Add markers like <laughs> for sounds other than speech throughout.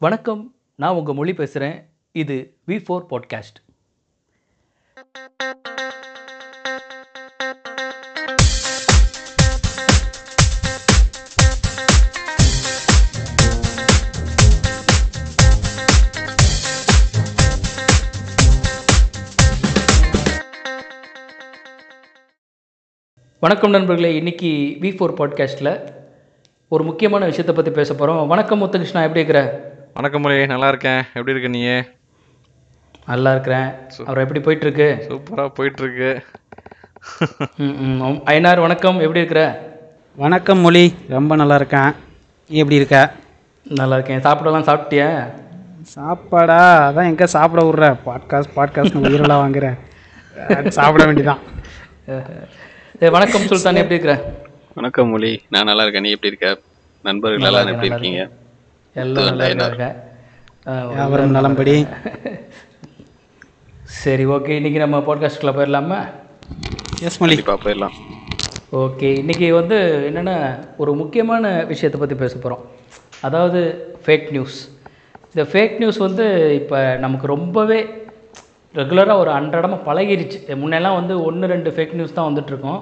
வணக்கம் நான் உங்கள் மொழி பேசுகிறேன் இது வி ஃபோர் பாட்காஸ்ட் வணக்கம் நண்பர்களே இன்னைக்கு வி ஃபோர் பாட்காஸ்ட்டில் ஒரு முக்கியமான விஷயத்தை பற்றி பேச போகிறோம் வணக்கம் முத்துகிருஷ்ணா எப்படி இருக்கிற? வணக்கம் முறை நல்லா இருக்கேன் எப்படி இருக்க நீ நல்லா இருக்கிறேன் அப்புறம் எப்படி போயிட்டுருக்கு? சூப்பராக போயிட்டு இருக்கு ஐநார் வணக்கம். எப்படி இருக்கிற? வணக்கம் மொழி. ரொம்ப நல்லா இருக்கேன் நீ எப்படி இருக்க? நல்லா இருக்கேன் சாப்பிடலாம் சாப்பிட்டியா? சாப்பாடா? அதான் எங்கே சாப்பிட விட்ற? பாட்காஸ்ட் பாட்காஸ்ட் உயிரெல்லாம் <laughs> வாங்குற. அது சாப்பிட வேண்டியதான் <laughs> வணக்கம் சுல்தான். எப்படி இருக்கிற? வணக்கம் மொழி. நான் நல்லா இருக்கேன் நீ எப்படி இருக்க? நண்பர்கள் எல்லாம் எப்படி இருக்கீங்க? எல்லாம் நல்லா இருக்காங்க வியாபாரம் நலம்படி. சரி ஓகே இன்னைக்கு நம்ம பாட்காஸ்ட்டில் போயிடலாமா? எஸ் கண்டிப்பா போயிடலாம். ஓகே இன்றைக்கி வந்து என்னென்னா ஒரு முக்கியமான விஷயத்தை பற்றி பேச போகிறோம் அதாவது ஃபேக் நியூஸ் இந்த ஃபேக் நியூஸ் வந்து இப்போ நமக்கு ரொம்பவே ரெகுலராக ஒரு அன்றாடமாக பழகிருச்சு. முன்னெல்லாம் வந்து ஒன்று ரெண்டு ஃபேக் நியூஸ் தான் வந்துட்டுருக்கோம்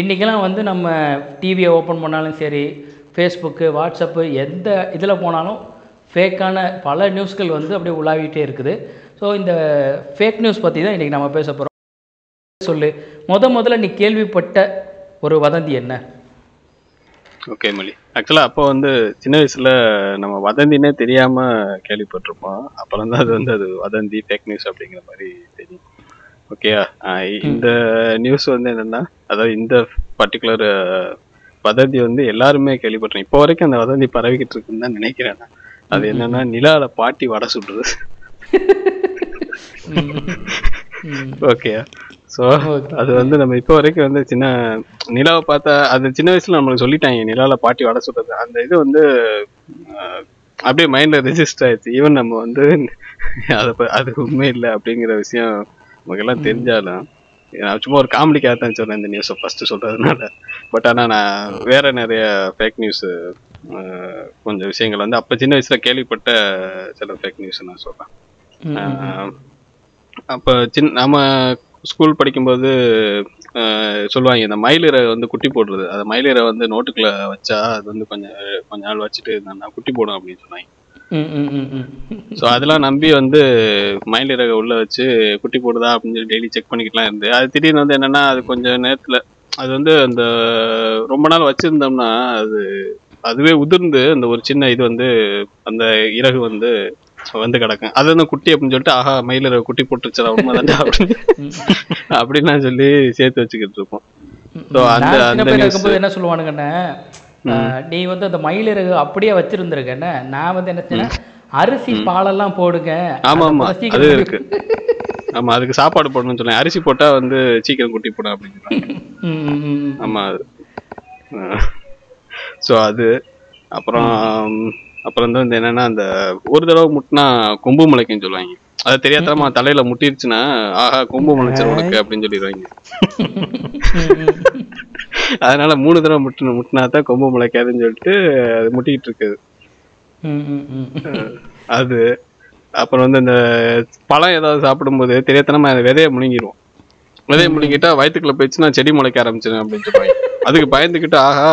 இன்றைக்கெல்லாம் வந்து நம்ம டிவியை ஓப்பன் பண்ணாலும் சரி ஃபேஸ்புக்கு வாட்ஸ்அப்பு எந்த இதில் போனாலும் ஃபேக்கான பல நியூஸ்கள் வந்து அப்படியே உலாவிட்டே இருக்குது. ஸோ இந்த ஃபேக் நியூஸ் பற்றி தான் இன்றைக்கி நம்ம பேச போகிறோம் சொல்லு. முத முதல்ல நீ கேள்விப்பட்ட ஒரு வதந்தி என்ன? ஓகே மொழி ஆக்சுவலா அப்போ வந்து சின்ன வயசுல நம்ம வதந்தினே தெரியாம கேள்விப்பட்டிருப்போம். அப்புறம் தான் அது வந்து அது வதந்தி ஃபேக் நியூஸ் அப்படிங்கிற மாதிரி தெரியும். ஓகே இந்த நியூஸ் வந்து என்னன்னா அதாவது இந்த பர்டிகுலர் வதந்தி வந்து எல்லாருமே கேள்விப்பட்டிருக்கோம் இப்போ வரைக்கும் அந்த வதந்தி பரவிக்கிட்டு இருக்குன்னு தான் நினைக்கிறேன் நான். அது என்னன்னா நிலால பாட்டி வடை சுடுறது. ஓகே. ஸோ அது வந்து நம்ம இப்போ வரைக்கும் வந்து சின்ன நிலாவை பார்த்தா அது சின்ன வயசுல நம்மளுக்கு சொல்லிட்டாங்க நிலால பாட்டி வடை சுடுறது. அந்த இது வந்து அப்படியே மைண்ட்ல ரெஜிஸ்டர் ஆயிடுச்சு. ஈவன் நம்ம வந்து அதை அது உண்மை இல்லை அப்படிங்கிற விஷயம் நமக்கு எல்லாம் தெரிஞ்சாலும் நான் சும்மா ஒரு காமெடிக்காக தான் சொல்றேன் இந்த நியூஸை ஃபர்ஸ்ட் சொல்றதுனால. பட் ஆனா நான் வேற நிறைய ஃபேக் நியூஸ் கொஞ்சம் விஷயங்கள் வந்து அப்ப சின்ன வயசுல கேள்விப்பட்ட சில ஃபேக் நியூஸ் நான் சொல்றேன். ஆஹ் அப்போ சின்ன நம்ம ஸ்கூல் படிக்கும்போது சொல்லுவாங்க இந்த மயிலிறை வந்து குட்டி போடுறது. அந்த மயிலிறை வந்து நோட்டுக்குள்ள வச்சா அது வந்து கொஞ்சம் கொஞ்ச நாள் வச்சுட்டு இருந்தா குட்டி போடும் அப்படின்னு சொன்னாங்க. ஸோ அதெல்லாம் நம்பி வந்து மயிலிறகை உள்ள வச்சு குட்டி போடுதா அப்படின்னு சொல்லி டெய்லி செக் பண்ணிக்கிட்டுலாம் இருந்து. அது திடீர்னு வந்து என்னன்னா அது கொஞ்சம் நேரத்துல அது வந்து அந்த ரொம்ப நாள் வச்சிருந்தோம்னா அது அதுவே உதிர்ந்து அந்த ஒரு சின்ன இது வந்து அந்த இறகு வந்து வந்து கிடக்கும். அது வந்து குட்டி அப்படின்னு சொல்லிட்டு ஆஹா மயிலிறகு குட்டி போட்டுருச்சு உண்மைதான்டா அப்படின்னு. <laughs> அப்படின்னு சொல்லி சேர்த்து வச்சுக்கிட்டு இருப்போம். அந்த அந்த என்ன சொல்லுவானுங்கண்ணே நீ வந்து அந்த மயிலிறகு அப்படியே வச்சிருந்திருக்கேன்னு நான் வந்து என்ன அரிசி பாலெல்லாம் போடுங்க. ஆமா ஆமா அது இருக்கு. <laughs> ஆமா அதுக்கு சாப்பாடு போடணும்னு சொன்னேன். அரிசி போட்டா வந்து சீக்கிரம் குட்டி போடும் அப்படின்னு. ஆமா ஸோ அது. அப்புறம் அப்புறம் வந்து என்னன்னா அந்த ஒரு தடவை முட்டினா கொம்பு முளைக்குன்னு சொல்லுவாங்க. அது தெரியாதமா தலையில முட்டிருச்சுன்னா ஆஹா கொம்பு முளைச்சிரு உனக்கு அப்படின்னு சொல்லிடுவாங்க. அதனால மூணு தடவை முட்டின முட்டினா தான் கொம்பு முளைக்காதுன்னு சொல்லிட்டு அது முட்டிக்கிட்டு இருக்குது. அது. அப்புறம் வந்து இந்த பழம் ஏதாவது சாப்பிடும்போது தெரியாதனமா விதைய முழுங்கிடுவோம் விதைய முழுங்கிட்டா வயிற்றுக்குள்ள போயிடுச்சுன்னா செடி முளைக்க ஆரம்பிச்சிடும் அப்படின்னு சொல்லுவாங்க அதுக்கு பயந்துக்கிட்டு ஆஹா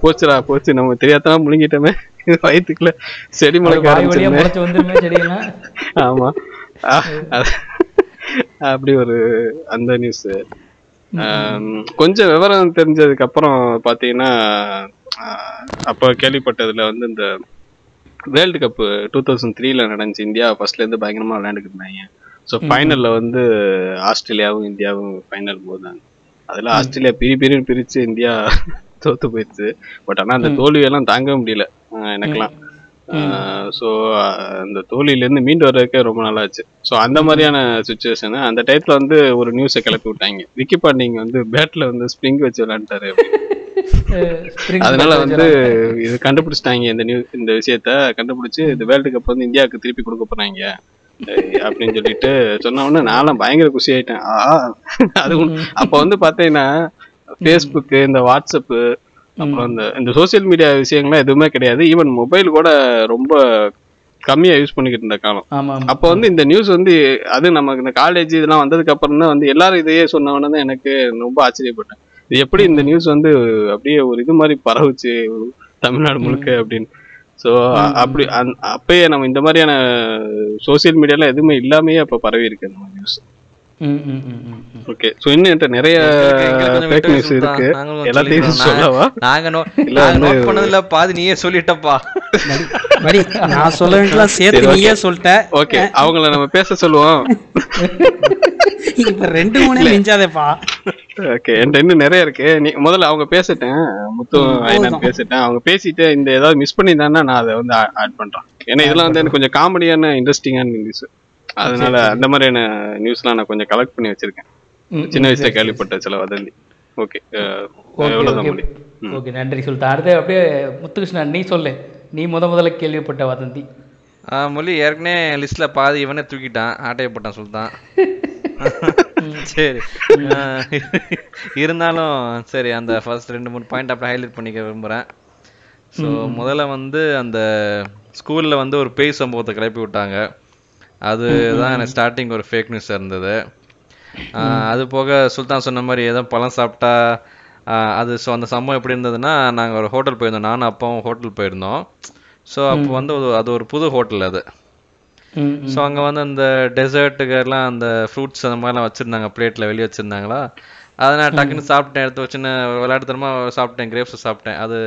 போச்சுடா போச்சு நம்ம தெரியாதனமா முழுங்கிட்டோமே. வயிற்றுக்குள்ள செடி முளைக்க ஆரம்பிச்சிருமே ஆமா. அப்படி ஒரு அந்த நியூஸ் கொஞ்சம் விவரம் தெரிஞ்சதுக்கு அப்புறம் பாத்தீங்கன்னா அப்ப கேள்விப்பட்டதுல வந்து இந்த வேர்ல்டு கப் டூ தௌசண்ட் த்ரீல நடந்துச்சு. இந்தியா ஃபர்ஸ்ட்ல இருந்து பயங்கரமா விளையாண்டுட்டு இருந்தாங்க. ஸோ ஃபைனல்ல வந்து ஆஸ்திரேலியாவும் இந்தியாவும் ஃபைனல் போதாங்க அதுல ஆஸ்திரேலியா பிரி பிரின்னு பிரிச்சு இந்தியா <laughs> தோத்து போயிடுச்சு. பட் ஆனா அந்த தோல்வியெல்லாம் தாங்க முடியல. எனக்கெல்லாம். ஸோ அந்த தோல்வியிலேருந்து மீண்டு வர்றதுக்கே ரொம்ப நாளாச்சு. ஸோ அந்த மாதிரியான சுச்சுவேஷன் அந்த டயத்துல வந்து ஒரு நியூஸை கிளப்பி விட்டாங்க. விக்கி பாண்டிங் வந்து பேட்ல வந்து ஸ்ப்ரிங் வச்சு spring <laughs> அதனால வந்து இது கண்டுபிடிச்சிட்டாங்க இந்த நியூ இந்த விஷயத்த. கண்டுபிடிச்சு இந்த வேர்ல்டு கப் வந்து இந்தியாவுக்கு திருப்பி கொடுக்க போறாங்க. அப்படின்னு சொல்லிட்டு சொன்ன உடனே நான்லாம் பயங்கர குஷி ஆயிட்டேன். அது அப்ப வந்து பாத்தீங்கன்னா ஃபேஸ்புக் இந்த வாட்ஸ்அப்பு அப்புறம் இந்த இந்த சோஷியல் மீடியா விஷயங்கள்லாம் எதுவுமே கிடையாது. ஈவன் மொபைல் கூட ரொம்ப கம்மியா யூஸ் பண்ணிக்கிட்டு இருந்த காலம். அப்போ வந்து இந்த நியூஸ் வந்து அது நமக்கு இந்த காலேஜ் இதெல்லாம் வந்ததுக்கு அப்புறம் தான் வந்து எல்லாரும் இதையே சொன்னவொடனே தான் எனக்கு ரொம்ப ஆச்சரியப்பட்டேன். இது எப்படி இந்த நியூஸ் வந்து அப்படியே ஒரு இது மாதிரி பரவுச்சு தமிழ்நாடு முழுக்க அப்படின்னு. ஸோ அப்படி அப்பயே நம்ம இந்த மாதிரியான சோசியல் மீடியால எதுவுமே இல்லாமயே அப்ப பரவி இருக்கு அந்த நியூஸ் ஓகே இன்னும் என்கிட்ட நிறைய ஃபேக் நியூஸ் இருக்கு. சுல்தான். நாங்களும் எல்லாத்தையும் சொல்லிக்கிறோம். சொல்லவா? நாங்க நோ இல்ல நாங்க வந்து- நோட் பண்ணதுல பாதி நீயே சொல்லிட்டப்பா. நான் சொல்ல வேண்டியலாம் சேர்த்து சரி, நீயே சொல்லிட்ட. ஓகே அவங்கள நம்ம பேச சொல்லுவோம். இப்ப ரெண்டு மூணே மிஞ்சாதேப்பா. ஓகே என்கிட்ட இன்னும் நிறைய இருக்கு. நீ முதல்ல அவங்க பேசிட்டேன். முத்து ஐநன் பேசிட்டேன். அவங்க பேசிட்டு இந்த ஏதாவது மிஸ் பண்ணியிருந்தாங்கன்னா நான் அதை வந்து ஆட் பண்றேன். ஏன்னா இதெல்லாம் வந்து எனக்கு கொஞ்சம் காமெடியான இன்ட்ரெஸ்டிங்கான நியூஸ் அதனால அந்த மாதிரியான நியூஸ்லாம் நான் கொஞ்சம் கலெக்ட் பண்ணி வச்சிருக்கேன். சின்ன வயசுல கேள்விப்பட்ட சில வதந்தி. ஓகே ஓகே நன்றி. சுல்தான் அடுத்து அப்படியே முத்துகிருஷ்ணன் நீ சொல்லு. நீ முத முதல்ல கேள்விப்பட்ட வதந்தி. ஆ, மொழி ஏற்கனவே லிஸ்ட்ல பாதி இவனே தூக்கிட்டான். ஆட்டையை போட்டான் சுல்தான் <laughs> சரி. இருந்தாலும் சரி அந்த ஃபர்ஸ்ட் ரெண்டு மூணு பாயிண்ட் அப்படியே ஹைலைட் பண்ணிக்க விரும்புறேன். ஸோ முதல்ல வந்து அந்த ஸ்கூல்ல வந்து ஒரு பேய் சம்பவத்தை கிளப்பி விட்டாங்க. அதுதான் எனக்கு ஸ்டார்டிங் ஒரு ஃபேக் நியூஸ் இருந்தது. அது போக சுல்தான் சொன்ன மாதிரி ஏதோ பழம் சாப்பிட்டா அது ஸோ அந்த சம்பவம் எப்படி இருந்ததுன்னா நாங்கள் ஒரு ஹோட்டல் போயிருந்தோம். நானும் அப்பாவும் ஹோட்டல் போயிருந்தோம். ஸோ அப்போ வந்து அது ஒரு புது ஹோட்டல் அது. ஸோ அங்கே வந்து அந்த டெசர்ட்டுக்கெல்லாம் அந்த ஃப்ரூட்ஸ் அந்த மாதிரிலாம் வச்சுருந்தாங்க. பிளேட்டில் வெளியே வச்சுருந்தாங்களா? அதை நான் டக்குன்னு சாப்பிட்டேன். எடுத்து வச்சுன்னு விளையாட்டுத்தனமா சாப்பிட்டேன். கிரேப்ஸ் சாப்பிட்டேன். அது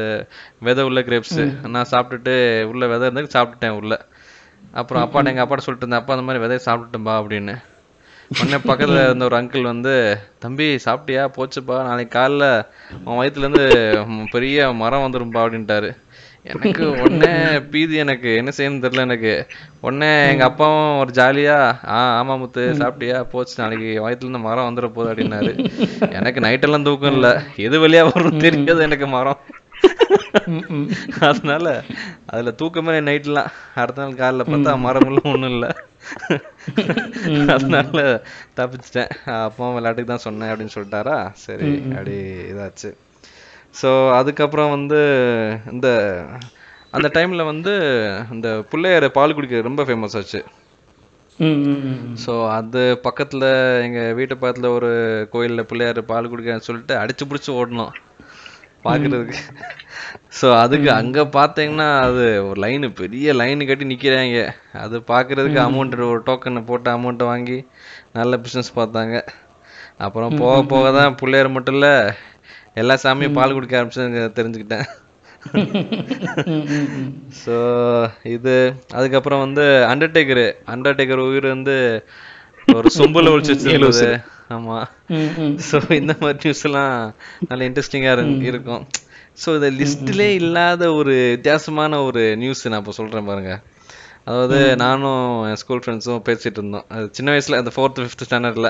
விதை உள்ள கிரேப்ஸ் நான் சாப்பிட்டுட்டு உள்ள விதை இருந்து சாப்பிட்டுட்டேன் உள்ள. அப்புறம் அப்பாட்ட எங்கள் அப்பாட்ட சொல்லிட்டு இருந்தேன் அப்பா அந்த மாதிரி விதையை சாப்பிட்டுட்டேன்பா அப்படின்னு. உடனே பக்கத்துல இருந்த ஒரு அங்கிள் வந்து தம்பி சாப்பிட்டியா? போச்சுப்பா. நாளைக்கு காலைல உன் வயிற்றுலேருந்து பெரிய மரம் வந்துரும்பா அப்படின்ட்டாரு. எனக்கு உடனே பீதி எனக்கு. என்ன செய்யணும்னு தெரியல எனக்கு. உடனே எங்க அப்பாவும் ஒரு ஜாலியா ஆ ஆமா முத்து சாப்பிட்டியா? போச்சு. நாளைக்கு வயித்துல இருந்து மரம் வந்துட போகுது அப்படின்னாரு. எனக்கு நைட்டெல்லாம் தூக்கம் இல்ல. எது வழியா வரும் தெரியாது எனக்கு மரம். அதனால அதுல தூக்கமே நைட்லாம் அடுத்த நாள் காலைல பார்த்தா மரமெல்லாம் ஒண்ணும் இல்ல. அதனால தப்பிச்சிட்டேன். அப்பாவும் விளையாட்டுக்கு தான் சொன்னேன் அப்படின்னு சொல்லிட்டாரா? சரி அப்படி இதாச்சு. ஸோ அதுக்கப்புறம் வந்து இந்த அந்த டைம்ல வந்து இந்த பிள்ளையார் பால் குடிக்க ரொம்ப ஃபேமஸ் ஆச்சு. ஸோ அது பக்கத்துல எங்க வீட்டு பக்கத்துல ஒரு கோயில்ல பிள்ளையார் பால் குடிக்கன்னு சொல்லிட்டு அடிச்சு பிடிச்சி ஓடணும். பார்க்கறதுக்கு ஸோ அதுக்கு அங்க பார்த்தீங்கன்னா அது ஒரு லைனு பெரிய லைன் கட்டி நிக்கிறாங்க. அது பார்க்கறதுக்கு அமௌண்ட் ஒரு டோக்கனை போட்டு அமௌண்ட்டை வாங்கி நல்ல பிஸ்னஸ் பார்த்தாங்க. அப்புறம் போக போக தான் பிள்ளையார் மட்டும் இல்ல எல்லா சாமியும் பால் குடிக்க ஆரம்பிச்சு தெரிஞ்சுக்கிட்டேன். ஸோ இது அதுக்கப்புறம் வந்து அண்டர்டேக்கர் அண்டர்டேக்கர் உயிர் வந்து ஒரு சொம்புல ஒழிச்சு <laughs> வச்சிருந்தது. ஆமா. ஸோ இந்த மாதிரி நியூஸ் எல்லாம் நல்ல இன்ட்ரெஸ்டிங்கா இருக்கும். ஸோ இந்த லிஸ்ட்லே இல்லாத ஒரு வித்தியாசமான ஒரு நியூஸ் நான் இப்போ சொல்றேன் பாருங்க. அதாவது நானும் என் ஸ்கூல் ஃப்ரெண்ட்ஸும் பேசிட்டு இருந்தோம். அது சின்ன வயசுல அந்த ஃபோர்த் ஃபிஃப்த் ஸ்டாண்டர்ட்ல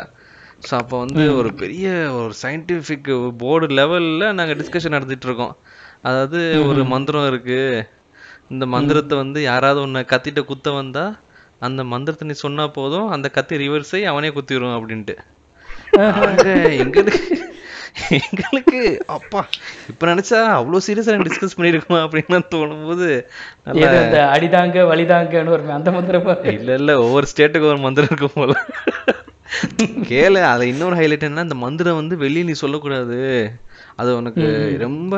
ஸோ அப்போ வந்து ஒரு பெரிய ஒரு சயின்டிஃபிக் போர்டு லெவல்ல நாங்க டிஸ்கஷன் நடத்திட்டு இருக்கோம். அதாவது ஒரு மந்திரம் இருக்கு. இந்த மந்திரத்தை வந்து யாராவது ஒண்ணு கத்திட்ட குத்த வந்தா அந்த மந்திரத்தை நீ சொன்னா போதும் அந்த கத்தி ரிவர்ஸ் அவனே குத்திரும் அப்படின்ட்டு. எங்களுக்கு எங்களுக்கு அப்பா இப்ப நினைச்சா அவ்வளவு சீரியஸா டிஸ்கஸ் பண்ணிருக்கோமா அப்படின்னு தோணும் போது அடிதாங்க வலிதாங்கன்னு ஒரு அந்த மந்திரமா இல்ல இல்ல ஒவ்வொரு ஸ்டேட்டுக்கு ஒரு மந்திரம் இருக்கும் போல. கேளு அதுல இன்னொரு ஹைலைட் என்ன இந்த மந்திரம் வந்து வெளிய நீ சொல்லக்கூடாது. அது உனக்கு ரொம்ப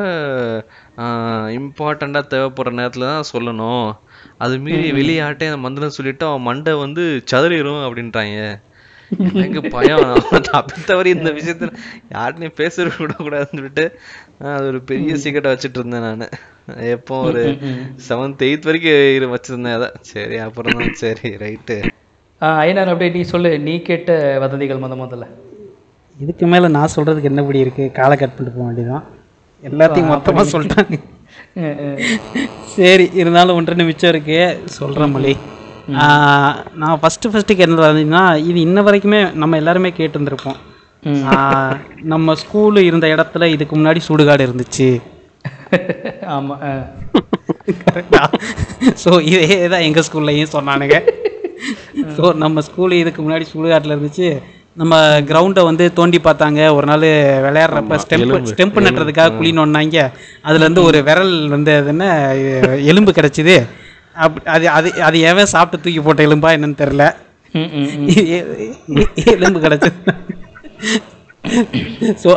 இம்பார்ட்டண்டா தேவைப்படுற நேரத்துல தான் சொல்லணும். அது மீறி வெளியே ஆட்டே அந்த மந்திரம் சொல்லிட்டு அவன் மண்டை வந்து சதுரிடும் அப்படின்றாங்க. எனக்கு பயம். நான் தப்பி தவறி இந்த விஷயத்துல யார்ட்டையும் பேச விடக்கூடாதுன்னு சொல்லிட்டு ஆஹ் அது ஒரு பெரிய சீக்கிரட்டை வச்சுட்டு இருந்தேன் நானு. எப்போ ஒரு செவன்த் எயித் வரைக்கும் வச்சிருந்தேன் அதை. சரி அப்புறம் தான் சரி ரைட்டு ஐநார் அப்படியே நீ சொல்லு நீ கேட்ட வதந்திகள் முத முதல்ல. இதுக்கு மேல நான் சொல்றதுக்கு என்னபடி இருக்கு? காலை கட் பண்ணிட்டு போக வேண்டியதான் எல்லாத்தையும் மொத்தமா சொல்லிட்டாங்க. சரி இருந்தாலும் ஒன்று ரெண்டு மிச்சம் இருக்கு. சொல்கிறேன் மொழி நான் ஃபஸ்ட்டு ஃபஸ்ட்டு கேட்டது பார்த்தீங்கன்னா இது இன்ன வரைக்குமே நம்ம எல்லாருமே கேட்டுருந்துருப்போம். நம்ம ஸ்கூலு இருந்த இடத்துல இதுக்கு முன்னாடி சுடுகாடு இருந்துச்சு. <laughs> ஆமா ஆ. கரெக்டா ஸோ இதே தான் எங்கள் ஸ்கூல்லையும் சொன்னானுங்க. ஸோ நம்ம ஸ்கூலு இதுக்கு முன்னாடி சுடுகாட்டில் இருந்துச்சு. நம்ம கிரவுண்டை வந்து தோண்டி பார்த்தாங்க. ஒரு நாள் விளையாடுறப்ப ஸ்டெம்ப் ஸ்டெம்ப் நட்டுறதுக்காக குழி நோண்டாங்க அதுலேருந்து ஒரு விரல் வந்து என்ன எலும்பு கிடச்சிது. அப்படி அது அது அது எவன் சாப்பிட்டு தூக்கி போட்ட எலும்பா என்னன்னு தெரில. எலும்பு கிடச்சது. ஸோ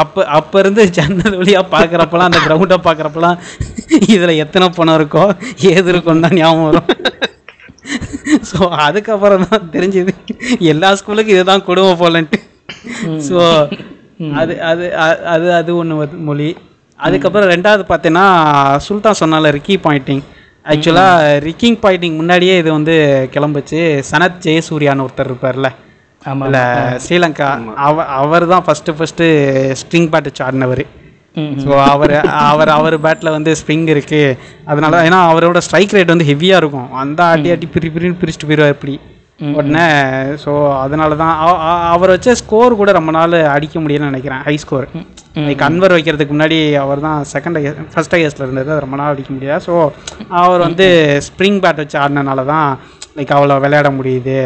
அப்போ அப்போ இருந்து ஜன்னல் வழியாக பார்க்குறப்பெல்லாம் அந்த கிரவுண்டை பார்க்குறப்பெல்லாம் இதில் எத்தனை பணம் இருக்கோ ஏது இருக்கும்னு தான் ஞாபகம் வரும். ஸோ அதுக்கப்புறம் தான் தெரிஞ்சுது எல்லா ஸ்கூலுக்கும் இதுதான் கொடுமை போலன்ட்டு. ஸோ அது அது அது அது ஒன்று மொழி. அதுக்கப்புறம் ரெண்டாவது பார்த்தீங்கன்னா சுல்தான் சொன்னால ரிக்கி பாயிண்டிங் ஆக்சுவலாக ரிக்கிங் பாயிண்டிங் முன்னாடியே இது வந்து கிளம்புச்சு. சனத் ஜெயசூர்யான்னு ஒருத்தர் இருப்பார்ல. ஆமா இல்ல ஸ்ரீலங்கா. அவ அவர் தான் ஃபஸ்ட்டு ஃபஸ்ட்டு ஸ்ப்ரிங் பேட் வச்சு ஆடினவர் ம், ஸோ அவர் அவர் அவர் பேட்டில் வந்து ஸ்ப்ரிங் இருக்கு. அதனால ஏன்னா அவரோட ஸ்ட்ரைக் ரேட் வந்து ஹெவியாக இருக்கும். அந்த ஆட்டி ஆட்டி பிரி பிரின்னு பிரிச்சுட்டு போயிடுவார் இப்படி. உடனே ஸோ அதனால தான் அவர் வச்ச ஸ்கோர் கூட ரொம்ப நாள் அடிக்க முடியும்னு நினைக்கிறேன் ஹை ஸ்கோர் லைக் அன்வர் வைக்கிறதுக்கு முன்னாடி அவர் தான் செகண்ட் ஃபர்ஸ்ட் ஹையஸ்டில் இருந்தது ரொம்ப நாள் அடிக்க முடியாது ஸோ அவர் வந்து ஸ்ப்ரிங் பேட் வச்சு ஆடினனால தான் லைக் அவ்வளோ விளையாட முடியுது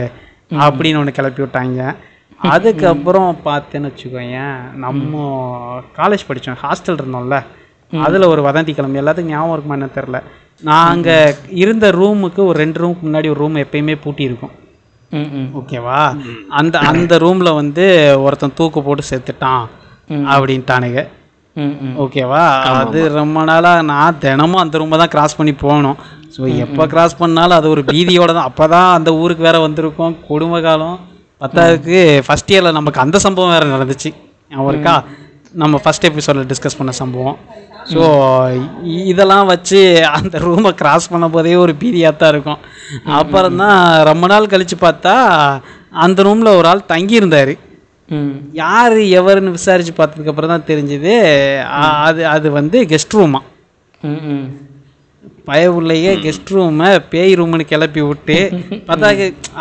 அப்படின்னு ஒன்று கிளப்பி விட்டாங்க. அதுக்கப்புறம் பார்த்தேன்னு வச்சுக்கோயேன் நம்ம காலேஜ் படித்தோம் ஹாஸ்டல் இருந்தோம்ல அதில் ஒரு வதந்தி கிளம்பி எல்லாத்துக்கும் ஞாபகம் இருக்குமா என்ன தெரில நாங்கள் இருந்த ரூமுக்கு ஒரு ரெண்டு ரூமுக்கு முன்னாடி ஒரு ரூம் எப்பயுமே பூட்டி இருக்கும். ஓகேவா? அந்த அந்த ரூமில் வந்து ஒருத்தன் தூக்கு போட்டு செத்துட்டான் அப்படின்ட்டானுங்க. ம், ம். ஓகேவா அது ரொம்ப நாளாக நான் தினமும் அந்த ரூமை தான் கிராஸ் பண்ணி போகணும். ஸோ எப்போ கிராஸ் பண்ணாலும் அது ஒரு பீதியோட தான். அப்போ தான் அந்த ஊருக்கு வேற வந்திருக்கோம். குடும்ப காலம். பத்தாவதுக்கு ஃபஸ்ட் இயரில் நமக்கு அந்த சம்பவம் வேற நடந்துச்சு. இருக்கா? நம்ம ஃபஸ்ட் எபிசோடில் டிஸ்கஸ் பண்ண சம்பவம். ஸோ இதெல்லாம் வச்சு அந்த ரூமை கிராஸ் பண்ண போதே ஒரு பீதியாக தான் இருக்கும். அப்புறம் தான் ரொம்ப நாள் கழித்து பார்த்தா அந்த ரூமில் ஒரு ஆள் தங்கியிருந்தார். யார் எவருன்னு விசாரிச்சு பார்த்ததுக்கு அப்புறம் தான் தெரிஞ்சது அது அது வந்து கெஸ்ட் ரூமா. பயவுள்ளையே கெஸ்ட் ரூமை பேய் ரூம்னு கிளப்பி விட்டு பார்த்தா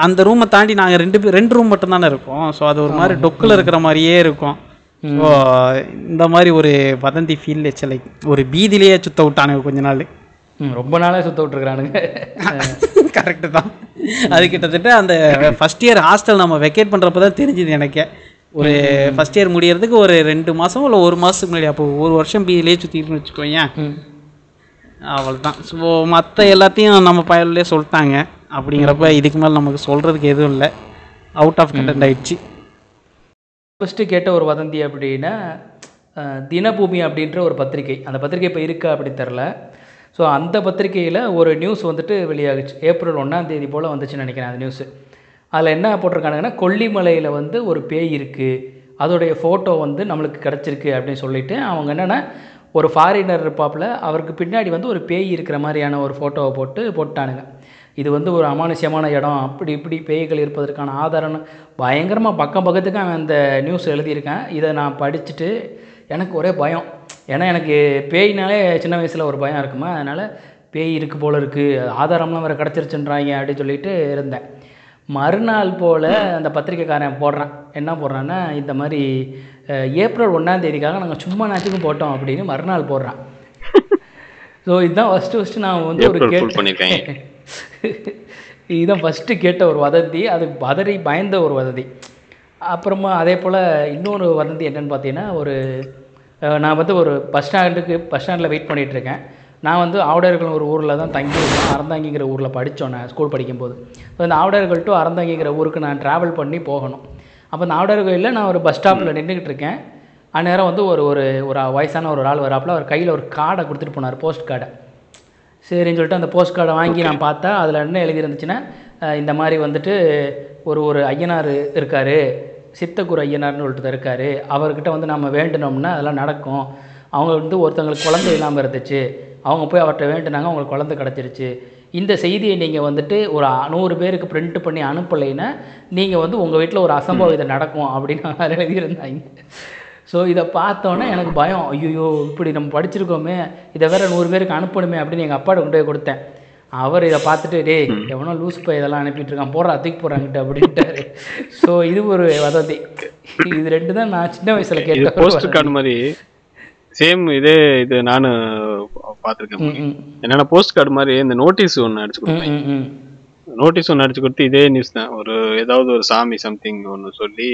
அந்த ரூமை தாண்டி நாங்கள் ரெண்டு பேர் ரெண்டு ரூம் மட்டும் தானே இருக்கோம். ஸோ அது ஒரு மாதிரி டொக்கில் இருக்கிற மாதிரியே இருக்கும். ஸோ இந்த மாதிரி ஒரு வதந்தி ஃபீல் லைக் ஒரு பீதியிலேயே சுத்த விட்டானுங்க கொஞ்ச நாள். ரொம்ப நாளாக சுத்த விட்டுருக்குறானுங்க. <laughs> கரெக்டு தான். அது கிட்டத்தட்ட அந்த ஃபஸ்ட் இயர் ஹாஸ்டல் நம்ம வெக்கேட் பண்ணுறப்ப தான் தெரிஞ்சுது எனக்கே. ஒரு ஃபஸ்ட் இயர் முடியறதுக்கு ஒரு ரெண்டு மாதம் இல்லை ஒரு மாதத்துக்கு முன்னாடி அப்போ ஒரு வருஷம் பீதியிலே சுற்றிட்டுன்னு வச்சுக்கோயேன். ம். அவ்வளோதான் ஸோ மற்ற எல்லாத்தையும் நம்ம பயனிலே சொல்லிட்டாங்க. அப்படிங்கிறப்ப இதுக்கு மேலே நமக்கு சொல்கிறதுக்கு எதுவும் இல்லை. அவுட் ஆஃப் கண்டென்ட் ஆயிடுச்சு. ஃபஸ்ட்டு கேட்ட ஒரு வதந்தி அப்படின்னா தினபூமி அப்படின்ற ஒரு பத்திரிகை. அந்த பத்திரிகை இப்போ இருக்கா அப்படி தெரில ஸோ அந்த பத்திரிகையில் ஒரு நியூஸ் வந்துட்டு வெளியாகுச்சு. ஏப்ரல் ஒன்றாம் தேதி போல் வந்துச்சுன்னு நினைக்கிறேன் அந்த நியூஸு அதில் என்ன போட்டிருக்கானுங்கன்னா கொல்லிமலையில் வந்து ஒரு பேய் இருக்குது அதோடைய ஃபோட்டோ வந்து நம்மளுக்கு கிடச்சிருக்கு அப்படின்னு சொல்லிட்டு அவங்க என்னென்னா ஒரு ஃபாரினர் இருப்பாப்பில் அவருக்கு பின்னாடி வந்து ஒரு பேய் இருக்கிற மாதிரியான ஒரு ஃபோட்டோவை போட்டு போட்டானுங்க. இது வந்து ஒரு அமானுஷ்யமான இடம். அப்படி இப்படி பேய்கள் இருப்பதற்கான ஆதாரம்னு பயங்கரமாக பக்கம் பக்கத்துக்கு அவன் அந்த நியூஸ் எழுதியிருக்கேன். இதை நான் படிச்சுட்டு எனக்கு ஒரே பயம். ஏன்னா எனக்கு பேய்னாலே சின்ன வயசில் ஒரு பயம் இருக்குமா? அதனால் பேய் இருக்கு போல இருக்குது ஆதாரம்லாம் வேறு கிடச்சிருச்சுன்றாங்க அப்படின்னு சொல்லிட்டு இருந்தேன். மறுநாள் போல் அந்த பத்திரிக்கைக்காரன் போடுறான். என்ன போடுறான்னா இந்த மாதிரி ஏப்ரல் ஒன்றாம் தேதிக்காக நாங்கள் சும்மா நாச்சுக்கும் போட்டோம் அப்படின்னு மறுநாள் போடுறான். <laughs> ஸோ இதுதான் ஃபஸ்ட்டு ஃபஸ்ட்டு நான் வந்து ஒரு ஏப்ரல் கேட் ஃபுல் பண்ணியிருக்காங்க இதுதான் ஃபஸ்ட்டு கேட்ட ஒரு வதந்தி அது பதறி பயந்த ஒரு வதந்தி. அப்புறமா அதே போல் இன்னொரு வதந்தி என்னன்னு பார்த்தீங்கன்னா ஒரு நான் வந்து ஒரு பஸ் ஸ்டாண்டுக்கு பஸ் ஸ்டாண்டில் வெயிட் பண்ணிகிட்ருக்கேன் நான் வந்து ஆவுடையர்கள் ஒரு ஊரில் தான் தங்கி இருக்கேன் அறந்தாங்கிங்கிற ஊரில் படித்தோம் நான் ஸ்கூல் படிக்கும்போது. ஸோ அந்த ஆவுடையர்கள் டு அறந்தாங்கிங்கிற ஊருக்கு நான் ட்ராவல் பண்ணி போகணும். அப்போ அந்த ஆவுடையர் கோயிலில் நான் ஒரு பஸ் ஸ்டாப்பில் நின்றுக்கிட்டு இருக்கேன் அந்நேரம் வந்து ஒரு ஒரு ஒரு வயசான ஒரு ஆள் வராப்புல அவர் கையில் ஒரு கார்டை கொடுத்துட்டு போனார் போஸ்ட் கார்டை சரின்னு சொல்லிட்டு அந்த போஸ்ட் கார்டை வாங்கி நான் பார்த்தா அதில் என்ன எழுதியிருந்துச்சுன்னா இந்த மாதிரி வந்துட்டு ஒரு ஒரு ஐயனார் இருக்கார் சித்தக்குரு ஐயனார்னு ஒருத்தர் இருக்கார். அவர்கிட்ட வந்து நம்ம வேண்டினோம்னா அதெல்லாம் நடக்கும். அவங்க வந்து ஒருத்தங்களுக்கு குழந்தை இல்லாமல் இருந்துச்சு. அவங்க போய் அவர்கிட்ட வேண்டினாங்க அவங்களுக்கு குழந்தை கிடச்சிருச்சு. இந்த செய்தியை நீங்கள் வந்துட்டு ஒரு நூறு பேருக்கு பிரிண்ட் பண்ணி அனுப்பலைன்னா நீங்கள் வந்து உங்கள் வீட்டில் ஒரு அசம்பாவிதம் நடக்கும் அப்படின்னு எழுதியிருந்தாங்க. ஸோ இதை பார்த்தோன்னே எனக்கு பயம். ஐயோ இப்படி நம்ம படிச்சிருக்கோமே. இதை வேற நூறு பேருக்கு அனுப்பணுமே அப்படின்னு எங்கள் அப்பாட்ட கொண்டு போய் கொடுத்தேன். அவர் இதை பார்த்துட்டு டேய் எவனோ லூஸ் பை இதெல்லாம் அனுப்பிட்டு இருக்கான். போடுறா தூக்கி போடுறாங்கிட்ட அப்படின்ட்டாரு. ஸோ இது ஒரு வதந்தி. இது ரெண்டு தான் நான் சின்ன வயசுல இது கேட்ட ஒரு போஸ்ட். கார்டு மாதிரி சேம் இதே இது நானும் பார்த்துருக்கேன். என்னன்னா போஸ்ட் கார்டு மாதிரி இந்த நோட்டீஸ் ஒன்று அடிச்சு. நோட்டீஸ் ஒன்று அடிச்சு கொடுத்து இதே நியூஸ் தான். ஒரு ஏதாவது ஒரு சாமி சம்திங் ஒன்று சொல்லி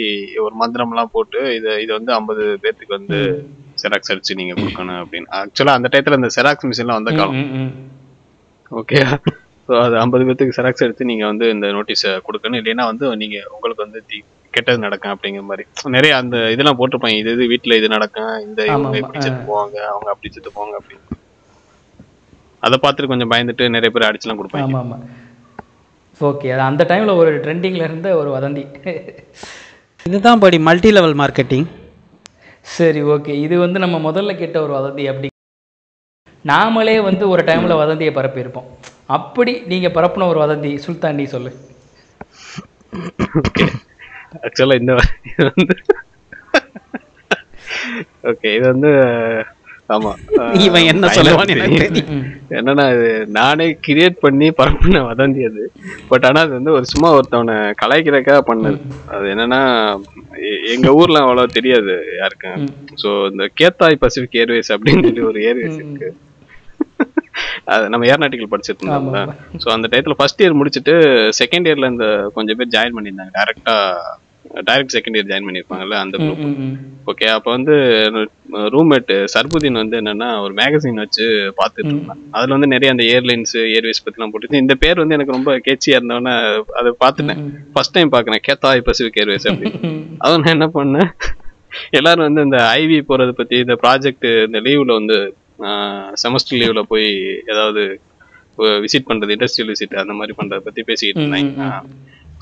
ஒரு மந்திரம்லாம் போட்டு இதை இது வந்து ஐம்பது பேர்த்துக்கு வந்து செராக்ஸ் அடிச்சு நீங்க கொடுக்கணும் அப்படின்னு. ஆக்சுவலா அந்த டயத்துல இந்த செராக்ஸ் மிஷின்லாம் வந்த காலம். ஓகே ஸோ அது ஐம்பது பேர்த்துக்கு செராக்ஸ் எடுத்து நீங்கள் வந்து இந்த நோட்டீஸை கொடுக்கணும். இல்லைன்னா வந்து நீங்கள் உங்களுக்கு வந்து தி கெட்டது நடக்கும் அப்படிங்கிற மாதிரி. நிறைய அந்த இதெல்லாம் போட்டிருப்பாங்க. இது இது வீட்டில் இது நடக்கும். இந்த இவங்க இப்படி செத்து போவாங்க அவங்க அப்படி செத்து போவாங்க அப்படின்னு. அதை பார்த்துட்டு கொஞ்சம் பயந்துட்டு நிறைய பேர் அடிச்சுலாம் கொடுப்பாங்க. ஓகே அது அந்த டைமில் ஒரு ட்ரெண்டிங்கில் இருந்த ஒரு வதந்தி. இதுதான் படி மல்டி லெவல் மார்க்கெட்டிங் சரி ஓகே இது வந்து நம்ம முதல்ல கேட்ட ஒரு வதந்தி அப்படி. நாமளே வந்து ஒரு டைமில் வதந்தியை பரப்பியிருப்போம். அப்படி நீங்கள் பரப்புன ஒரு வதந்தி சுல்தான் நீ சொல்லு. ஆக்சுவலாக இந்த ஓகே இது வந்து <laughs> ஆமா. <laughs> இவன் என்ன சொல்லுவான்னு என்னன்னா இது நானே கிரியேட் பண்ணி பரப்புன வதந்தி அது. பட் ஆனா அது வந்து ஒரு சும்மா ஒருத்தவனை கலாய்க்கிறதுக்காக பண்ணது. அது என்னன்னா எங்க ஊர்ல அவ்வளவு தெரியாது யாருக்கும். சோ இந்த கேத்தாய் பசிபிக் ஏர்வேஸ் அப்படின்னு சொல்லி ஒரு ஏர்வேஸ் இருக்கு. <laughs> அது நம்ம ஏர்நாட்டிக்கல் படிச்சிட்டு இருந்தோம்ல ஸோ அந்த டயத்துல ஃபர்ஸ்ட் இயர் முடிச்சுட்டு செகண்ட் இயர்ல இந்த கொஞ்சம் பேர் ஜாயின் பண்ணியிருந்தாங்க. டேரக்டா டைரக்ட் செகண்ட் இயர் ஜாயின் பண்ணியிருப்பாங்கல்ல அந்த குரூப். ஓகே அப்போ வந்து ரூம்மேட் சர்புதீன் வந்து என்னன்னா ஒரு மேகசின் வச்சு பார்த்துட்டு இருந்தான். அதுல வந்து நிறைய அந்த ஏர்லைன்ஸ் ஏர்வேஸ் பத்திலாம் போட்டு இந்த பேர் வந்து எனக்கு ரொம்ப கேச்சியா இருந்தவொன்னே அதை பார்த்துட்டேன். ஃபர்ஸ்ட் டைம் பார்க்கறேன் கேத்தாய் பசிபிக் ஏர்வேஸ் அப்படின்னு. அதான் நான் என்ன பண்ணேன் எல்லாரும் வந்து இந்த ஐவி போறது பத்தி இந்த ப்ராஜெக்ட் இந்த லீவ்ல வந்து செமஸ்டர் லீவ்ல போய் ஏதாவது விசிட் பண்றது இண்டஸ்ட்ரியல் விசிட் அந்த மாதிரி பண்றத பத்தி பேசிக்கிட்டு இருந்தாங்க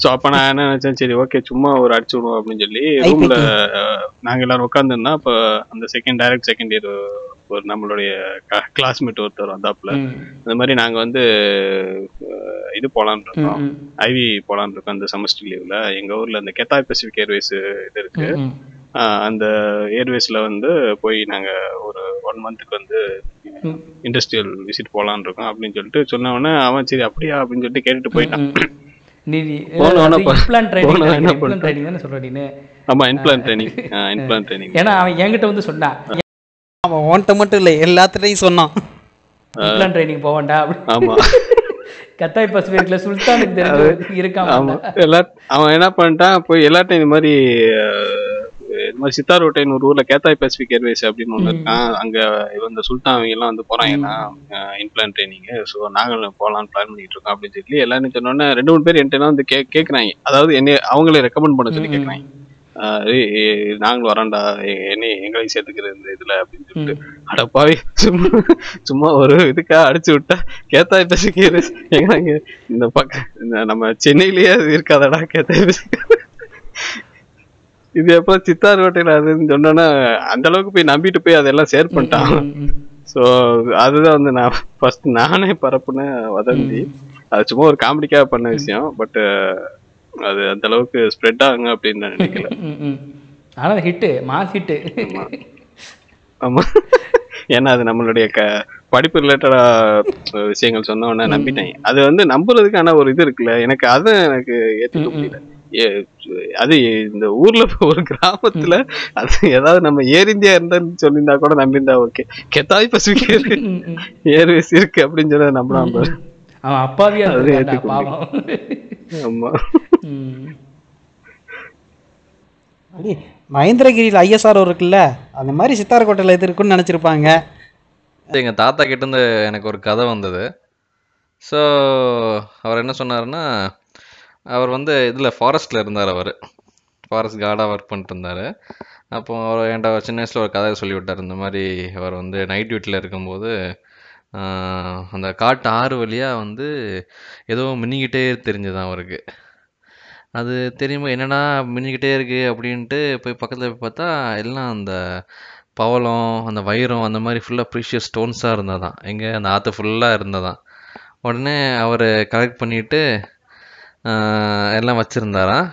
ஸோ அப்போ நான் என்ன நினைச்சேன் சரி ஓகே சும்மா ஒரு அடிச்சு விடுவோம் அப்படின்னு சொல்லி ரூம்ல நாங்க எல்லாரும் உட்காந்துருந்தோம் அப்போ அந்த செகண்ட் டைரக்ட் செகண்ட் இயர் ஒரு நம்மளுடைய கிளாஸ்மேட் ஒருத்தர் வந்தாப்புல. இந்த மாதிரி நாங்க வந்து இது போலான்னு இருக்கோம். ஐவி போலான்னு இருக்கோம் அந்த செமஸ்டர் லீவ்ல எங்க ஊர்ல இந்த கெத்தாய் பசிபிக் ஏர்வேஸ் இது இருக்கு அந்த ஏர்வேஸ்ல வந்து போய் நாங்க ஒரு ஒன் மந்த்துக்கு வந்து. இண்டஸ்ட்ரியல் விசிட் போலான்னு இருக்கோம் அப்படின்னு சொல்லிட்டு சொன்ன உடனே அவன் சரி அப்படியா அப்படின்னு சொல்லிட்டு கேட்டுட்டு போயிட்டான். நீ ப- இம்ப்ளான் ட்ரைனிங் இம்ப்ளான் ட்ரைனிங் தானே சொல்ற நீனு. ஆமா இன்பிளான் ட்ரைனிங் இன்பிளான் ட்ரைனிங் ஏன்னா அவன் என்கிட்ட வந்து சொன்னான் அவன் ஓன்ட்ட மட்டும் இல்லை எல்லாத்துட்டையும் சொன்னான். இம்ப்ளான் ட்ரைனிங் போவான்டா அப்படி. ஆமா. <laughs> கத்தாய் பசிபிக்ல சுல்தானுக்கு தெரிஞ்சு இருக்கான் ஆமா எல்லா அவன் என்ன பண்ணிட்டான் போய் எல்லாத்தையும் இந்த மாதிரி மாதிரி சித்தாரோட்டைன்னு ஒரு ஊர்ல கேத்தாய் பசிபிக் ஏர்வேஸ் அப்படின்னு ஒண்ணு இருக்கான் அங்க இந்த சுல்தான் அவங்க எல்லாம் வந்து போறாங்கன்னா இன்பிளான் ட்ரைனிங் ஸோ நாங்களும் போலாம்னு பிளான் பண்ணிட்டு இருக்கோம் அப்படின்னு சொல்லி எல்லாரும் சொன்னோன்னே ரெண்டு மூணு பேர் என்கிட்ட வந்து கே கேட்குறாங்க அதாவது என்னை அவங்களே ரெக்கமெண்ட் பண்ண சொல்லி கேட்குறாங்க நாங்களும் வரோம்டா எ- என்னை எங்களையும் சேர்த்துக்கிற இந்த இதுல அப்படின்னு சொல்லிட்டு. அடப்பாவி சும்மா சும்மா ஒரு இதுக்கா அடிச்சு விட்டா கேத்தாய் ஏர்வேஸ். எங்க இந்த பக்கம் நம்ம சென்னையிலேயே அது இருக்காதடா கேத்தாய் பசிபிக் இது எப்போ சித்தார் ஹோட்டல் அதுன்னு சொன்னோன்னா அந்த அளவுக்கு போய் நம்பிட்டு போய் அதெல்லாம் ஷேர் பண்ணிட்டான். ஸோ அதுதான் வந்து நான் ஃபர்ஸ்ட் நானே பரப்புன வதந்தி. அது சும்மா ஒரு காமெடிக்காக பண்ண விஷயம். பட் அது அந்த அளவுக்கு ஸ்ப்ரெட் ஆகுங்க அப்படின்னு நான் நினைக்கல. ம், ம். ஆனா ஹிட்டு மாஸ் ஹிட்டு ஆமா. ஏன்னா அது நம்மளுடைய க படிப்பு ரிலேட்டடா விஷயங்கள் சொன்ன உடனே நம்பிட்டேன். அது வந்து நம்புறதுக்கான ஒரு இது இருக்குல்ல. எனக்கு அது எனக்கு ஏத்துக்க முடியல. அது இந்த ஊர்ல ஒரு கிராமத்துல அது ஏதாவது நம்ம ஏர் இந்தியா இருந்தான்னு சொல்லியிருந்தா கூட நம்பியிருந்தா ஓகே. கெத்தாய் பசிபிக் இருக்கு ஏர்வேஸ் இருக்கு அப்படின்னு சொல்லி நம்பலாம். அவன் அப்பாவியா ஆமா. மகேந்திரகிரியில் ஐஎஸ்ஆர் இருக்குல்ல அந்த மாதிரி சித்தார்கோட்டையில் இது இருக்குன்னு நினச்சிருப்பாங்க. எங்க தாத்தா கிட்ட இருந்து எனக்கு ஒரு கதை வந்தது. ஸோ அவர் என்ன சொன்னாருன்னா அவர் வந்து இதில் ஃபாரஸ்ட்டில் இருந்தார் அவர். ஃபாரஸ்ட் கார்டாக ஒர்க் பண்ணிட்டு இருந்தார் அப்போ அவர் என்கிட்ட சின்ன வயசில் ஒரு கதை சொல்லி விட்டார் இந்த மாதிரி அவர் வந்து நைட் டியூட்டியில் இருக்கும்போது அந்த காட்டு ஆறு வழியாக வந்து ஏதோ மின்னிக்கிட்டே தெரிஞ்சுதான் அவருக்கு. அது தெரியுமா என்னடா மின்னிக்கிட்டே இருக்குது அப்படின்ட்டு போய் பக்கத்தில் போய் பார்த்தா எல்லாம் அந்த பவளம் அந்த வைரம் அந்த மாதிரி ஃபுல்லாக ப்ரீஷியஸ் ஸ்டோன்ஸாக இருந்ததாம். எங்கே? அந்த ஆற்று ஃபுல்லாக இருந்ததாம். உடனே அவர் கலெக்ட் பண்ணிவிட்டு எல்லாம் வச்சுருந்தாராம்.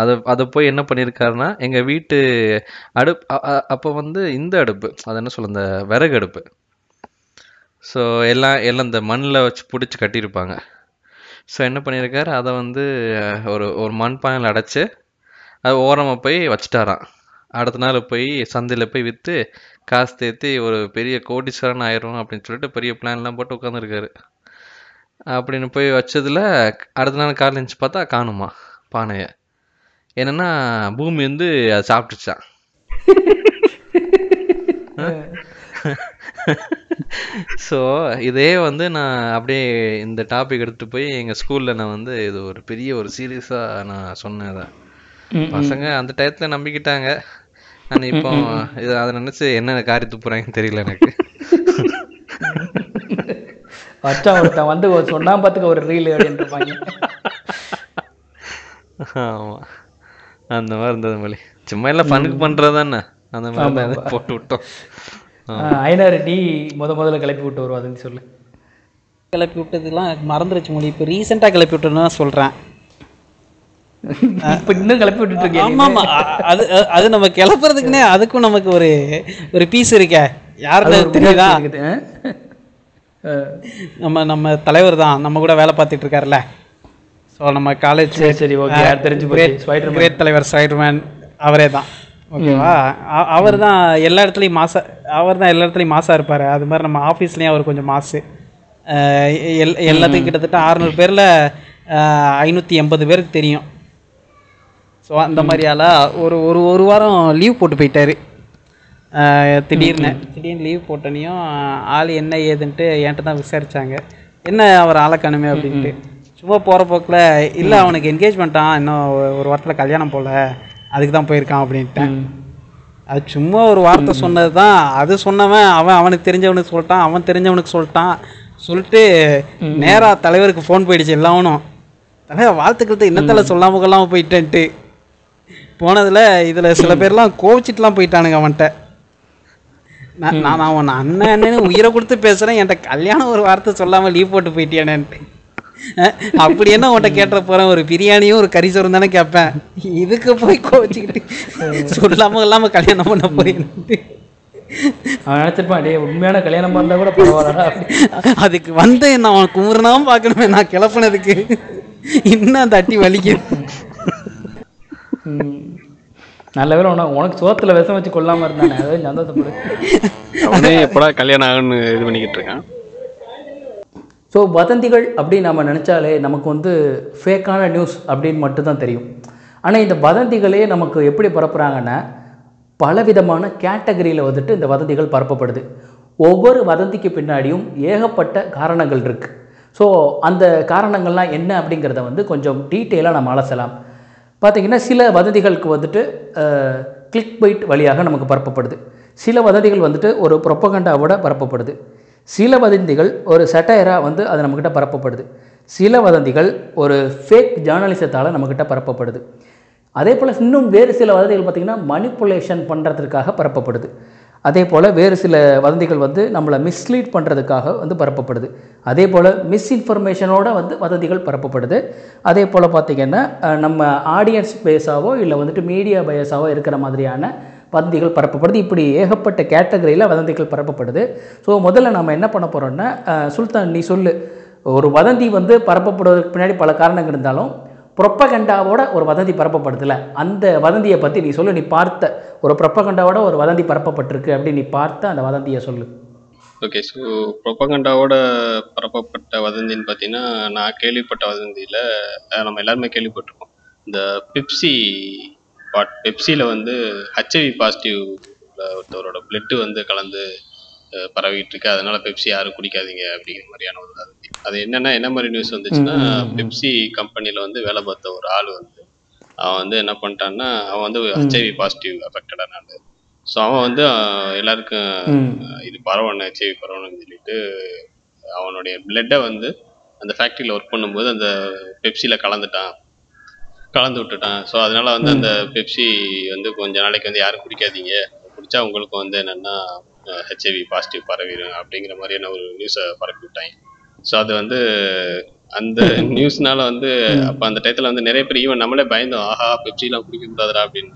அதை அதை போய் என்ன பண்ணியிருக்காருன்னா எங்கள் வீட்டு அடுப் அப்போ வந்து இந்த அடுப்பு அது என்ன சொல்ல இந்த விறகு அடுப்பு. ஸோ எல்லாம் எல்லாம் இந்த மண்ணில் வச்சு பிடிச்சி கட்டியிருப்பாங்க. ஸோ என்ன பண்ணியிருக்காரு அதை வந்து ஒரு ஒரு மண்பானையில் அடைச்சு அது ஓரமாக போய் வச்சுட்டாராம். அடுத்த நாள் போய் சந்தையில் போய் விற்று காசு தேத்தி ஒரு பெரிய கோடீஸ்வரன் ஆயிரும் அப்படின்னு சொல்லிட்டு பெரிய பிளான்லாம் போட்டு உட்காந்துருக்காரு அப்படின்னு போய் வச்சதுல அடுத்த நாள் காலையில் எழுந்துச்சு பார்த்தா காணுமா பானையை. என்னன்னா பூமி வந்து அதை சாப்பிட்டுச்சான் ஸோ இதே வந்து நான் அப்படியே இந்த டாபிக் எடுத்துட்டு போய் எங்க ஸ்கூல்ல நான் வந்து இது ஒரு பெரிய ஒரு சீரியஸா நான் சொன்னேன் பசங்க அந்த டயத்துல நம்பிக்கிட்டாங்க. நான் இப்போ இது அதை நினைச்சு என்ன காரி துப்புறாங்கன்னு தெரியல எனக்கு. <laughs> வச்சா ஒருத்தன் வந்து ஒரு சொன்னா பார்த்துக்க ஒரு ரீல் அப்படின்ட்டு இருப்பாங்க. ஆமா. அந்த மாதிரி இருந்தது மொழி. சும்மா எல்லாம் ஃபனுக்கு பண்றது தானே அந்த மாதிரி போட்டு விட்டோம். ஐநாறு நீ முத முதல்ல கிளப்பி விட்டு வருவாதுன்னு சொல்லு. கிளப்பி விட்டதுலாம் மறந்துருச்சு மொழி. இப்போ ரீசெண்டாக கிளப்பி விட்டதுன்னு தான் சொல்கிறேன் இப்ப இன்னும் கிளப்பி விட்டுட்டு இருக்கேன் ஆமாம் ஆமாம் அது அது நம்ம கிளப்புறதுக்குன்னே அதுக்கும் நமக்கு ஒரு ஒரு பீஸ் இருக்கே. யாருன்னு தெரியுதா. நம்ம நம்ம தலைவர் தான். நம்ம கூட வேலை பார்த்துட்டு இருக்காருல்ல. ஸோ நம்ம காலேஜ் சரி சரி ஓகே யார் தெரிஞ்சு ஸ்பைடர் கிரேட் தலைவர் ஸ்பைடர்மேன் அவரே தான். ஓகேவா அவர் தான் எல்லா இடத்துலையும் மாசா அவர் தான் எல்லா இடத்துலையும் மாசா இருப்பார். அது மாதிரி நம்ம ஆஃபீஸ்லேயும் அவர் கொஞ்சம் மாசு. எல் எல்லாத்துக்கும் கிட்டத்தட்ட அறநூறு பேரில் ஐநூற்றி எண்பது பேருக்கு தெரியும். ஸோ அந்த மாதிரியால ஒரு ஒரு ஒரு வாரம் லீவ் போட்டு போயிட்டாரு. திடீர்னு. திடீர்னு லீவ் போட்டனையும் ஆள் என்ன ஏதுன்ட்டு என்கிட்ட தான் விசாரிச்சாங்க. என்ன அவர் ஆளை காணுமே அப்படின்ட்டு. சும்மா போகிற போக்கில் இல்லை அவனுக்கு என்கேஜ்மெண்ட்டான் இன்னும் ஒரு- வாரத்தில் கல்யாணம் போல. அதுக்கு தான் போயிருக்கான் அப்படின்ட்டேன். அது சும்மா ஒரு வார்த்தை சொன்னது தான் அது சொன்னவன் அவன் அவனுக்கு தெரிஞ்சவனுக்கு சொல்லிட்டான் அவன் தெரிஞ்சவனுக்கு சொல்லிட்டான். சொல்லிட்டு நேரா தலைவருக்கு ஃபோன் போயிடுச்சு எல்லாவனும். தலைவர் வாழ்த்துக்கிறது இன்னத்தில் சொல்லாம கொள்ளாம போயிட்டேன்ட்டு. போனதுல இதுல சில பேர்லாம் கோவிச்சிட்டுலாம் போயிட்டானுங்க அவன்கிட்ட. நான் நான் அவன் அண்ணன் அண்ணன்னு உயிரை கொடுத்து பேசுறேன். என்கிட்ட கல்யாணம் ஒரு வார்த்தை சொல்லாம லீவ் போட்டு போயிட்டியானேன்ட்டு. அஹ், அப்படி என்ன உன்கிட்ட கேட்ட போறேன்? ஒரு பிரியாணியும் ஒரு கறி சோறும் தானே கேட்பேன். இதுக்கு போய் கோவிச்சுக்கிட்டு சொல்லாம இல்லாம கல்யாணம் பண்ண போயிட்டு அவன் நினைச்சிருப்பான் டேய் உண்மையான கல்யாணம் பண்ணா கூட பரவாயில்லடா. அப்படி அதுக்கு வந்து நான் அவன் குமுறனாவும் பார்க்கணுமே நான் கிளப்புனதுக்கு. இன்னும் தட்டி வலிக்குது ம். நல்ல வேலை உனக்கு உனக்கு சோத்துல விஷம் வச்சு கொள்ளாம இருந்தானே அதாவது சந்தோஷப்படு. அவனே எப்படா கல்யாணம் ஆகுன்னு இது பண்ணிக்கிட்டு இருக்கான். ஸோ வதந்திகள் அப்படின்னு நம்ம நினச்சாலே நமக்கு வந்து ஃபேக்கான நியூஸ் அப்படின்னு மட்டும்தான் தெரியும். ஆனால் இந்த வதந்திகளே நமக்கு எப்படி பரப்புகிறாங்கன்னா பலவிதமான கேட்டகரியில் வந்துட்டு இந்த வதந்திகள் பரப்பப்படுது. ஒவ்வொரு வதந்திக்கு பின்னாடியும் ஏகப்பட்ட காரணங்கள் இருக்குது ஸோ அந்த காரணங்கள்லாம் என்ன அப்படிங்கிறத வந்து கொஞ்சம் டீட்டெயிலாக நம்ம அலசலாம். பார்த்தீங்கன்னா சில வதந்திகளுக்கு வந்துட்டு கிளிக் பைட் வழியாக நமக்கு பரப்பப்படுது. சில வதந்திகள் வந்துட்டு ஒரு ப்ரொப்பகண்டாவோட பரப்பப்படுது. சில வதந்திகள் ஒரு சட்டையராக வந்து அது நம்மக்கிட்ட பரப்பப்படுது. சில வதந்திகள் ஒரு ஃபேக் ஜேர்னலிசத்தால் நம்மக்கிட்ட பரப்பப்படுது. அதே போல் இன்னும் வேறு சில வதந்திகள் பார்த்திங்கன்னா மனிப்புலேஷன் பண்ணுறதுக்காக பரப்பப்படுது. அதே போல் வேறு சில வதந்திகள் வந்து நம்மளை மிஸ்லீட் பண்ணுறதுக்காக வந்து பரப்பப்படுது. அதே போல் மிஸ்இன்ஃபர்மேஷனோட வந்து வதந்திகள் பரப்பப்படுது. அதே போல் பார்த்திங்கன்னா நம்ம ஆடியன்ஸ் பேஸாவோ இல்லை வந்துட்டு மீடியா பயஸாவோ இருக்கிற மாதிரியான வதந்திகள் பரப்பப்படுது. இப்படி ஏகப்பட்ட கேட்டகரியில் வதந்திகள் பரப்பப்படுது. ஸோ முதல்ல நம்ம என்ன பண்ண போகிறோம்னா சுல்தான் நீ சொல்லு. ஒரு வதந்தி வந்து பரப்பப்படுவதற்கு பின்னாடி பல காரணங்கள் இருந்தாலும் ப்ரொப்பகண்டாவோட ஒரு வதந்தி பரப்பப்படுதுல அந்த வதந்தியை பற்றி நீ சொல்லு நீ பார்த்த ஒரு ப்ரொப்பகண்டாவோட ஒரு வதந்தி பரப்பப்பட்டிருக்கு அப்படின்னு நீ பார்த்த அந்த வதந்தியை சொல்லு. ஓகே ஸோ ப்ரொபகண்டாவோட பரப்பப்பட்ட வதந்தின்னு பார்த்தீங்கன்னா நான் கேள்விப்பட்ட வதந்தியில் நம்ம எல்லாருமே கேள்விப்பட்டிருக்கோம் இந்த பெப்சி பாட் பெப்சியில் வந்து ஹெச்ஐவி பாசிட்டிவ் ஒருத்தவரோட பிளட்டு வந்து கலந்து பரவிட்டு இருக்கு. அதனால பெப்சி யாரும் குடிக்காதீங்க அப்படிங்கிற மாதிரியான ஒரு அது என்னன்னா என்ன மாதிரி நியூஸ் வந்துச்சுன்னா பெப்சி கம்பெனியில் வந்து வேலை பார்த்த ஒரு ஆள் வந்து அவன் வந்து என்ன பண்ணிட்டான்னா அவன் வந்து ஹச்ஐவி பாசிட்டிவ் அஃபெக்டடான ஆள். ஸோ அவன் வந்து எல்லாருக்கும் இது பரவணும் ஹெச்ஐவி பரவணும்னு சொல்லிட்டு அவனுடைய பிளட்டை வந்து அந்த ஃபேக்ட்ரியில் ஒர்க் பண்ணும்போது அந்த பெப்சியில் கலந்துட்டான். கலந்து விட்டுட்டான். ஸோ அதனால வந்து அந்த பெப்சி வந்து கொஞ்ச நாளைக்கு வந்து யாரும் குடிக்காதீங்க. குடிச்சா உங்களுக்கு வந்து என்னன்னா ஹெச்ஐவி பாசிட்டிவ் பரவிடும் அப்படிங்கிற மாதிரியான ஒரு நியூஸை பரப்பி விட்டாங்க. ஸோ அது வந்து அந்த <laughs> நியூஸ்னால வந்து அப்போ அந்த டயத்தில் வந்து நிறைய பேர் ஈவன் நம்மளே பயந்தோம் ஆஹா பெப்சிலாம் குடிக்க கூடாதுடா அப்படின்னு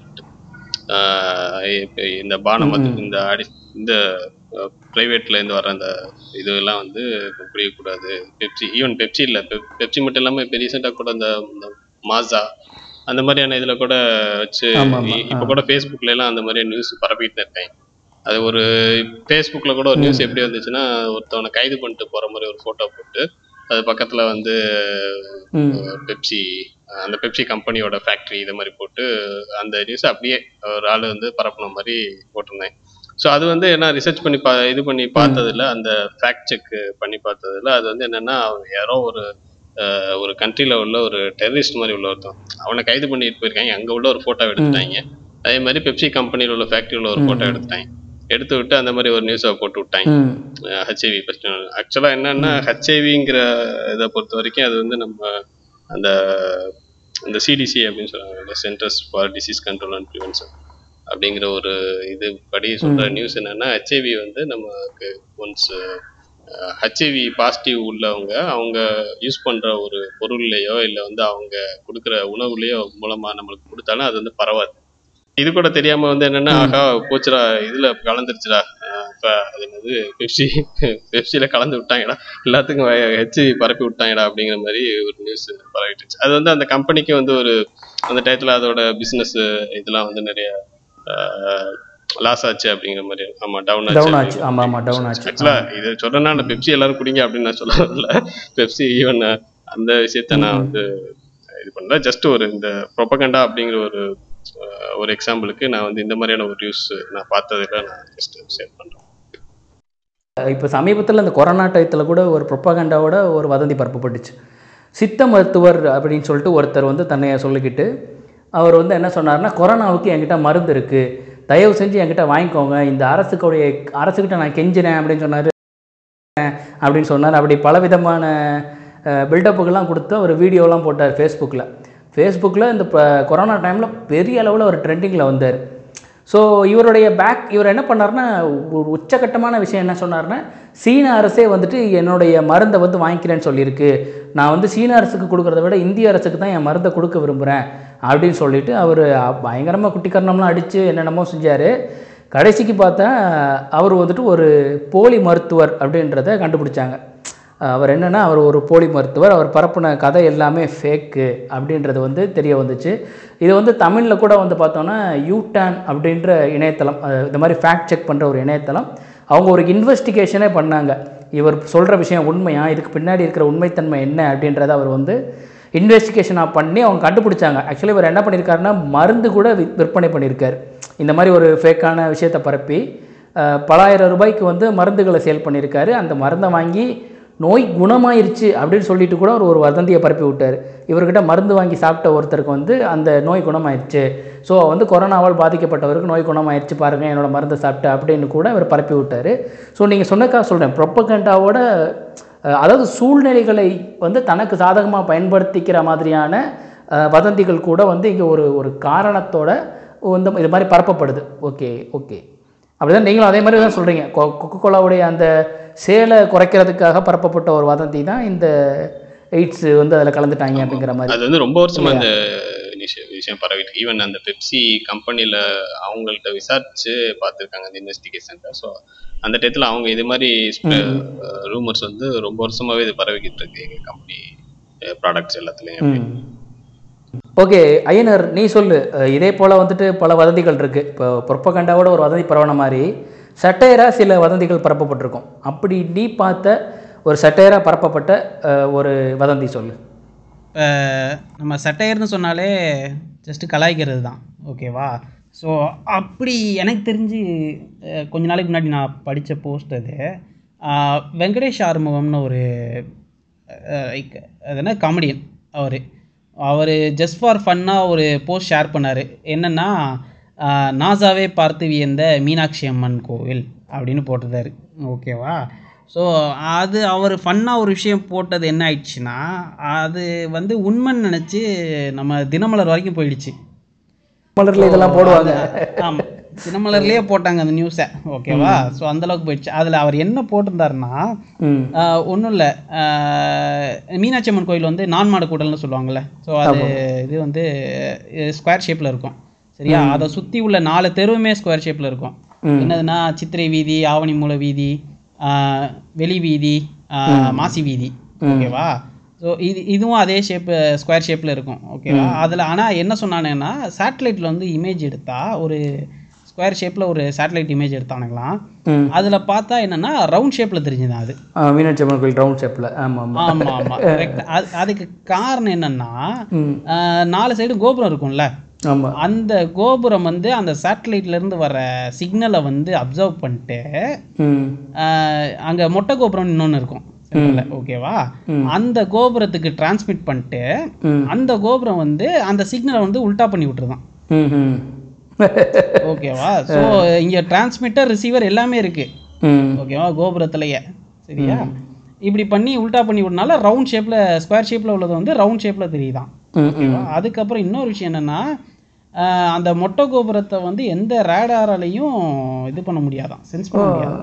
இந்த பானம் இந்த அடி இந்த ப்ரைவேட்ல இருந்து வர அந்த இதெல்லாம் வந்து குடிக்கக்கூடாது. பெப்சி ஈவன் பெப்சி இல்லை. பெப்சி மட்டும் இல்லாமல் இப்போ ரீசெண்டாக கூட அந்த மாசா அந்த மாதிரியான இதில் கூட வச்சு இப்போ கூட ஃபேஸ்புக்ல எல்லாம் அந்த மாதிரியான நியூஸ் பரப்பிட்டு இருக்காங்க. அது ஒரு ஃபேஸ்புக்ல கூட ஒரு நியூஸ் எப்படி வந்துச்சுன்னா ஒருத்தவனை கைது பண்ணிட்டு போற மாதிரி ஒரு போட்டோ போட்டு அது பக்கத்துல வந்து பெப்சி அந்த பெப்சி கம்பெனியோட ஃபேக்டரி இதை மாதிரி போட்டு அந்த நியூஸ் அப்படியே ஒரு ஆள் வந்து பரப்புன மாதிரி போட்டிருந்தேன். ஸோ அது வந்து என்ன ரிசர்ச் பண்ணி பா இது பண்ணி பார்த்ததுல அந்த ஃபேக்ட் செக் பண்ணி பார்த்ததுல அது வந்து என்னன்னா யாரோ ஒரு ஒரு கண்ட்ரில உள்ள ஒரு டெரரிஸ்ட் மாதிரி உள்ள ஒருத்தன். அவனை கைது பண்ணிட்டு போயிருக்காங்க அங்க உள்ள ஒரு போட்டோ எடுத்துட்டாங்க. அதே மாதிரி பெப்சி கம்பெனியில் உள்ள ஃபேக்டரியில் ஒரு போட்டோ எடுத்துட்டாங்க. எடுத்து விட்டு அந்த மாதிரி ஒரு நியூஸை போட்டு விட்டாங்க. ஹெச்ஐவி பிரச்சனை. ஆக்சுவலாக என்னன்னா ஹெச்ஐவிங்கிற இதை பொறுத்த வரைக்கும் அது வந்து நம்ம அந்த இந்த சிடிசி அப்படின்னு சொல்லுவாங்க centres for disease control and prevention அப்படிங்கிற ஒரு இது படி சொல்ற நியூஸ் என்னன்னா ஹெச்ஐவி வந்து நமக்கு ஒன்ஸ் ஹெச்ஐவி பாசிட்டிவ் உள்ளவங்க அவங்க யூஸ் பண்ற ஒரு பொருள்லையோ இல்லை வந்து அவங்க கொடுக்குற உணவுலையோ மூலமா நம்மளுக்கு கொடுத்தாலும் அது வந்து பரவாது. இது கூட தெரியாம வந்து என்னன்னா ஆகா போச்சுடா இதுல கலந்துருச்சுடா. இப்ப அது என்னது பெப்சி பெப்சியில கலந்து விட்டாங்கடா. எல்லாத்துக்கும் ஹெச்ஐவி பரப்பி விட்டாங்கடா அப்படிங்கிற மாதிரி ஒரு நியூஸ் பரவிட்டுச்சு அது வந்து அந்த கம்பெனிக்கு வந்து ஒரு அந்த டயத்துல அதோட பிசினஸ் இதெல்லாம் வந்து நிறைய லாஸ் ஆச்சு அப்படிங்கிற மாதிரி. ஆமா டவுன் ஆச்சு. ஆமாம் ஆமாம் டவுன் ஆச்சு. ஆக்சுவலா இது சொல்றேன்னா அந்த பெப்சி எல்லாரும் குடிங்க அப்படின்னு நான் சொல்ல வரல. பெப்சி ஈவன் அந்த விஷயத்த நான் வந்து இது பண்ணல. ஜஸ்ட் ஒரு இந்த ப்ரொபகண்டா அப்படிங்கிற ஒரு ஒரு எக்ஸாம்பிளுக்கு நான் வந்து இந்த மாதிரியான ஒரு நியூஸ் நான் பார்த்ததில் நான் ஜஸ்ட் ஷேர் பண்ணுறேன் இப்போ சமீபத்தில் இந்த கொரோனா டயத்தில் கூட ஒரு ப்ரொப்பகண்டாவோட ஒரு வதந்தி பரப்பப்பட்டுச்சு சித்த மருத்துவர் அப்படின்னு சொல்லிட்டு ஒருத்தர் வந்து தன்னையை சொல்லிக்கிட்டு அவர் வந்து என்ன சொன்னார்னா கொரோனாவுக்கு என்கிட்ட மருந்து இருக்குது தயவு செஞ்சு என்கிட்ட வாங்கிக்கோங்க. இந்த அரசுக்குடைய அரசுக்கிட்ட நான் கெஞ்சினேன் அப்படின்னு சொன்னார். அப்படின்னு சொன்னார். அப்படி பலவிதமான பில்டப்புகள்லாம் கொடுத்து அவர் வீடியோலாம் போட்டார் ஃபேஸ்புக்கில் ஃபேஸ்புக்கில் இந்த கொரோனா டைமில் பெரிய அளவில் ஒரு ட்ரெண்டிங்கில் வந்தார். ஸோ இவருடைய பேக் இவர் என்ன பண்ணார்னா ஒரு உச்சகட்டமான விஷயம் என்ன சொன்னார்னா சீன அரசே வந்துட்டு என்னுடைய மருந்தை வந்து வாங்கிக்கிறேன்னு சொல்லியிருக்கு. நான் வந்து சீன அரசுக்கு கொடுக்குறத விட இந்திய அரசுக்கு தான் என் மருந்தை கொடுக்க விரும்புகிறேன் அப்படின்னு சொல்லிட்டு அவர் பயங்கரமாக குட்டிக்கரணம்லாம் அடித்து என்னென்னமோ செஞ்சார். கடைசிக்கு பார்த்தா அவர் வந்துட்டு ஒரு போலி மருத்துவர் அப்படின்றத கண்டுபிடிச்சாங்க. அவர் என்னென்னா அவர் ஒரு போலி மருத்துவர். அவர் பரப்புன கதை எல்லாமே ஃபேக்கு அப்படின்றது வந்து தெரிய வந்துச்சு. இது வந்து தமிழில் கூட வந்து பார்த்தோன்னா யூடான் அப்படின்ற இணையதளம் இந்த மாதிரி ஃபேக்ட் செக் பண்ணுற ஒரு இணையதளம். அவங்க ஒரு இன்வெஸ்டிகேஷனே பண்ணாங்க. இவர் சொல்கிற விஷயம் உண்மையா? இதுக்கு பின்னாடி இருக்கிற உண்மைத்தன்மை என்ன அப்படின்றத அவர் வந்து இன்வெஸ்டிகேஷனாக பண்ணி அவங்க கண்டுபிடிச்சாங்க. ஆக்சுவலி இவர் என்ன பண்ணியிருக்காருன்னா மருந்து கூட வி- விற்பனை பண்ணியிருக்கார் இந்த மாதிரி ஒரு ஃபேக்கான விஷயத்தை பரப்பி பலாயிரம் ரூபாய்க்கு வந்து மருந்துகளை சேல் பண்ணியிருக்காரு அந்த மருந்தை வாங்கி நோய் குணமாயிருச்சு அப்படின்னு சொல்லிட்டு கூட அவர் ஒரு வதந்தியை பரப்பி விட்டார். இவர்கிட்ட மருந்து வாங்கி சாப்பிட்ட ஒருத்தருக்கு வந்து அந்த நோய் குணமாயிருச்சு. ஸோ வந்து கொரோனாவால் பாதிக்கப்பட்டவருக்கு நோய் குணமாயிருச்சு பாருங்கள் என்னோடய மருந்தை சாப்பிட்டு அப்படின்னு கூட இவர் பரப்பி விட்டார். ஸோ நீங்கள் சொன்னக்கா சொல்கிறேன் ப்ரொப்பகண்டாவோட அதாவது சூழ்நிலைகளை வந்து தனக்கு சாதகமாக பயன்படுத்திக்கிற மாதிரியான வதந்திகள் கூட வந்து இங்கே ஒரு ஒரு காரணத்தோட வந்து இது மாதிரி பரப்பப்படுது. ஓகே ஓகே அப்படிதான் நீங்களும் அதே மாதிரி தான் சொல்கிறீங்க கொக்கோ கோலாவுடைய அந்த சேலை குறைக்கிறதுக்காக பரப்பப்பட்ட ஒரு வதந்தி தான் இந்த எய்ட்ஸ் வந்து அதில் கலந்துட்டாங்க அப்படிங்கிற மாதிரி. அது வந்து ரொம்ப வருஷமா இந்த விஷயம் விஷயம் பரவிட்டு ஈவன் அந்த பெப்சி கம்பெனில அவங்கள்ட்ட விசாரிச்சு பார்த்துருக்காங்க அந்த இன்வெஸ்டிகேஷன்ல ஸோ அந்த டயத்துல அவங்க இது மாதிரி ரூமர்ஸ் வந்து ரொம்ப வருஷமாவே இது பரவிக்கிட்டு இருக்கு எங்க கம்பெனி ப்ராடக்ட்ஸ் எல்லாத்துலயும். ஓகே ஐயனர் நீ சொல்லு. இதே போல் வந்துட்டு பல வதந்திகள் இருக்குது இப்போ பொற்பகண்டாவோட ஒரு வதந்தி பரவன மாதிரி சட்டையராக சில வதந்திகள் பரப்பப்பட்டிருக்கும். அப்படி நீ பார்த்த ஒரு சட்டையராக பரப்பப்பட்ட ஒரு வதந்தி சொல்லு. இப்போ நம்ம சட்டையர்னு சொன்னாலே ஜஸ்ட்டு கலாய்க்கிறது தான். ஓகேவா ஸோ அப்படி எனக்கு தெரிஞ்சு கொஞ்ச நாளைக்கு முன்னாடி நான் படித்த போஸ்ட் அது. வெங்கடேஷ் ஆறுமுகம்னு ஒரு லைக் அது என்ன? காமெடியன் அவர். அவர் ஜஸ்ட் ஃபார் ஃபன்னாக ஒரு போஸ்ட் ஷேர் பண்ணார். என்னென்னா நாசாவே பார்த்து வியந்த மீனாட்சி அம்மன் கோவில் அப்படின்னு போட்டிருந்தாரு. ஓகேவா ஸோ அது அவர் ஃபன்னாக ஒரு விஷயம் போட்டது என்ன ஆயிடுச்சுன்னா அது வந்து உண்மைன்னு நினச்சி நம்ம தினமலர் வரைக்கும் போயிடுச்சு. மலரில் இதெல்லாம் போடுவாங்க. ஆமாம் தினமலர்லேயே போட்டாங்க அந்த நியூஸை ஓகேவா? ஸோ அந்தளவுக்கு போயிடுச்சு. அதில் அவர் என்ன போட்டிருந்தாருன்னா ஒன்றும் இல்லை. மீனாட்சி அம்மன் கோயில் வந்து நான்மாட கூடல்னு சொல்லுவாங்கள்ல ஸோ அது இது வந்து ஸ்கொயர் ஷேப்பில் இருக்கும். சரியா? அதை சுற்றி உள்ள நாலு தெருவுமே ஸ்கொயர் ஷேப்பில் இருக்கும். என்னதுன்னா சித்திரை வீதி ஆவணி மூல வீதி வெளி வீதி மாசி வீதி. ஓகேவா? ஸோ இது இதுவும் அதே ஷேப்பு ஸ்கொயர் ஷேப்பில் இருக்கும். ஓகேவா? அதில் ஆனால் என்ன சொன்னானுங்கன்னா சேட்டலைட்டில் வந்து இமேஜ் எடுத்தா ஒரு ஸ்கொயர் ஷேப்பில் ஒரு சேட்டலைட் இமேஜ் எடுத்தானுங்களாம். அதில் பார்த்தா என்னன்னா ரவுண்ட் ஷேப்பில் தெரிஞ்சுதான் அது. மீனாட்சி அம்மன் கோயில் ரவுண்ட் ஷேப்பில் ஆமாம் ஆமாம் ஆமா ஆமா. <laughs> Correct. அது அதுக்கு காரணம் என்னன்னா நாலு சைடு கோபுரம் இருக்கும்ல. ஆமாம் அந்த கோபுரம் வந்து அந்த சேட்டலைட்ல இருந்து வர சிக்னலை வந்து அப்சர்வ் பண்ணிட்டு அங்க மொட்டை கோபுரம் இன்னொன்னு இருக்கும். ஓகேவா? அந்த கோபுரத்துக்கு டிரான்ஸ்மிட் பண்ணிட்டு. அந்த கோபுரம் வந்து அந்த சிக்னலை வந்து உல்டா பண்ணி விட்டுருதான். ஓகேவா? ஸோ இங்க டிரான்ஸ்மிட்டர் ரிசீவர் எல்லாமே இருக்கு. ஓகேவா? கோபுரத்துலயே. சரியா? இப்படி பண்ணி உல்டா பண்ணி விடனால ரவுண்ட் ஷேப்ல ஸ்கொயர் ஷேப்ல உள்ளது வந்து ரவுண்ட் ஷேப்ல தெரியுதான். அதுக்கப்புறம் இன்னொரு விஷயம் என்னன்னா அந்த மொட்டை கோபுரத்தை வந்து எந்த ரேடாராலையும் இது பண்ண முடியாதான். சென்ஸ் பண்ண முடியாது.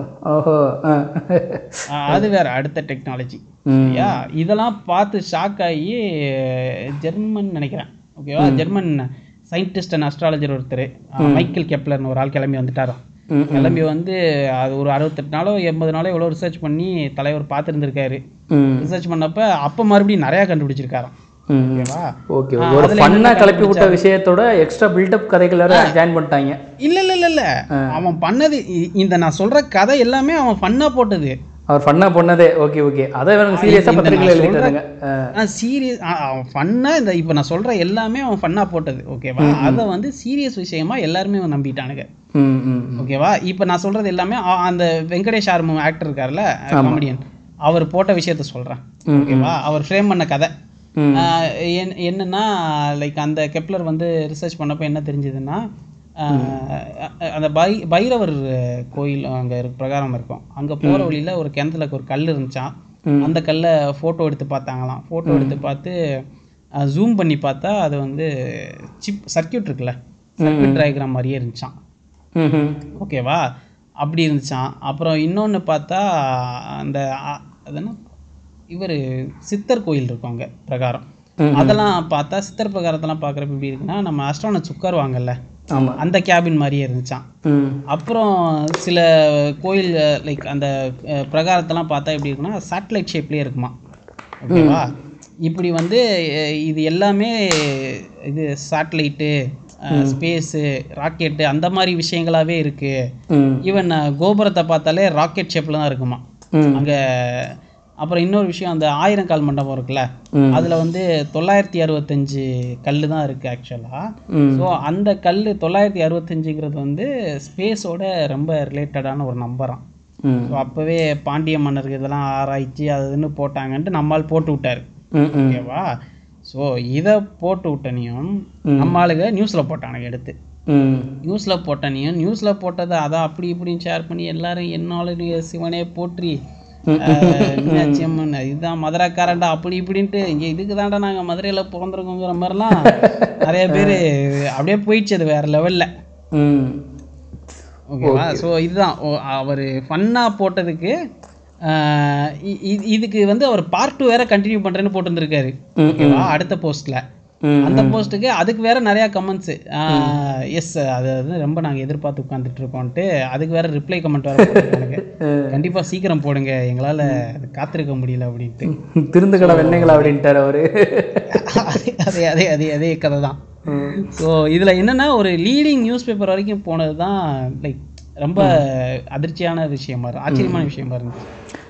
அது வேற அடுத்த டெக்னாலஜி சரியா? இதெல்லாம் பார்த்து ஷாக் ஆகி ஜெர்மன் நினைக்கிறேன். ஓகேவா? ஜெர்மன் சயின்டிஸ்ட் அண்ட் அஸ்ட்ராலஜர் ஒருத்தர் மைக்கேல் கெப்லர்னு ஒரு ஆள் கிளம்பி வந்துட்டாராம். கிளம்பி வந்து அது ஒரு அறுபத்தெட்டு நாளோ எண்பது நாளோ எவ்வளோ ரிசர்ச் பண்ணி தலைவர் பார்த்துருந்துருக்காரு. ரிசர்ச் பண்ணப்ப அப்போ மறுபடியும் நிறையா கண்டுபிடிச்சிருக்காராம். ஓகேவா? ஓகே ஒரு ஃபன்னா கிளப்பி விட்ட விஷயத்தோட எக்ஸ்ட்ரா பில்டப் கதைகள் வேற ஜாயின் பண்ணிட்டாங்க. இல்ல இல்ல இல்ல இல்ல. அவன் பண்ணது இந்த நான் சொல்ற கதை எல்லாமே அவன் ஃபன்னா போட்டது. அவர் ஃபன்னா பண்ணதே ஓகே ஓகே. அதை வேற சீரியஸா எழுதிட்டாருங்க. ஆ. சீரியஸ் அவன் ஃபன்னா இந்த இப்போ நான் சொல்ற எல்லாமே அவன் ஃபன்னா போட்டது ஓகேவா? அதை வந்து சீரியஸ் விஷயமா எல்லாருமே அவன் நம்பிட்டானுங்க. ஓகேவா? இப்போ நான் சொல்றது எல்லாமே அந்த வெங்கடேஷ் ஆர்மு ஆக்டர் இருக்கார்ல காமெடியன் அவர் போட்ட விஷயத்த சொல்றேன் ஓகேவா? அவர் ஃப்ரேம் பண்ண கதை. என்னன்னா லைக் அந்த கெப்லர் வந்து ரிசர்ச் பண்ணப்போ என்ன தெரிஞ்சதுன்னா அந்த பை பைரவர் கோயில் அங்கே பிரகாரம் இருக்கும். அங்கே போகிற வழியில ஒரு கிணத்துல ஒரு கல் இருந்துச்சான் அந்த கல்லை ஃபோட்டோ எடுத்து பார்த்தாங்களாம். ஃபோட்டோ எடுத்து பார்த்து ஜூம் பண்ணி பார்த்தா அது வந்து சிப் சர்க்கியூட் இருக்குல்ல? சர்க்கியூட் டயக்ராம் மாதிரியே இருந்துச்சான் ஓகேவா அப்படி இருந்துச்சான் அப்புறம் இன்னொன்று பார்த்தா அந்த அது என்ன? இவர் சித்தர் கோயில் இருக்கும் அங்கே பிரகாரம். அதெல்லாம் பார்த்தா சித்தர் பிரகாரத்தெல்லாம் பார்க்குறப்ப எப்படி இருக்குன்னா நம்ம அஸ்ட்ரானட்ஸ் உட்காருவாங்கல்ல? ஆமா. அந்த கேபின் மாதிரியே இருந்துச்சான் அப்புறம் சில கோயில் லைக் அந்த பிரகாரத்தெல்லாம் பார்த்தா எப்படி இருக்குன்னா சேட்டலைட் ஷேப்லேயே இருக்குமா ஓகேவா? இப்படி வந்து இது எல்லாமே இது சேட்டலைட்டு ஸ்பேஸு ராக்கெட்டு அந்த மாதிரி விஷயங்களாவே இருக்கு. ம். ஈவன் கோபுரத்தை பார்த்தாலே ராக்கெட் ஷேப்பில் தான் இருக்குமா. அங்கே அப்புறம் இன்னொரு விஷயம் அந்த ஆயிரம் கால் மண்டபம் இருக்குல்ல. அதில் வந்து தொள்ளாயிரத்தி அறுபத்தஞ்சு கல் தான் இருக்குது ஆக்சுவலாக. ஸோ அந்த கல் தொள்ளாயிரத்தி அறுபத்தஞ்சுங்கிறது வந்து ஸ்பேஸோட ரொம்ப ரிலேட்டடான ஒரு நம்பராம் ஸோ அப்போவே பாண்டிய மன்னருக்கு இதெல்லாம் ஆராய்ச்சி அது இதுன்னு போட்டாங்கன்ட்டு நம்மால் போட்டு விட்டாரு. ஓகேவா ஸோ இதை போட்டு விட்டனையும் நம்ம ஆளுங்க நியூஸில் போட்டானுங்க எடுத்து. நியூஸில் போட்டனையும் நியூஸில் போட்டதை அதான் அப்படி இப்படின்னு ஷேர் பண்ணி எல்லாரும் என்னாலுடைய சிவனே போற்றி ஆஹ், மீனாட்சி அம்மன் இதுதான் மதுரைக்காரன்டா அப்படி இப்படின்ட்டு. இங்கே இதுக்கு தாண்டா நாங்கள் மதுரையில் பிறந்திருக்கோங்கிற மாதிரிலாம் நிறைய பேர் அப்படியே போயிடுச்சு அது வேற லெவலில் ஓகேவா ஸோ இதுதான். அவர் ஃபன்னாக போட்டதுக்கு இதுக்கு வந்து அவர் பார்ட் டூ வேற கண்டினியூ பண்ணுறேன்னு போட்டிருந்திருக்காரு. ஓகேவா அடுத்த போஸ்ட்டில் அந்த போஸ்ட்டுக்கு அதுக்கு வேற நிறையா கமெண்ட்ஸு எஸ் அது வந்து ரொம்ப நாங்கள் எதிர்பார்த்து உட்காந்துட்டு இருக்கோன்ட்டு அதுக்கு வேற ரிப்ளை கமெண்ட் வேற <laughs> கண்டிப்பாக சீக்கிரம் போடுங்க எங்களால் காத்திருக்க முடியல அப்படின்ட்டு. திருந்துக்கடா வெண்ணைகளா அப்படின்ட்டார் அவரு. அதே அதே அதே அதே கதை தான். ஸோ இதில் என்னன்னா ஒரு லீடிங் நியூஸ் பேப்பர் வரைக்கும் போனது தான் லைக் ரொம்ப அதிர்ச்சியான விஷயமா ஆச்சரியமான விஷயமா இருந்துச்சு.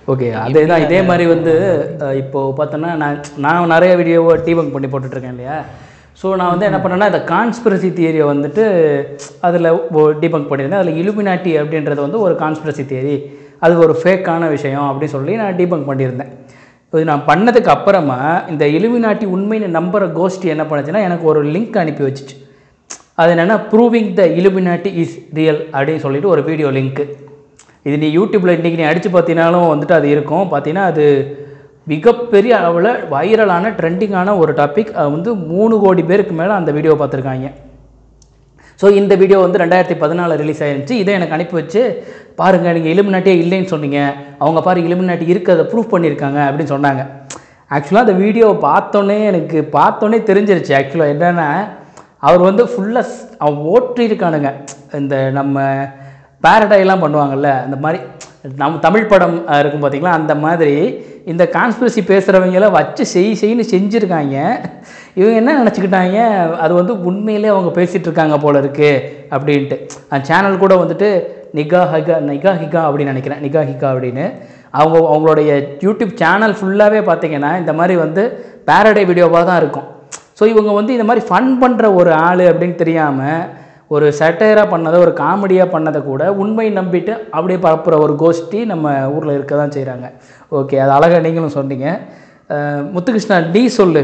ஓகே அதே தான் இதே மாதிரி வந்து அஹ், இப்போ பார்த்தோன்னா நான் நான் நிறைய வீடியோவை டீபங்க் பண்ணி போட்டுட்ருக்கேன் இல்லையா? ஸோ நான் வந்து என்ன பண்ணேன்னா இந்த கான்ஸ்பிரசி தியரியை வந்துட்டு அதில் டீபங்க் பண்ணியிருந்தேன். அதில் இலுமினாட்டி அப்படின்றது வந்து ஒரு கான்ஸ்பிரசி தியரி அது ஒரு ஃபேக்கான விஷயம் அப்படின்னு சொல்லி நான் டீபங்க் பண்ணியிருந்தேன். இது நான் பண்ணதுக்கு அப்புறமா இந்த இலுமினாட்டி உண்மைன்னு நம்புற கோஷ்டி என்ன பண்ணுச்சுன்னா எனக்கு ஒரு லிங்க் அனுப்பி வச்சுச்சு. அது என்னென்னா proving the illuminati is real அப்படின்னு சொல்லிட்டு ஒரு வீடியோ லிங்க்கு இது நீ யூடியூப்பில் இன்றைக்கி நீ அடித்து பார்த்தினாலும் வந்துட்டு அது இருக்கும். பார்த்தீங்கன்னா அது மிகப்பெரிய அளவில் வைரலான ட்ரெண்டிங்கான ஒரு டாபிக் அது வந்து மூணு கோடி பேருக்கு மேலே அந்த வீடியோ பார்த்துருக்காங்க. ஸோ இந்த வீடியோ வந்து ரெண்டாயிரத்தி பதினாலு ரிலீஸ் ஆயிருந்துச்சு. இதை எனக்கு அனுப்பி வச்சு பாருங்கள் நீங்கள் இலுமினாட்டியே இல்லைன்னு சொன்னீங்க. அவங்க பாரு இலுமினாட்டி இருக்கிறத ப்ரூஃப் பண்ணியிருக்காங்க அப்படின்னு சொன்னாங்க. ஆக்சுவலாக அந்த வீடியோவை பார்த்தோன்னே எனக்கு பார்த்தோன்னே தெரிஞ்சிருச்சு. ஆக்சுவலாக என்னென்னா அவர் வந்து ஃபுல்லாக அவன் ஓட்டிருக்கானுங்க இந்த நம்ம பேரடைலாம் பண்ணுவாங்கள்ல அந்த மாதிரி நம்ம தமிழ் படம் இருக்கும் பார்த்திங்களா அந்த மாதிரி இந்த கான்ஸ்பிரசி பேசுகிறவங்கள வச்சு செய் செய்ன்னு செஞ்சுருக்காங்க. இவங்க என்ன நினச்சிக்கிட்டாங்க அது வந்து உண்மையிலே அவங்க பேசிகிட்டு இருக்காங்க போல இருக்குது அப்படின்ட்டு. அந்த சேனல் கூட வந்துட்டு நிகா ஹிகா நிகா ஹிகா அப்படின்னு நினைக்கிறேன் நிகா ஹிகா அப்படின்னு. அவங்க அவங்களுடைய யூடியூப் சேனல் ஃபுல்லாகவே பார்த்தீங்கன்னா இந்த மாதிரி வந்து பேரடை வீடியோவாக தான் இருக்கும். ஸோ இவங்க வந்து இந்த மாதிரி ஃபன் பண்ணுற ஒரு ஆள் அப்படின்னு தெரியாமல் ஒரு சட்டையராக பண்ணதை ஒரு காமெடியாக பண்ணதை கூட உண்மை நம்பிட்டு அப்படியே பரப்புகிற ஒரு கோஷ்டி நம்ம ஊரில் இருக்க தான் செய்கிறாங்க ஓகே அது அழகாக நீங்களும் சொன்னீங்க. முத்துகிருஷ்ணா டி சொல்லு.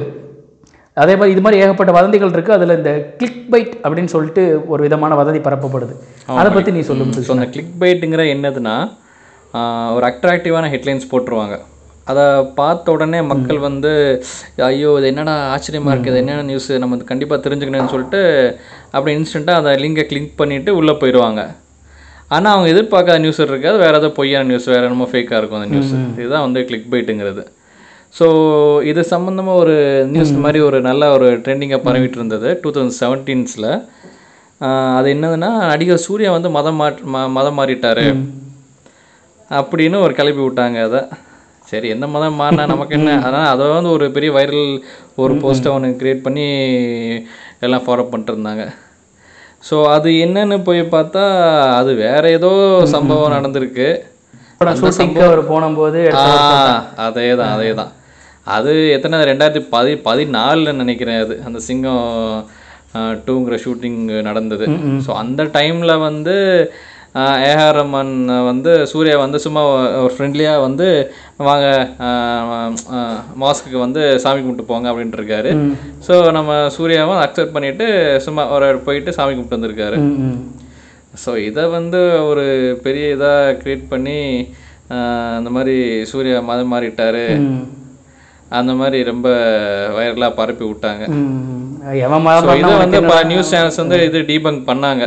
அதே மாதிரி இது மாதிரி ஏகப்பட்ட வதந்திகள் இருக்குது அதில் இந்த கிளிக் பைட் அப்படின்னு சொல்லிட்டு ஒரு விதமான வதந்தி பரப்பப்படுது. அதை பற்றி நீ சொல்லு ஸோ அந்த கிளிக் பைட்டுங்கிற என்னதுன்னா ஒரு அட்ராக்டிவான ஹெட்லைன்ஸ் போட்டுருவாங்க. அதை பார்த்த உடனே மக்கள் வந்து ஐயோ இது என்னடா ஆச்சரியமாக இருக்குது இது என்னென்ன நியூஸ் நம்ம கண்டிப்பாக தெரிஞ்சுக்கணும்னு சொல்லிட்டு அப்படி இன்ஸ்டண்ட்டாக அந்த லிங்கை கிளிக் பண்ணிவிட்டு உள்ளே போயிடுவாங்க. ஆனால் அவங்க எதிர்பார்க்காத நியூஸ் இருக்காது. வேறு ஏதோ பொய்யான நியூஸ் வேறு என்னமோ ஃபேக்காக இருக்கும் அந்த நியூஸ் இதுதான் வந்து கிளிக் பைட்டுங்கிறது ஸோ இது சம்மந்தமாக ஒரு நியூஸ் மாதிரி ஒரு நல்ல ஒரு ட்ரெண்டிங்காக பரவிட்டு இருந்தது. டூ தௌசண்ட் செவன்டீன்ஸில் அது என்னதுன்னா நடிகர் சூர்யா வந்து மதம் மாற் ம- மதம் மாறிட்டாரு. அப்படின்னு ஒரு கிளப்பி விட்டாங்க அதை. சரி எந்த மதம் மாறினா நமக்கு என்ன? <laughs> அதனால் அதை வந்து ஒரு பெரிய வைரல் ஒரு போஸ்ட்டை ஒன்று கிரியேட் பண்ணி எல்லாம் ஃபாலோ பண்ணிட்டு இருந்தாங்க. ஸோ அது என்னன்னு போய் பார்த்தா அது வேற ஏதோ சம்பவம் நடந்திருக்கு. அவர் போனும்போது அதே தான். அதே தான் அது எத்தனை ரெண்டாயிரத்தி பதி பதினாலில் நினைக்கிறேன் அது. அந்த சிங்கம் டூங்கிற ஷூட்டிங் நடந்தது. ஸோ அந்த டைமில் வந்து ஏஆர் ரஹ்மான் வந்து சூர்யா வந்து சும்மா ஒரு ஃப்ரெண்ட்லியாக வந்து வாங்க மாஸ்க்கு வந்து சாமி கும்பிட்டு போங்க அப்படின்ட்டு இருக்காரு ஸோ நம்ம சூர்யாவும் அக்செப்ட் பண்ணிட்டு சும்மா ஒரு போயிட்டு சாமி கும்பிட்டு வந்திருக்காரு. ஸோ இதை வந்து ஒரு பெரிய இதாக க்ரியேட் பண்ணி இந்த மாதிரி சூர்யா மதம் மாறிட்டாரு. அந்த மாதிரி ரொம்ப வைரலாக பரப்பி விட்டாங்க. இதை வந்து நியூஸ் சேனல்ஸ் வந்து இது டீபங்க் பண்ணாங்க.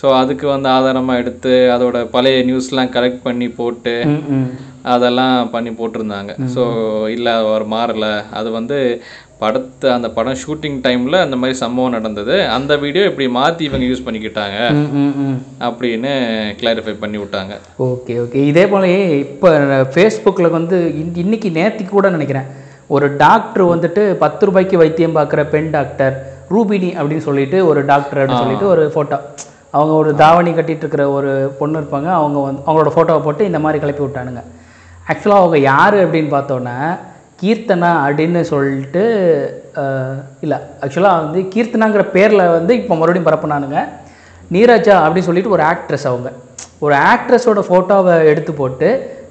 ஸோ அதுக்கு வந்து ஆதாரமாக எடுத்து அதோட பழைய நியூஸ்லாம் கலெக்ட் பண்ணி போட்டு. அதெல்லாம் பண்ணி போட்டிருந்தாங்க. ஸோ இல்லை அவர் மாறல. அது வந்து படத்தை அந்த படம் ஷூட்டிங் டைமில் அந்த மாதிரி சம்பவம் நடந்தது. அந்த வீடியோ இப்படி மாற்றி இவங்க யூஸ் பண்ணிக்கிட்டாங்க. அப்படின்னு கிளாரிஃபை பண்ணி விட்டாங்க. Okay okay. இதே போலயே இப்போ ஃபேஸ்புக்கில் வந்து இன் இன்னைக்கு நேத்திக்கு கூட நினைக்கிறேன் ஒரு டாக்டர் வந்துட்டு பத்து ரூபாய்க்கு வைத்தியம் பார்க்குற பெண் டாக்டர் ரூபினி அப்படின்னு சொல்லிட்டு ஒரு டாக்டர் அப்படின்னு சொல்லிட்டு ஒரு ஃபோட்டோ அவங்க ஒரு தாவணி கட்டிட்டு இருக்கிற ஒரு பொண்ணு இருப்பாங்க. அவங்க வந்து அவங்களோட ஃபோட்டோவை போட்டு இந்த மாதிரி கிளப்பி விட்டானுங்க. ஆக்சுவலாக அவங்க யார் அப்படின்னு பார்த்தோன்னா கீர்த்தனா அப்படின்னு சொல்லிட்டு இல்லை ஆக்சுவலாக வந்து கீர்த்தனாங்கிற பேரில் வந்து இப்போ மறுபடியும் பரப்புனானுங்க. நீராஜா அப்படின்னு சொல்லிட்டு ஒரு ஆக்ட்ரஸ் அவங்க. ஒரு ஆக்ட்ரஸோட ஃபோட்டோவை எடுத்து போட்டு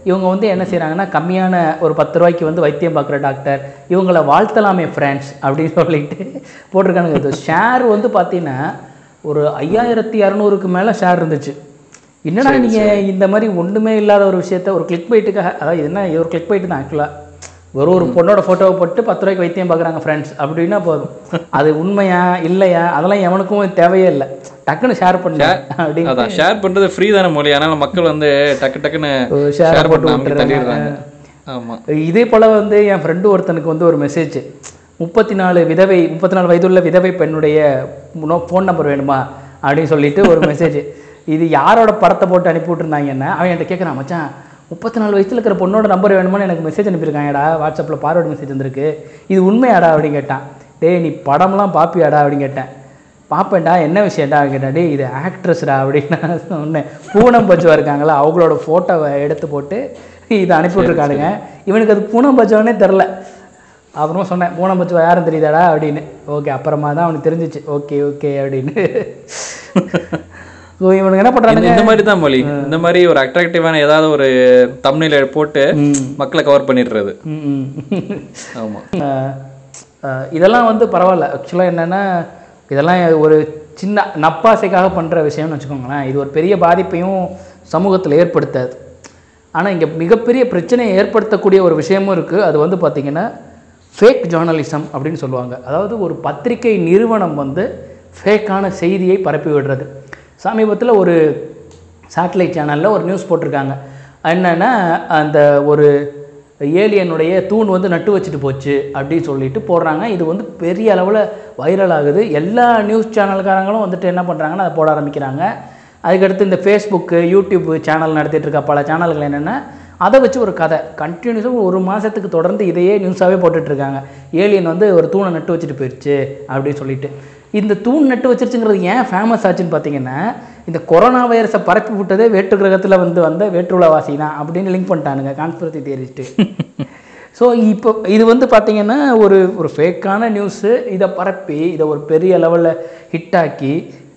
இவங்க வந்து என்ன செய்கிறாங்கன்னா கம்மியான ஒரு பத்து ரூபாய்க்கு வந்து வைத்தியம் பார்க்குற டாக்டர் இவங்களை வாழ்த்தலாமே ஃப்ரெண்ட்ஸ் அப்படின்னு சொல்லிட்டு போட்டிருக்கானுங்க. ஷேர் வந்து பார்த்தீங்கன்னா ஒரு ஐயாயிரத்தி இரநூறுக்கு மேலே ஷேர் இருந்துச்சு. என்னடா நீங்கள் இந்த மாதிரி ஒன்றுமே இல்லாத ஒரு விஷயத்த ஒரு கிளிக் பைட்டுக்காக அதாவது என்ன ஒரு கிளிக் பைட்டு தான் ஆக்சுவலாக வெறும் ஒரு பொண்ணோட ஃபோட்டோவை போட்டு பத்து ரூபாய்க்கு வைத்தியம் பார்க்குறாங்க ஃப்ரெண்ட்ஸ் அப்படின்னா போதும். <laughs> அது உண்மையா இல்லையா அதெல்லாம் எவனுக்கும் தேவையே இல்லை. டக்குன்னு ஷேர் பண்ண அப்படின்னு ஷேர் பண்றது ஃப்ரீ தானே மொழி. அதனால மக்கள் வந்து டக்கு டக்குன்னு ஷேர் போட்டு பண்ண அமைக்க விட்டுறாங்க. தள்ளிடுறாங்க. ஆமா. இதே போல் வந்து என் ஃப்ரெண்டு ஒருத்தனுக்கு வந்து ஒரு மெசேஜ் முப்பத்தி நாலு விதவை முப்பத்தி நாலு வயதுள்ள விதவை பெண்ணுடைய ஃபோன் நம்பர் வேணுமா? அப்படின்னு சொல்லிட்டு ஒரு மெசேஜ் இது யாரோட படத்தை போட்டு அனுப்பி விட்டுருந்தாங்கன்னா அவன் என்கிட்ட கேட்குறான் மச்சான் முப்பத்தி நாலு வயசில் இருக்கிற பொண்ணோட நம்பர் வேணுமான்னு எனக்கு மெசேஜ் அனுப்பியிருக்காங்கடா. வாட்ஸ்அப்பில் பார்வர்டு மெசேஜ் வந்திருக்கு. இது உண்மையாடா? அப்படின்னு கேட்டான். டேய் நீ படம்லாம் பாப்பியாடா? அப்படின்னு கேட்டேன். பார்ப்பேன்டா என்ன விஷயம்டா? அப்படின்னு கேட்டா இது ஆக்ட்ரஸ்டா அப்படின்னு சொன்னேன். பூனம் பச்சுவா இருக்காங்களா அவங்களோட ஃபோட்டோவை எடுத்து போட்டு இதை அனுப்பிவிட்ருக்கானுங்க இவனுக்கு அது பூனம் பச்சுவானே தெரில. அப்புறமா சொன்னேன் பூனம் பச்சுவா யாரும் தெரியுதாடா? அப்படின்னு. ஓகே அப்புறமா தான் அவனுக்கு தெரிஞ்சிச்சு. ஓகே ஓகே அப்படின்னு. ஸோ இவனுக்கு என்ன பண்ணுறானுங்க இந்த மாதிரி தான் மொழி. இந்த மாதிரி ஒரு அட்ராக்டிவான ஏதாவது ஒரு தம்னையில போட்டு மக்களை கவர் பண்ணிடுறது. ஆமா. அஹ் அஹ் இதெல்லாம் வந்து பரவாயில்ல. ஆக்சுவலாக என்னென்னா இதெல்லாம் ஒரு சின்ன நப்பாசைக்காக பண்ணுற விஷயம்னு வச்சுக்கோங்களேன். இது ஒரு பெரிய பாதிப்பையும் சமூகத்தில் ஏற்படுத்தாது. ஆனால் இங்கே மிகப்பெரிய பிரச்சனையை ஏற்படுத்தக்கூடிய ஒரு விஷயமும் இருக்குது அது வந்து பார்த்திங்கன்னா ஃபேக் ஜேர்னலிசம் அப்படின்னு சொல்லுவாங்க. அதாவது ஒரு பத்திரிகை நிறுவனம் வந்து ஃபேக்கான செய்தியை பரப்பி விடுறது. சமீபத்தில் ஒரு சேட்டலைட் சேனலில் ஒரு நியூஸ் போட்டிருக்காங்க. என்னென்னா அந்த ஒரு ஏலியனுடைய தூண் வந்து நட்டு வச்சுட்டு போச்சு அப்படின்னு சொல்லிட்டு போடுறாங்க. இது வந்து பெரிய அளவில் வைரல் ஆகுது. எல்லா நியூஸ் சேனல்காரங்களும் வந்துட்டு என்ன பண்ணுறாங்கன்னா அதை போட ஆரம்பிக்கிறாங்க. அதுக்கடுத்து இந்த ஃபேஸ்புக்கு யூடியூப் சேனல் நடத்திட்டு இருக்க பல சேனல்கள் என்னென்னா அதை வச்சு ஒரு கதை. கண்டினியூஸாக ஒரு மாதத்துக்கு தொடர்ந்து இதையே நியூஸாகவே போட்டுட்ருக்காங்க. ஏலியன் வந்து ஒரு தூணை நட்டு வச்சுட்டு போயிடுச்சு அப்படின்னு சொல்லிட்டு. இந்த தூண் நட்டு வச்சிருச்சுங்கிறது ஏன் ஃபேமஸ் ஆச்சுன்னு பார்த்தீங்கன்னா இந்த கொரோனா வைரஸை பரப்பி விட்டதே வேற்று கிரகத்தில் வந்து வந்த வேற்றுலவாசி தான் அப்படின்னு லிங்க் பண்ணிட்டானுங்க கான்ஸ்பிரசி தியரிஸ்ட்டு ஸோ இப்போ இது வந்து பார்த்தீங்கன்னா ஒரு ஒரு ஃபேக்கான நியூஸு இதை பரப்பி இதை ஒரு பெரிய லெவலில் ஹிட் ஆக்கி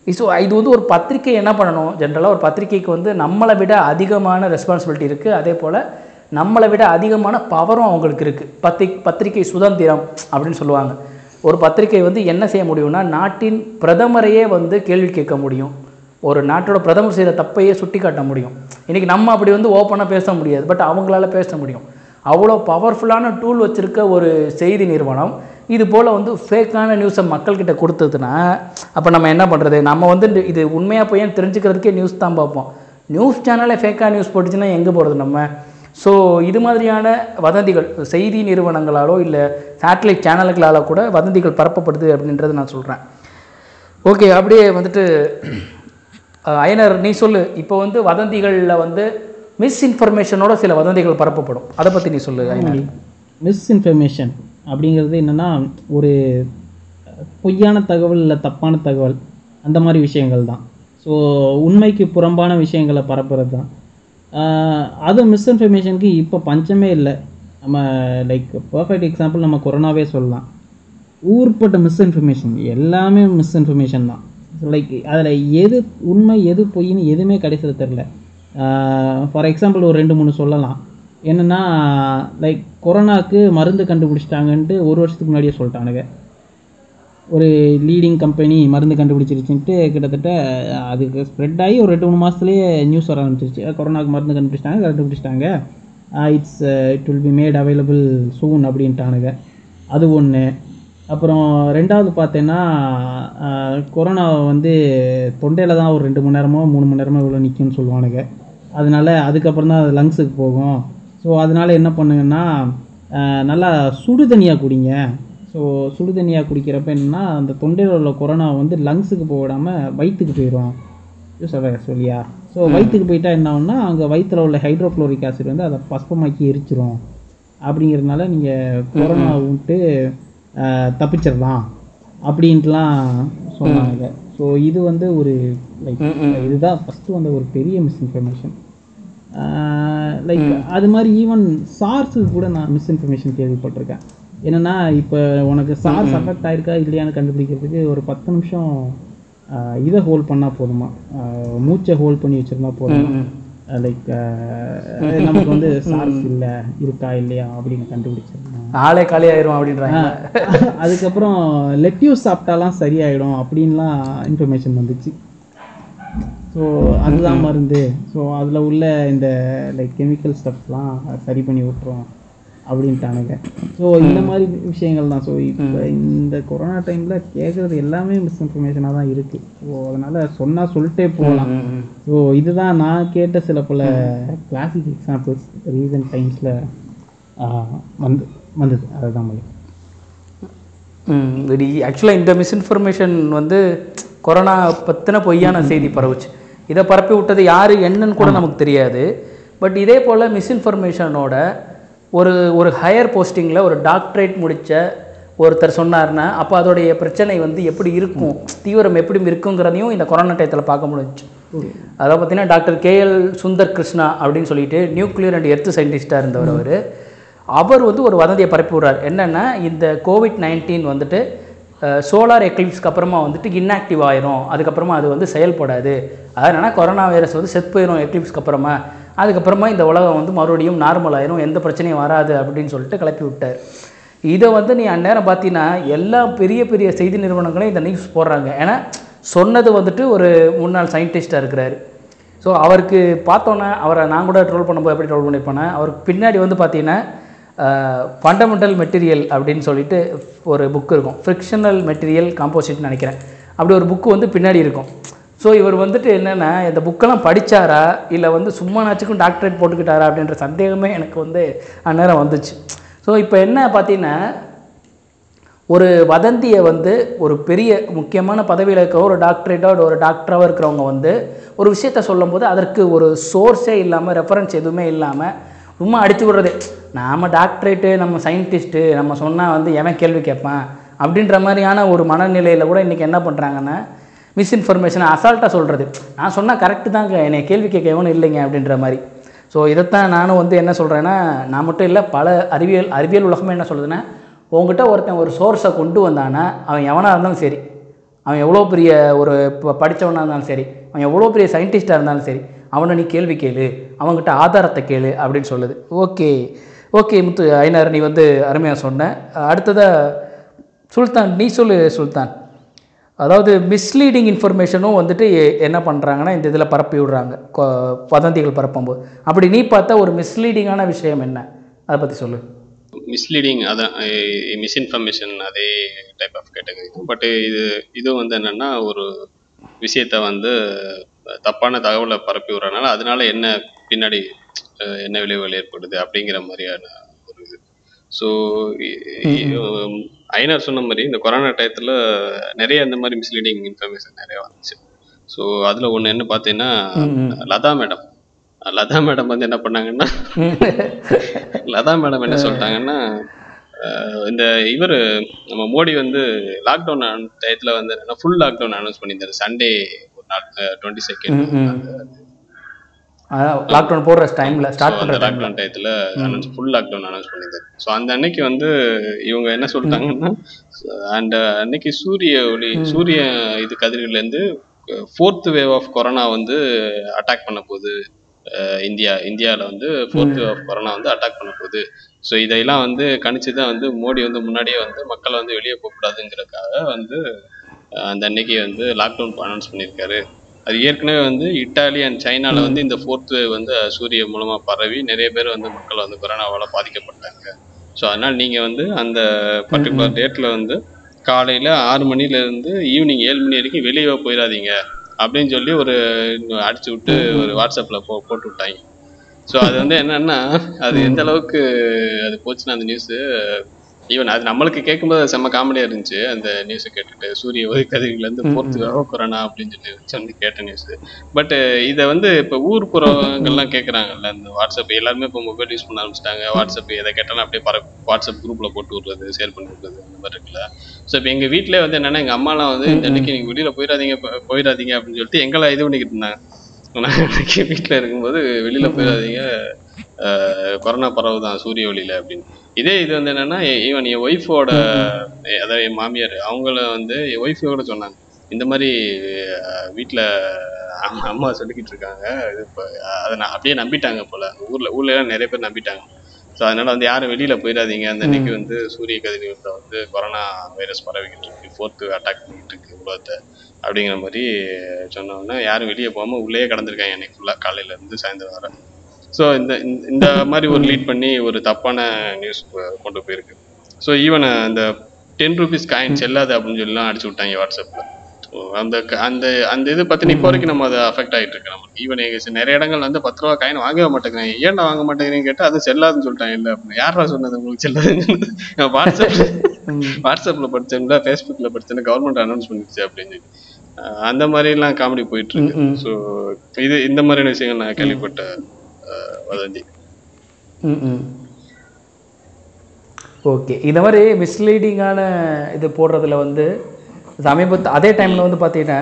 ஸோ இது வந்து ஒரு பத்திரிக்கை என்ன பண்ணணும்? ஜென்ரலாக ஒரு பத்திரிக்கைக்கு வந்து நம்மளை விட அதிகமான ரெஸ்பான்சிபிலிட்டி இருக்குது அதே போல் நம்மளை விட அதிகமான பவரும் அவங்களுக்கு இருக்குது பத்திரிக் பத்திரிக்கை சுதந்திரம் அப்படின்னு சொல்லுவாங்க. ஒரு பத்திரிக்கை வந்து என்ன செய்ய முடியும்னா நாட்டின் பிரதமரையே வந்து கேள்வி கேட்க முடியும். ஒரு நாட்டோட பிரதமர் செய்கிற தப்பையே சுட்டி காட்ட முடியும். இன்றைக்கி நம்ம அப்படி வந்து ஓப்பனாக பேச முடியாது. பட் அவங்களால பேச முடியும். அவ்வளோ பவர்ஃபுல்லான டூல் வச்சுருக்க ஒரு செய்தி நிறுவனம் இது போல் வந்து ஃபேக்கான நியூஸை மக்கள்கிட்ட கொடுத்ததுன்னா அப்போ நம்ம என்ன பண்ணுறது நம்ம வந்து இது உண்மையாக போய் தெரிஞ்சுக்கிறதுக்கே நியூஸ் தான் பார்ப்போம். நியூஸ் சேனலே ஃபேக்காக நியூஸ் போட்டுச்சுன்னா எங்கே போகிறது நம்ம? ஸோ இது மாதிரியான வதந்திகள் செய்தி நிறுவனங்களாலோ இல்லை சேட்டலைட் சேனல்களாலோ கூட வதந்திகள் பரப்பப்படுது அப்படின்றத நான் சொல்கிறேன் ஓகே அப்படியே வந்துட்டு <clears throat> அயனர் நீ சொல்லு. இப்போ வந்து வதந்திகளில் வந்து மிஸ்இன்ஃபர்மேஷனோட சில வதந்திகள் பரப்பப்படும். அதை பற்றி நீ சொல்லு அயனர் மிஸ்இன்ஃபர்மேஷன் அப்படிங்கிறது என்னென்னா ஒரு பொய்யான தகவல் இல்லை தப்பான தகவல் அந்த மாதிரி விஷயங்கள் தான். ஸோ உண்மைக்கு புறம்பான விஷயங்களை பரப்புறது தான். அது மிஸ்இன்ஃபர்மேஷனுக்கு இப்போ பஞ்சமே இல்லை. நம்ம லைக் பர்ஃபெக்ட் எக்ஸாம்பிள் நம்ம கொரோனாவே சொல்லலாம். ஊர்பட்ட மிஸ்இன்ஃபர்மேஷன் எல்லாமே மிஸ்இன்ஃபர்மேஷன் தான். லைக் அதில் எது உண்மை எது பொய்ன்னு எதுவுமே கிடைச்சது தெரில ஃபார் எக்ஸாம்பிள் ஒரு ரெண்டு மூணு சொல்லலாம். என்னென்னா லைக் கொரோனாக்கு மருந்து கண்டுபிடிச்சிட்டாங்கன்ட்டு ஒரு வருஷத்துக்கு முன்னாடியே சொல்லிட்டானுங்க. ஒரு லீடிங் கம்பெனி மருந்து கண்டுபிடிச்சிருச்சுன்ட்டு கிட்டத்தட்ட அதுக்கு ஸ்ப்ரெட் ஆகி ஒரு ரெண்டு மூணு மாதத்துலேயே நியூஸ் வர ஆரம்பிச்சிருச்சு. கொரோனாக்கு மருந்து கண்டுபிடிச்சிட்டாங்க கண்டுபிடிச்சிட்டாங்க. It's it will be made available soon அப்படின்ட்டானுங்க. அது ஒன்று அப்புறம் ரெண்டாவது பார்த்தேன்னா கொரோனா வந்து தொண்டையில் தான் ஒரு ரெண்டு மணி நேரமோ மூணு மணி நேரமோ இவ்வளோ நிற்கும்னு சொல்லுவானுங்க. அதனால அதுக்கப்புறம் தான் அது லங்ஸுக்கு போகும். ஸோ அதனால என்ன பண்ணுங்கன்னா நல்லா சுடு தண்ணியாக குடிங்க. ஸோ சுடு தண்ணியாக குடிக்கிறப்ப என்னன்னா அந்த தொண்டையில் உள்ள கொரோனா வந்து லங்ஸுக்கு போக விடாமல் வயிற்றுக்கு போயிடும் சொல்ல சொல்லியா? ஸோ வயிற்றுக்கு போயிட்டா என்ன ஆகும்னா அங்கே வயிற்றில் உள்ள ஹைட்ரோக்ளோரிக் ஆசிட் வந்து அதை பஸ்பமாக்கி எரிச்சிரும். அப்படிங்கிறதுனால நீங்கள் கொரோனா விட்டு தப்பிச்சிடலாம். அப்படின்ட்டுலாம் சொன்னாங்க. ஸோ இது வந்து ஒரு லைக் இதுதான் ஃபஸ்ட்டு வந்த ஒரு பெரிய மிஸ்இன்ஃபர்மேஷன் லைக் அது மாதிரி ஈவன் சார்ஸுக்கு கூட நான் மிஸ்இன்ஃபர்மேஷன் கேள்விப்பட்டிருக்கேன். என்னன்னா இப்போ உனக்கு சார்ஸ் அஃபெக்ட் ஆயிருக்கா இல்லையான்னு கண்டுபிடிக்கிறதுக்கு ஒரு பத்து நிமிஷம் ஆஹ், இதை ஹோல்ட் பண்ணால் போதுமா? ஆஹ், மூச்சை ஹோல்ட் பண்ணி வச்சிருந்தா போதுமா? லைக் <laughs> நமக்கு வந்து சார்ஸ் இல்லை இருக்கா இல்லையா அப்படின்னு கண்டுபிடிச்சிருந்தோம் ஆளே காலியாயிரும் அப்படின்றாங்க. அதுக்கப்புறம் லெட்யூஸ் சாப்பிட்டாலாம் சரியாயிடும் அப்படின்லாம் இன்ஃபர்மேஷன் வந்துச்சு. ஸோ அதுதான் மருந்து. ஸோ அதில் உள்ள இந்த லைக் கெமிக்கல் ஸ்டப்ஸ்லாம் சரி பண்ணி விட்டுரும் அப்படின்ட்டானுங்க. ஸோ இந்த மாதிரி விஷயங்கள் தான். ஸோ இப்போ இந்த கொரோனா டைமில் கேட்குறது எல்லாமே மிஸ்இன்ஃபர்மேஷனாக தான் இருக்குது ஸோ அதனால் சொன்னால் சொல்லிட்டே போகலாம். ஸோ இதுதான் நான் கேட்ட சில பல கிளாசிக் எக்ஸாம்பிள்ஸ் ரீசன்ட் டைம்ஸில் வந்து வந்தது. அதுதான் மாதிரி ம் இது ஆக்சுவலாக இந்த மிஸ்இன்ஃபர்மேஷன் வந்து கொரோனா பற்றின பொய்யான செய்தி பரவுச்சு. இதை பரப்பி விட்டது யார் என்னன்னு கூட நமக்கு தெரியாது. பட் இதே போல் மிஸ்இன்ஃபர்மேஷனோட ஒரு ஒரு ஹையர் போஸ்டிங்கில் ஒரு டாக்டரேட் முடித்த ஒருத்தர் சொன்னார்னா அப்போ அதோடைய பிரச்சனை வந்து எப்படி இருக்கும் தீவிரம் எப்படி இருக்குங்கிறதையும் இந்த கொரோனா டயத்தில் பார்க்க முடிஞ்சுச்சு. அதை பார்த்தீங்கன்னா டாக்டர் கேஎல் சுந்தர் கிருஷ்ணா அப்படின்னு சொல்லிட்டு நியூக்ளியர் அண்ட் எர்த் சயின்டிஸ்டாக இருந்தவர் அவர். அவர் வந்து ஒரு வதந்தியை பரப்பி விடுறார். என்னென்னா இந்த கோவிட் நைன்டீன் வந்துட்டு சோலார் எக்லிப்ஸ்க்கு அப்புறமா வந்துட்டு இன்ஆக்டிவ் ஆயிரும். அதுக்கப்புறமா அது வந்து செயல்படாது. அதனால் கொரோனா வைரஸ் வந்து செத் போயிடும் எக்லிப்ஸ்க்கு அப்புறமா. அதுக்கப்புறமா இந்த உலகம் வந்து மறுபடியும் நார்மல் ஆயிரும். எந்த பிரச்சனையும் வராது அப்படின்னு சொல்லிட்டு கிளப்பி விட்டார். இதை வந்து நீ அந்நேரம் பார்த்தீங்கன்னா எல்லா பெரிய பெரிய செய்தி நிறுவனங்களும் இந்த நியூஸ் போடுறாங்க. ஏன்னா சொன்னது வந்துட்டு ஒரு முன்னாள் சயின்டிஸ்டாக இருக்கிறாரு. ஸோ அவருக்கு பார்த்தோன்னே அவரை நான் கூட ட்ரோல் பண்ணும்போது எப்படி ட்ரோல் பண்ணியிருப்பேனே அவருக்கு பின்னாடி வந்து பார்த்தீங்கன்னா ஃபண்டமெண்டல் மெட்டீரியல் அப்படின்னு சொல்லிட்டு ஒரு புக் இருக்கும். ஃப்ரிக்ஷனல் மெட்டீரியல் காம்போசிட்னு நினைக்கிறேன். அப்படி ஒரு புக்கு வந்து பின்னாடி இருக்கும். ஸோ இவர் வந்துட்டு என்னென்னா இந்த புக்கெல்லாம் படிச்சாரா? இல்லை வந்து சும்மா நாச்சுக்கும் டாக்டரேட் போட்டுக்கிட்டாரா? அப்படின்ற சந்தேகமே எனக்கு வந்து அந்நேரம் வந்துச்சு. ஸோ இப்போ என்ன பார்த்தீங்கன்னா ஒரு வதந்தியை வந்து ஒரு பெரிய முக்கியமான பதவியில் இருக்கிற ஒரு டாக்டரேட்டோ ஒரு டாக்டராக இருக்கிறவங்க வந்து ஒரு விஷயத்த சொல்லும்போது அதற்கு ஒரு சோர்ஸே இல்லாமல் ரெஃபரன்ஸ் எதுவுமே இல்லாமல் சும்மா அடித்து விடுறது. நாம் டாக்டரேட்டு நம்ம சயின்டிஸ்ட்டு நம்ம சொன்னால் வந்து எவன் கேள்வி கேட்பான் அப்படின்ற மாதிரியான ஒரு மனநிலையில் கூட இன்றைக்கி என்ன பண்ணுறாங்கன்னா மிஸ்இன்ஃபர்மேஷன் அசால்ட்டாக சொல்கிறது நான் சொன்னால் கரெக்டு தாங்க. என்னை கேள்வி கேட்க எவனும் இல்லைங்க அப்படின்ற மாதிரி. ஸோ இதைத்தான் நானும் வந்து என்ன சொல்கிறேன்னா நான் மட்டும் இல்லை பல அறிவியல் அறிவியல் உலகமே என்ன சொல்லுதுன்னா உங்ககிட்ட ஒருத்தன் ஒரு சோர்ஸை கொண்டு வந்தானா அவன் எவனாக இருந்தாலும் சரி அவன் எவ்வளோ பெரிய ஒரு படித்தவனாக இருந்தாலும் சரி அவன் எவ்வளோ பெரிய சயின்டிஸ்ட்டாக இருந்தாலும் சரி அவனை நீ கேள்வி கேளு அவன்கிட்ட ஆதாரத்தை கேளு அப்படின்னு சொல்லுது. ஓகே ஓகே முத்து ஐநார் நீ வந்து அருமையாக சொன்ன. அடுத்ததாக சுல்தான் நீ சொல்லு சுல்தான். அதாவது மிஸ்லீடிங் இன்ஃபர்மேஷனும் வந்துட்டு என்ன பண்ணுறாங்கன்னா இந்த இதில் பரப்பி விடுறாங்க. கொ- வதந்திகள் பரப்பும்போது. அப்படி நீ பார்த்தா ஒரு மிஸ்லீடிங்கான விஷயம் என்ன? அதை பற்றி சொல்லு. மிஸ்லீடிங் அதான் மிஸ்இன்ஃபர்மேஷன் அதே டைப் ஆஃப் கேட்டகரி பட் இது இது வந்து என்னென்னா ஒரு விஷயத்த வந்து தப்பான தகவலை பரப்பி விடுறதுனால அதனால என்ன பின்னாடி என்ன விளைவுகள் ஏற்படுது அப்படிங்கிற மாதிரியான ஒரு இது. ஸோ ஐநார் சொன்ன மாதிரி இந்த கொரோனா டயத்தில் நிறைய இந்த மாதிரி மிஸ்லீடிங் இன்ஃபர்மேஷன் நிறைய வந்துச்சு. ஸோ அதில் ஒன்று என்ன பார்த்தீங்கன்னா லதா மேடம். லதா மேடம் வந்து என்ன பண்ணாங்கன்னா லதா மேடம் என்ன சொல்லிட்டாங்கன்னா இந்த இவர் நம்ம மோடி வந்து லாக்டவுன் டயத்தில் வந்து என்னன்னா ஃபுல் லாக்டவுன் அனௌன்ஸ் பண்ணியிருந்தாரு. சண்டே டுவெண்ட்டி செகண்ட் லாக்டவுன் போடுற டைமில் ஸ்டார்ட் லாக்டவுன் டயத்தில் அனௌன்ஸ் ஃபுல் லாக்டவுன் அனௌன்ஸ் பண்ணியிருந்தாரு ஸோ அந்த அன்னைக்கு வந்து இவங்க என்ன சொல்லிட்டாங்கன்னா அந்த அன்னைக்கு சூரிய ஒளி சூரிய இது கதிர்கள்லேருந்து ஃபோர்த் வேவ் ஆஃப் கொரோனா வந்து அட்டாக் பண்ண போகுது. அஹ் இந்தியா இந்தியாவில் வந்து ஃபோர்த் வேவ் ஆஃப் கொரோனா வந்து அட்டாக் பண்ண போகுது. ஸோ இதையெல்லாம் வந்து கணிச்சு தான் வந்து மோடி வந்து முன்னாடியே வந்து மக்களை வந்து வெளியே போகக்கூடாதுங்கிறதுக்காக வந்து அந்த அன்னைக்கு வந்து லாக்டவுன் அனௌன்ஸ் பண்ணியிருக்காரு. அது ஏற்கனவே வந்து இட்டாலி அண்ட் சைனால வந்து இந்த ஃபோர்த் வந்து சூரிய மூலமா பரவி நிறைய பேர் வந்து மக்கள் வந்து கொரோனாவால பாதிக்கப்பட்டாங்க. ஸோ அதனால நீங்க வந்து அந்த பர்டிகுலர் டேட்ல வந்து காலையில ஆறு மணில இருந்து ஈவினிங் ஏழு மணி வரைக்கும் வெளியே போயிடாதீங்க அப்படின்னு சொல்லி ஒரு அடிச்சு விட்டு ஒரு வாட்ஸ்அப்ல போ போட்டு விட்டாங்க. ஸோ அது வந்து என்னன்னா அது எந்த அளவுக்கு அது போச்சுன்னா அந்த நியூஸ் ஈவன் அது நம்மளுக்கு கேட்கும்போது செம்ம காமெடியா இருந்துச்சு. அந்த நியூஸை கேட்டுட்டு சூரிய ஒளி கதிர்கள்ல இருந்து போர்த்து கொரோனா அப்படின்னு சொல்லி சொல்லி கேட்ட நியூஸ் பட் இதை வந்து இப்போ ஊர்ப்புறங்கள்லாம் கேட்குறாங்கல்ல இந்த வாட்ஸ்அப் எல்லாருமே இப்போ மொபைல் யூஸ் பண்ண ஆரம்பிச்சிட்டாங்க. வாட்ஸ்அப் எதை கேட்டாலும் அப்படியே பர வாட்ஸ்அப் குரூப்ல போட்டு விடுறது ஷேர் பண்ணி விடுறது அந்த மாதிரி இருக்குல்ல. ஸோ இப்போ எங்க வீட்டிலே வந்து என்னன்னா எங்க அம்மாலாம் வந்து இந்த அன்னைக்கு நீங்க வெளியில போயிடாதீங்க போயிடாதீங்க அப்படின்னு சொல்லிட்டு எங்களை இது பண்ணிக்கிட்டு இருந்தாங்க. நான் வீட்டில் இருக்கும்போது வெளியில போயிடாதீங்க கொரோனா பரவுதான் சூரிய ஒளியில அப்படின்னு. இதே இது வந்து என்னன்னா ஈவன் என் ஒய்ஃபோட அதாவது என் மாமியார் அவங்கள வந்து என் ஒய்ஃப் கூட சொன்னாங்க. இந்த மாதிரி வீட்ல அம்மா சொல்லிக்கிட்டு இருக்காங்க. இது இப்போ அதை நான் அப்படியே நம்பிட்டாங்க போல. ஊர்ல ஊர்ல எல்லாம் நிறைய பேர் நம்பிட்டாங்க. ஸோ அதனால வந்து யாரும் வெளியில போயிடாதீங்க. அந்த அன்னைக்கு வந்து சூரிய கதிர்கள்ல வந்து கொரோனா வைரஸ் பரவிக்கிட்டு இருக்கு. ஃபோர்த்து அட்டாக் பண்ணிட்டு இருக்கு உலகத்தை. அப்படிங்கிற மாதிரி சொன்ன உடனே யாரும் வெளியே போகாம உள்ளேயே கடந்திருக்காங்க. அன்னைக்கு ஃபுல்லா காலையில இருந்து சாயந்தரம் வர. ஸோ இந்த இந்த- மாதிரி ஒரு லீட் பண்ணி ஒரு தப்பான நியூஸ் கொண்டு போயிருக்கு. ஸோ ஈவன் அந்த டென் ருபீஸ் காயின் செல்லாது அப்படின்னு சொல்லிலாம் அடிச்சு விட்டாங்க வாட்ஸ்அப்ல So, அந்த அந்த அந்த இது பத்தின இப்போ வரைக்கும் நம்ம அதை அஃபெக்ட் ஆகிட்டு இருக்கு நமக்கு. ஈவன் நிறைய இடங்கள் வந்து பத்து ரூபா காயின் வாங்கவே மாட்டேங்கிறாங்க. ஏன்டா வாங்க மாட்டேங்கிறீங்கன்னு கேட்டா அது செல்லாதுன்னு சொல்லிட்டாங்க. இல்ல அப்படின்னு யாரா சொன்னது உங்களுக்கு செல்லாதுன்னு நான் வாட்ஸ்அப்ல வாட்ஸ்அப்ல படிச்சேன்ல ஃபேஸ்புக்ல படிச்சேன்னு கவர்மெண்ட் அனௌன்ஸ் பண்ணிடுச்சு அப்படின்னு அந்த மாதிரி எல்லாம் காமெடி போயிட்டு இருக்கு. ஸோ இது இந்த மாதிரியான விஷயங்கள் நான் கேள்விப்பட்ட அஹ், வதந்தி. ஓகே. இந்த மாதிரி மிஸ்லீடிங்கான இது போடுறதுல வந்து சமீபத்து அதே டைமில் வந்து பார்த்தீங்கன்னா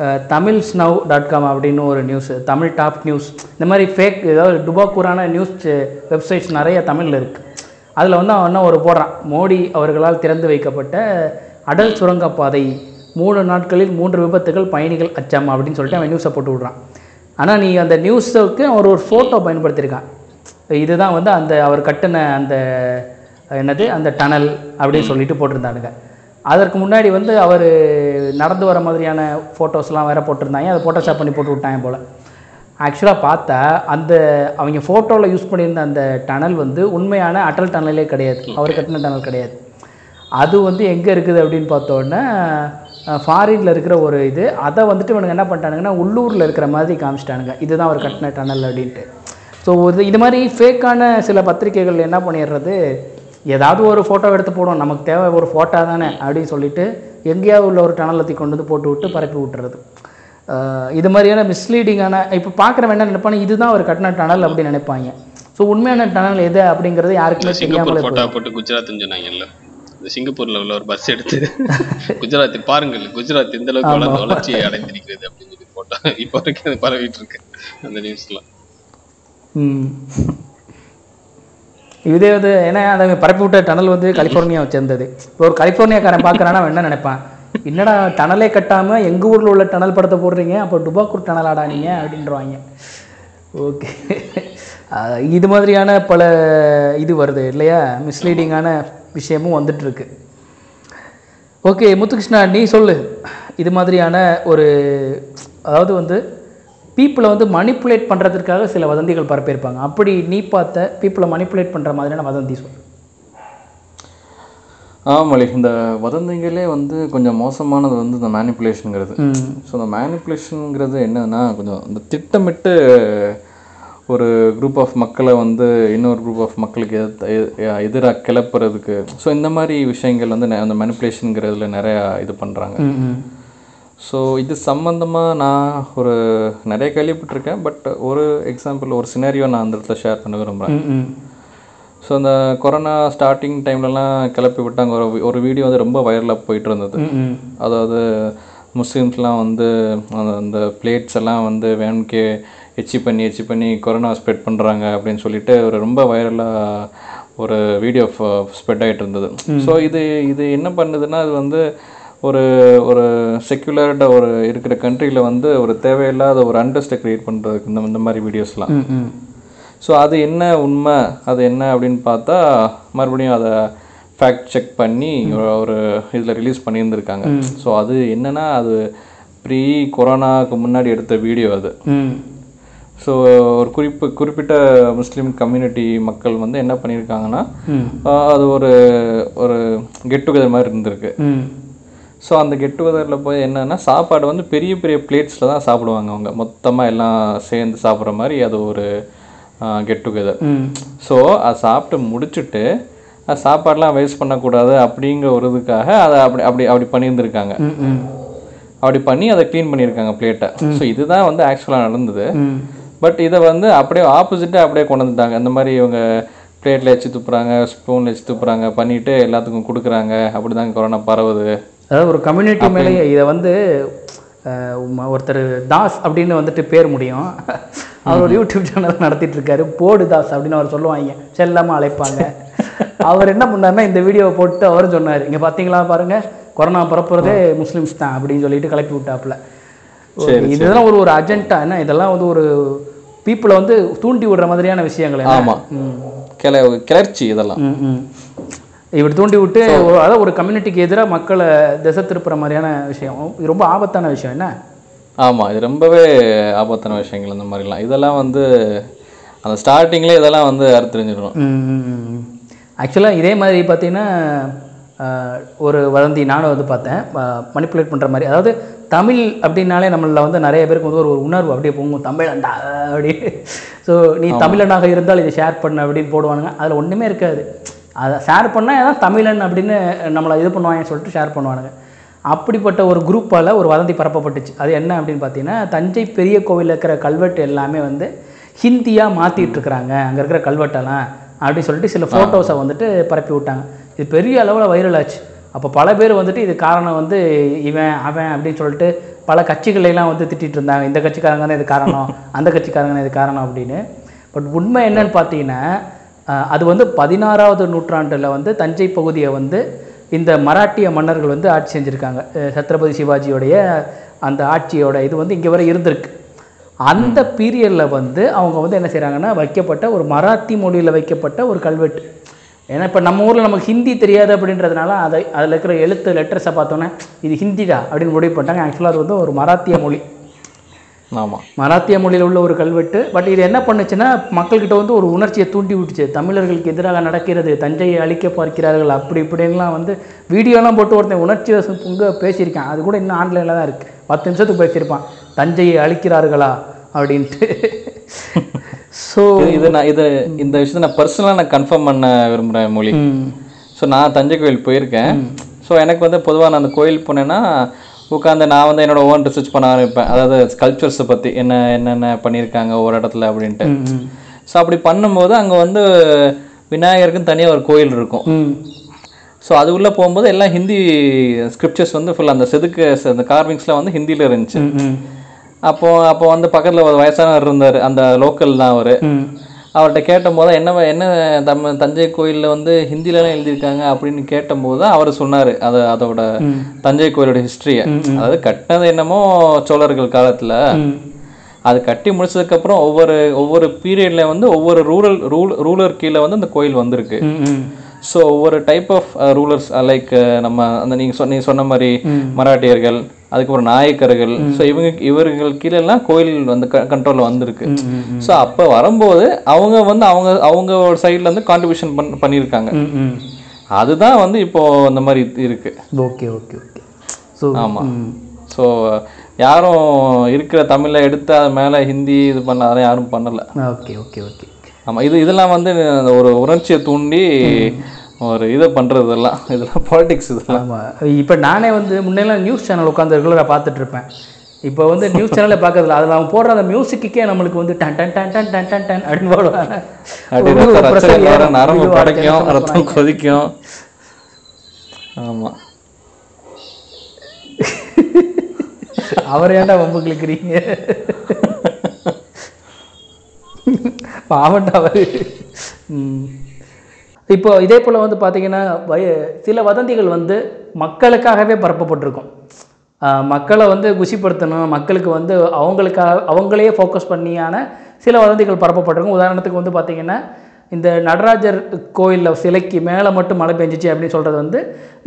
ah, Tamil snow dot com அப்படின்னு ஒரு நியூஸ் தமிழ் டாப் நியூஸ் இந்த மாதிரி ஃபேக் ஏதாவது டுபாக்கூரான நியூஸ் வெப்சைட்ஸ் நிறைய தமிழில் இருக்குது அதில் வந்து அவன் என்ன ஒரு போடுறான் மோடி அவர்களால் திறந்து வைக்கப்பட்ட அடல் சுரங்கப்பாதை மூணு நாட்களில் மூன்று விபத்துகள் பயணிகள் அச்சம் அப்படின்னு சொல்லிட்டு அவன் நியூஸை போட்டு விடுறான். ஆனால் நீ அந்த நியூஸுக்கு அவர் ஒரு ஃபோட்டோ பயன்படுத்தியிருக்கான் இதுதான் வந்து அந்த அவர் கட்டின அந்த என்னது அந்த டனல் அப்படின்னு சொல்லிட்டு போட்டிருந்தானுங்க. அதற்கு முன்னாடி வந்து அவர் நடந்து வர மாதிரியான ஃபோட்டோஸ்லாம் வேற போட்டிருந்தாங்க. அதை ஃபோட்டோஷாப் பண்ணி போட்டு விட்டாங்க போல். ஆக்சுவலாக பார்த்தா அந்த அவங்க ஃபோட்டோவில் யூஸ் பண்ணியிருந்த அந்த டனல் வந்து உண்மையான அட்டல் டனலே கிடையாது. அவர் கட்டின டனல் கிடையாது. அது வந்து எங்கே இருக்குது அப்படின்னு பார்த்தோன்னா ஃபாரினில் இருக்கிற ஒரு இது அதை வந்துட்டு இவனுங்க என்ன பண்ணிட்டானுங்கன்னா உள்ளூரில் இருக்கிற மாதிரி காமிச்சிட்டானுங்க. இதுதான் அவர் கட்டின டனல் அப்படின்ட்டு. ஸோ இது இது மாதிரி ஃபேக்கான சில பத்திரிக்கைகள் என்ன பண்ணிடுறது? ஏதாவது ஒரு ஃபோட்டோ எடுத்து போடும் நமக்கு தேவை ஒரு ஃபோட்டோ தானே அப்படின்னு சொல்லிட்டு எங்கேயாவது உள்ள ஒரு டனலை தூக்கி கொண்டு வந்து போட்டு விட்டு பரப்பி விட்டுறது. இது மாதிரியான மிஸ்லீடிங்கான இப்போ பார்க்குறவன் என்ன நினைப்பானு இதுதான் ஒரு கட்டின டனல் அப்படின்னு நினைப்பாங்க. ஸோ உண்மையான டனல் எது அப்படிங்கிறது யாருக்குமே தெரியாமலே போட்டு குஜராத்னு சொன்னாங்கல்ல. இந்த சிங்கப்பூர்ல உள்ள ஒரு பஸ் எடுத்து குஜராத் பாருங்கள் குஜராத் இந்த அளவுக்கு வளர்ந்து வளர்ச்சி அடைந்திருக்கிறது அப்படின்னு சொல்லி போட்டோ இப்போ வரைக்கும் அது பரவிட்டு இருக்கு அந்த நியூஸ்லாம் இதே வந்து ஏன்னா அதை பரப்பி விட்ட டனல் வந்து கலிஃபோர்னியாவை சேர்ந்தது. இப்போ ஒரு கலிஃபோர்னியாக்காரன் பார்க்குறான்னா அவன் என்ன நினைப்பான்? என்னடா டனலே கட்டாமல் எங்கள் ஊரில் உள்ள டனல் படத்தை போடுறீங்க? அப்போ டுபாக்கூர் டனல் ஆடானீங்க அப்படின்றவாங்க. ஓகே. இது மாதிரியான பல இது வருது இல்லையா? மிஸ்லீடிங்கான விஷயமும் வந்துட்டுருக்கு. ஓகே முத்துகிருஷ்ணா நீ சொல்லு. இது மாதிரியான ஒரு அதாவது வந்து பீப்புளை வந்து மணிப்புலேட் பண்ணுறதுக்காக சில வதந்திகள் பரப்பியிருப்பாங்க. அப்படி நீ பார்த்த பீப்புளை மணிப்புலேட் பண்ணுற மாதிரியான வதந்தி சொல்லு ஆமாளி இந்த வதந்திகளே வந்து கொஞ்சம் மோசமானது வந்து இந்த மேனிப்புலேஷனுங்கிறது ஸோ இந்த மேனிப்புலேஷனுங்கிறது என்னன்னா கொஞ்சம் இந்த திட்டமிட்டு ஒரு குரூப் ஆஃப் மக்களை வந்து இன்னொரு குரூப் ஆஃப் மக்களுக்கு எதிராக கிளப்புறதுக்கு. ஸோ இந்த மாதிரி விஷயங்கள் வந்து நெ- அந்த மேனிப்புலேஷனுங்கிறதுல நிறையா இது பண்ணுறாங்க ஸோ இது சம்மந்தமாக நான் ஒரு நிறைய கேள்விப்பட்டிருக்கேன். பட் ஒரு எக்ஸாம்பிள் ஒரு சினாரியோ நான் அந்த இடத்துல ஷேர் பண்ண விரும்புகிறேன் ஸோ அந்த கொரோனா ஸ்டார்டிங் டைம்லலாம் கிளப்பி விட்டாங்க. ஒரு ஒரு வீடியோ வந்து ரொம்ப வைரலாக போயிட்டு இருந்தது அதாவது முஸ்லீம்ஸ்லாம் வந்து அந்த அந்த பிளேட்ஸ் எல்லாம் வந்து வேணுக்கே எச்சி பண்ணி எச்சி பண்ணி கொரோனா ஸ்ப்ரெட் பண்ணுறாங்க அப்படின்னு சொல்லிட்டு ஒரு ரொம்ப வைரலாக ஒரு வீடியோ ஸ்ப்ரெட் ஆகிட்டு இருந்தது. ஸோ இது இது என்ன பண்ணுதுன்னா அது வந்து ஒரு ஒரு செக்யுலர்ட ஒரு இருக்கிற கண்ட்ரியில் வந்து ஒரு தேவையில்லாத ஒரு அண்டர்ஸ்டை க்ரியேட் பண்ணுறதுக்கு இந்த இந்த மாதிரி வீடியோஸ்லாம் ஸோ அது என்ன உண்மை? அது என்ன அப்படின்னு பார்த்தா மறுபடியும் அதை ஃபேக்ட் செக் பண்ணி ஒரு இதில் ரிலீஸ் பண்ணியிருந்திருக்காங்க. ஸோ அது என்னன்னா அது ப்ரீ கொரோனாவுக்கு முன்னாடி எடுத்த வீடியோ அது. ஸோ ஒரு குறிப்பு குறிப்பிட்ட முஸ்லீம் கம்யூனிட்டி மக்கள் வந்து என்ன பண்ணியிருக்காங்கன்னா அது ஒரு ஒரு கெட் டுகெதர் மாதிரி இருந்திருக்கு. ஸோ அந்த கெட் டுகெதரில் போய் என்னன்னா சாப்பாடு வந்து பெரிய பெரிய பிளேட்ஸில் தான் சாப்பிடுவாங்க அவங்க. மொத்தமாக எல்லாம் சேர்ந்து சாப்பிட்ற மாதிரி அது ஒரு கெட் டுகெதர் ஸோ அதை சாப்பிட்டு முடிச்சுட்டு சாப்பாடெலாம் வேஸ்ட் பண்ணக்கூடாது அப்படிங்கிற ஒரு இதுக்காக அதை அப்படி அப்படி அப்படி பண்ணியிருந்திருக்காங்க. அப்படி பண்ணி அதை க்ளீன் பண்ணியிருக்காங்க பிளேட்டை ஸோ இதுதான் வந்து ஆக்சுவலாக நடந்தது. பட் இதை வந்து அப்படியே ஆப்போசிட்டாக அப்படியே கொண்டு வந்துட்டாங்க. இந்த மாதிரி இவங்க பிளேட்டில் வச்சு துப்புறாங்க ஸ்பூனில் வச்சு துப்புறாங்க பண்ணிட்டு எல்லாத்துக்கும் கொடுக்குறாங்க. அப்படி தான் கொரோனா பரவுது. அதாவது ஒரு கம்யூனிட்டி மேலேயே இதை வந்து ஒருத்தர் தாஸ் அப்படின்னு வந்துட்டு பேர் முடியும். அவர் ஒரு யூடியூப் சேனல் நடத்திட்டு இருக்காரு. போடு தாஸ் அப்படின்னு அவர் சொல்லுவாங்க. செல்லாம அழைப்பாங்க. <laughs> அவர் என்ன பண்ணாருன்னா இந்த வீடியோவை போட்டு அவரும் சொன்னார். இங்கே பார்த்தீங்களா பாருங்க கொரோனா பரப்புறதே முஸ்லிம்ஸ் தான் அப்படின்னு சொல்லிட்டு கிளப்பி விட்டாப்புல. இதெல்லாம் ஒரு ஒரு அஜெண்டா என்ன இதெல்லாம் வந்து ஒரு பீப்புளை வந்து தூண்டி விடுற மாதிரியான விஷயங்கள்? ஆமாம் கிள கிளர்ச்சி இதெல்லாம். இப்படி தூண்டி விட்டு ஒரு- அதாவது ஒரு கம்யூனிட்டிக்கு எதிராக மக்களை திசை திருப்புற மாதிரியான விஷயம். இது ரொம்ப ஆபத்தான விஷயம் என்ன? ஆமாம் இது ரொம்பவே ஆபத்தான விஷயங்கள் இந்த மாதிரிலாம். இதெல்லாம் வந்து அந்த ஸ்டார்டிங்லேயே இதெல்லாம் வந்து அறுத்தறிஞ்சிடும் ஆக்சுவலாக இதே மாதிரி பார்த்தீங்கன்னா ஒரு வதந்தி நானும் வந்து பார்த்தேன். மணிப்புலேட் பண்ணுற மாதிரி. அதாவது தமிழ் அப்படின்னாலே நம்மள வந்து நிறைய பேருக்கு வந்து ஒரு ஒரு உணர்வு. அப்படியே போகும் தமிழண்டா அப்படி. ஸோ நீ தமிழனாக இருந்தால் இதை ஷேர் பண்ண அப்படின்னு போடுவானுங்க. அதில் ஒன்றுமே இருக்காது. அதை ஷேர் பண்ணால் ஏதாவது தமிழன் அப்படின்னு நம்மளை இது பண்ணுவாங்கன்னு சொல்லிட்டு ஷேர் பண்ணுவானுங்க. அப்படிப்பட்ட ஒரு குரூப்பால் ஒரு வதந்தி பரப்பப்பட்டுச்சு. அது என்ன அப்படின்னு பார்த்தீங்கன்னா தஞ்சை பெரிய கோவிலில் இருக்கிற கல்வெட்டு எல்லாமே வந்து ஹிந்தியாக மாற்றிட்டு இருக்கிறாங்க. அங்கே இருக்கிற கல்வெட்டெல்லாம் அப்படின்னு சொல்லிட்டு சில ஃபோட்டோஸை வந்துட்டு பரப்பி விட்டாங்க இது பெரிய அளவில் வைரல் ஆச்சு. அப்போ பல பேர் வந்துட்டு இது காரணம் வந்து இவன் அவன் அப்படின்னு சொல்லிட்டு பல கட்சிகளையெல்லாம் வந்து திட்டிகிட்டு இருந்தாங்க. இந்த கட்சிக்காரங்க தான் இது காரணம் அந்த கட்சிக்காரங்க தான் இது காரணம் அப்படின்னு. பட் உண்மை என்னன்னு பார்த்தீங்கன்னா அது வந்து பதினாறாவது நூற்றாண்டில் வந்து தஞ்சை பகுதியை வந்து இந்த மராட்டிய மன்னர்கள் வந்து ஆட்சி செஞ்சுருக்காங்க. சத்ரபதி சிவாஜியோடைய அந்த ஆட்சியோட இது வந்து இங்கே வரை இருந்திருக்கு. அந்த பீரியடில் வந்து அவங்க வந்து என்ன செய்கிறாங்கன்னா வைக்கப்பட்ட ஒரு மராத்தி மொழியில் வைக்கப்பட்ட ஒரு கல்வெட்டு. ஏன்னா இப்போ நம்ம ஊரில் நமக்கு ஹிந்தி தெரியாது அப்படின்றதுனால அதை அதில் இருக்கிற எழுத்து லெட்டர்ஸை பார்த்தோன்னே இது ஹிந்திடா அப்படின்னு முடிவு பண்ணிட்டாங்க. ஆக்சுவலாக அது வந்து ஒரு மராத்திய மொழி. ஆமாம் மராத்திய மொழியில் உள்ள ஒரு கல்வெட்டு. பட் இது என்ன பண்ணுச்சுன்னா மக்கள்கிட்ட வந்து ஒரு உணர்ச்சியை தூண்டி விட்டுச்சு. தமிழர்களுக்கு எதிராக நடக்கிறது தஞ்சையை அழிக்க பார்க்கிறார்கள் அப்படி இப்படின்லாம் வந்து வீடியோலாம் போட்டு ஒருத்தன் உணர்ச்சி வசம் பொங்க பேசியிருக்கான். அது கூட இன்னும் ஆன்லைனில் தான் இருக்குது பத்து நிமிஷத்துக்கு பேசியிருப்பான். தஞ்சையை அழிக்கிறார்களா? அப்படின்ட்டு. ஸோ இது- நான் இது இந்த விஷயத்தை நான் பர்சனலாக நான் கன்ஃபார்ம் பண்ண விரும்புகிறேன் மொழி. ஸோ நான் தஞ்சை கோயில் போயிருக்கேன். ஸோ எனக்கு வந்து பொதுவாக நான் அந்த கோயில் போனேன்னா உட்காந்து நான் வந்து என்னோட ஓன் ரிசர்ச் பண்ண ஆரம்பிப்பேன். அதாவது ஸ்கல்ப்சர்ஸை பற்றி என்ன என்னென்ன பண்ணியிருக்காங்க ஒரு இடத்துல அப்படின்ட்டு. ஸோ அப்படி பண்ணும்போது அங்கே வந்து விநாயகருக்குன்னு தனியாக ஒரு கோயில் இருக்கும். ஸோ அது உள்ளே போகும்போது எல்லாம் ஹிந்தி ஸ்கிரிப்சர்ஸ் வந்து ஃபுல் அந்த செதுக்கு அந்த கார்விங்ஸ்லாம் வந்து ஹிந்தியில் இருந்துச்சு. அப்போ அப்போ வந்து பக்கத்தில் ஒரு வயசானவர் இருந்தார். அந்த லோக்கல் தான் அவர். அவர்கிட்ட கேட்டபோது என்ன என்ன தம் தஞ்சை கோயிலில் வந்து ஹிந்திலலாம் எழுதியிருக்காங்க? அப்படின்னு கேட்டபோது தான் அவர் சொன்னார். அதை அதோட தஞ்சை கோயிலோட ஹிஸ்ட்ரியை அதாவது கட்டினது என்னமோ சோழர்கள் காலத்தில். அது கட்டி முடிச்சதுக்கப்புறம் ஒவ்வொரு ஒவ்வொரு பீரியட்ல வந்து ஒவ்வொரு ரூரல் ரூல் ரூலர் கீழே வந்து அந்த கோயில் வந்திருக்கு. ஸோ ஒவ்வொரு டைப் ஆஃப் ரூலர்ஸ் லைக் நம்ம அந்த நீங்கள் சொன்ன சொன்ன மாதிரி மராட்டியர்கள் அதுக்கப்புறம் நாயக்கர்கள். ஸோ இவங்க இவர்கள் கீழெல்லாம் கோயில் வந்து கண்ட்ரோலில் வந்திருக்கு. ஸோ அப்போ வரும்போது அவங்க வந்து அவங்க அவங்க ஒரு சைடில் வந்து கான்ட்ரிபியூஷன் பண் பண்ணியிருக்காங்க. அதுதான் வந்து இப்போ அந்த மாதிரி இருக்கு. Okay okay okay. ஸோ ஆமாம் ஸோ யாரும் இருக்கிற தமிழை எடுத்து அது மேலே ஹிந்தி இது பண்ண அதெல்லாம் யாரும் பண்ணலை. Okay okay okay. ஆமாம் இது இதெல்லாம் வந்து ஒரு உணர்ச்சியை தூண்டி ஒரு இதை பண்ணுறது இதெல்லாம் பாலிடிக்ஸ் இதெல்லாம். ஆமாம் இப்போ நானே வந்து முன்னெல்லாம் நியூஸ் சேனல் உட்காந்து ரெகுலராக பார்த்துட்டு இருப்பேன் இப்போ வந்து நியூஸ் சேனலே பார்க்கறதில்ல. அதில் அவங்க போடுற அந்த மியூசிக்குக்கே நம்மளுக்கு வந்து டன் டன் டன் டன் டன் டன் டன் அப்படின்னு போடுவாங்க. நரம்பு படைக்கும் ரத்தம் கொதிக்கும். ஆமாம் அவர் ஏன்டா வம்பு கிளிக்கிறீங்க பாவண்டா அவர். இப்போ இதே போல் வந்து பார்த்திங்கன்னா வய சில வதந்திகள் வந்து மக்களுக்காகவே பரப்பப்பட்டிருக்கும். மக்களை வந்து குஷிப்படுத்தணும் மக்களுக்கு வந்து அவங்களுக்காக அவங்களையே ஃபோக்கஸ் பண்ணியான சில வதந்திகள் பரப்பப்பட்டிருக்கும். உதாரணத்துக்கு வந்து பார்த்திங்கன்னா இந்த நடராஜர் கோயிலில் சிலைக்கு மேலே மட்டும் மழை பெஞ்சிச்சு அப்படின்னு சொல்கிறது வந்து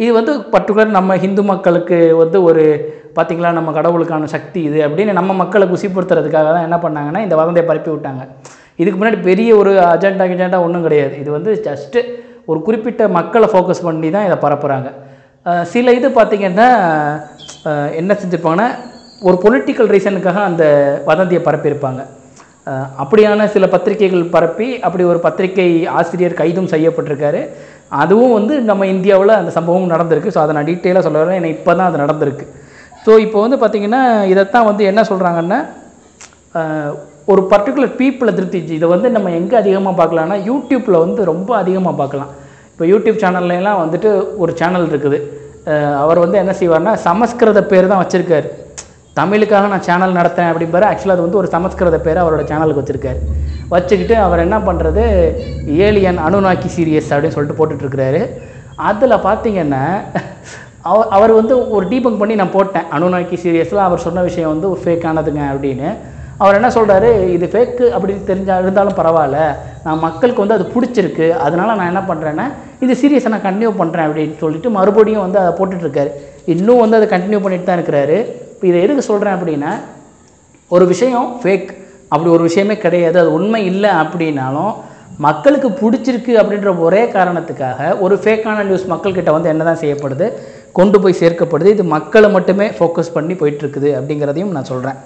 இது வந்து பர்டிகுலர் நம்ம ஹிந்து மக்களுக்கு வந்து ஒரு பார்த்திங்களா நம்ம கடவுளுக்கான சக்தி இது அப்படின்னு நம்ம மக்களை குசிப்படுத்துறதுக்காக தான் என்ன பண்ணாங்கன்னா இந்த வதந்தியை பரப்பி விட்டாங்க இதுக்கு முன்னாடி பெரிய ஒரு அஜெண்டா கிஜெண்டா ஒன்றும் கிடையாது. இது வந்து ஜஸ்ட்டு ஒரு குறிப்பிட்ட மக்களை ஃபோக்கஸ் பண்ணி தான் இதை பரப்புகிறாங்க சில இது பார்த்திங்கன்னா என்ன செஞ்சுருப்பாங்கன்னா ஒரு பொலிட்டிக்கல் ரீசனுக்காக அந்த வதந்தியை பரப்பியிருப்பாங்க. அப்படியான சில பத்திரிகைகள் பரப்பி அப்படி ஒரு பத்திரிகை ஆசிரியர் கைதும் செய்யப்பட்டிருக்காரு. அதுவும் வந்து நம்ம இந்தியாவில் அந்த சம்பவம் நடந்திருக்கு. ஸோ அதை நான் டீட்டெயிலாக சொல்ல வரேன். ஏன்னா இப்போ தான் அது நடந்திருக்கு. ஸோ இப்போ வந்து பார்த்திங்கன்னா இதைத்தான் வந்து என்ன சொல்கிறாங்கன்னா ஒரு பர்டிகுலர் பீப்புளை திருப்தி இதை வந்து நம்ம எங்கே அதிகமாக பார்க்கலாம்னா யூடியூப்பில் வந்து ரொம்ப அதிகமாக பார்க்கலாம். இப்போ யூடியூப் சேனல்ல வந்துட்டு ஒரு சேனல் இருக்குது. அவர் வந்து என்ன செய்வார்னா சமஸ்கிருத பேர் தான் வச்சுருக்காரு. தமிழுக்காக நான் சேனல் நடத்துறேன் அப்படிம்பாரு. ஆக்சுவலாக அது வந்து ஒரு சமஸ்கிருத பேர் அவரோட சேனலுக்கு வச்சுருக்காரு. வச்சுக்கிட்டு அவர் என்ன பண்ணுறது ஏலியன் அணுநாக்கி சீரியஸ் அப்படின்னு சொல்லிட்டு போட்டுட்ருக்கிறாரு. அதில் பார்த்தீங்கன்னா அவர் அவர் வந்து ஒரு டீபங் பண்ணி நான் போட்டேன். அணுநாக்கி சீரியஸில் அவர் சொன்ன விஷயம் வந்து ஒரு ஃபேக் ஆனதுங்க அப்படின்னு. அவர் என்ன சொல்கிறாரு இது ஃபேக்கு அப்படி தெரிஞ்சா இருந்தாலும் பரவாயில்ல. நான் மக்களுக்கு வந்து அது பிடிச்சிருக்கு. அதனால நான் என்ன பண்ணுறேன்னா இது சீரியஸை நான் கண்டினியூ பண்ணுறேன் அப்படின்னு சொல்லிட்டு மறுபடியும் வந்து அதை போட்டுட்ருக்காரு. இன்னும் வந்து அதை கண்டினியூ பண்ணிட்டு தான் இருக்கிறாரு. இப்போ இதை எதுக்கு சொல்கிறேன் அப்படின்னா ஒரு விஷயம் ஃபேக் அப்படி ஒரு விஷயமே கிடையாது. அது உண்மை இல்லை அப்படின்னாலும் மக்களுக்கு பிடிச்சிருக்கு அப்படின்ற ஒரே காரணத்துக்காக ஒரு ஃபேக்கான நியூஸ் மக்கள்கிட்ட வந்து என்ன தான் செய்யப்படுது? கொண்டு போய் சேர்க்கப்படுது. இது மக்களை மட்டுமே ஃபோக்கஸ் பண்ணி போயிட்டுருக்குது அப்படிங்கிறதையும் நான் சொல்கிறேன்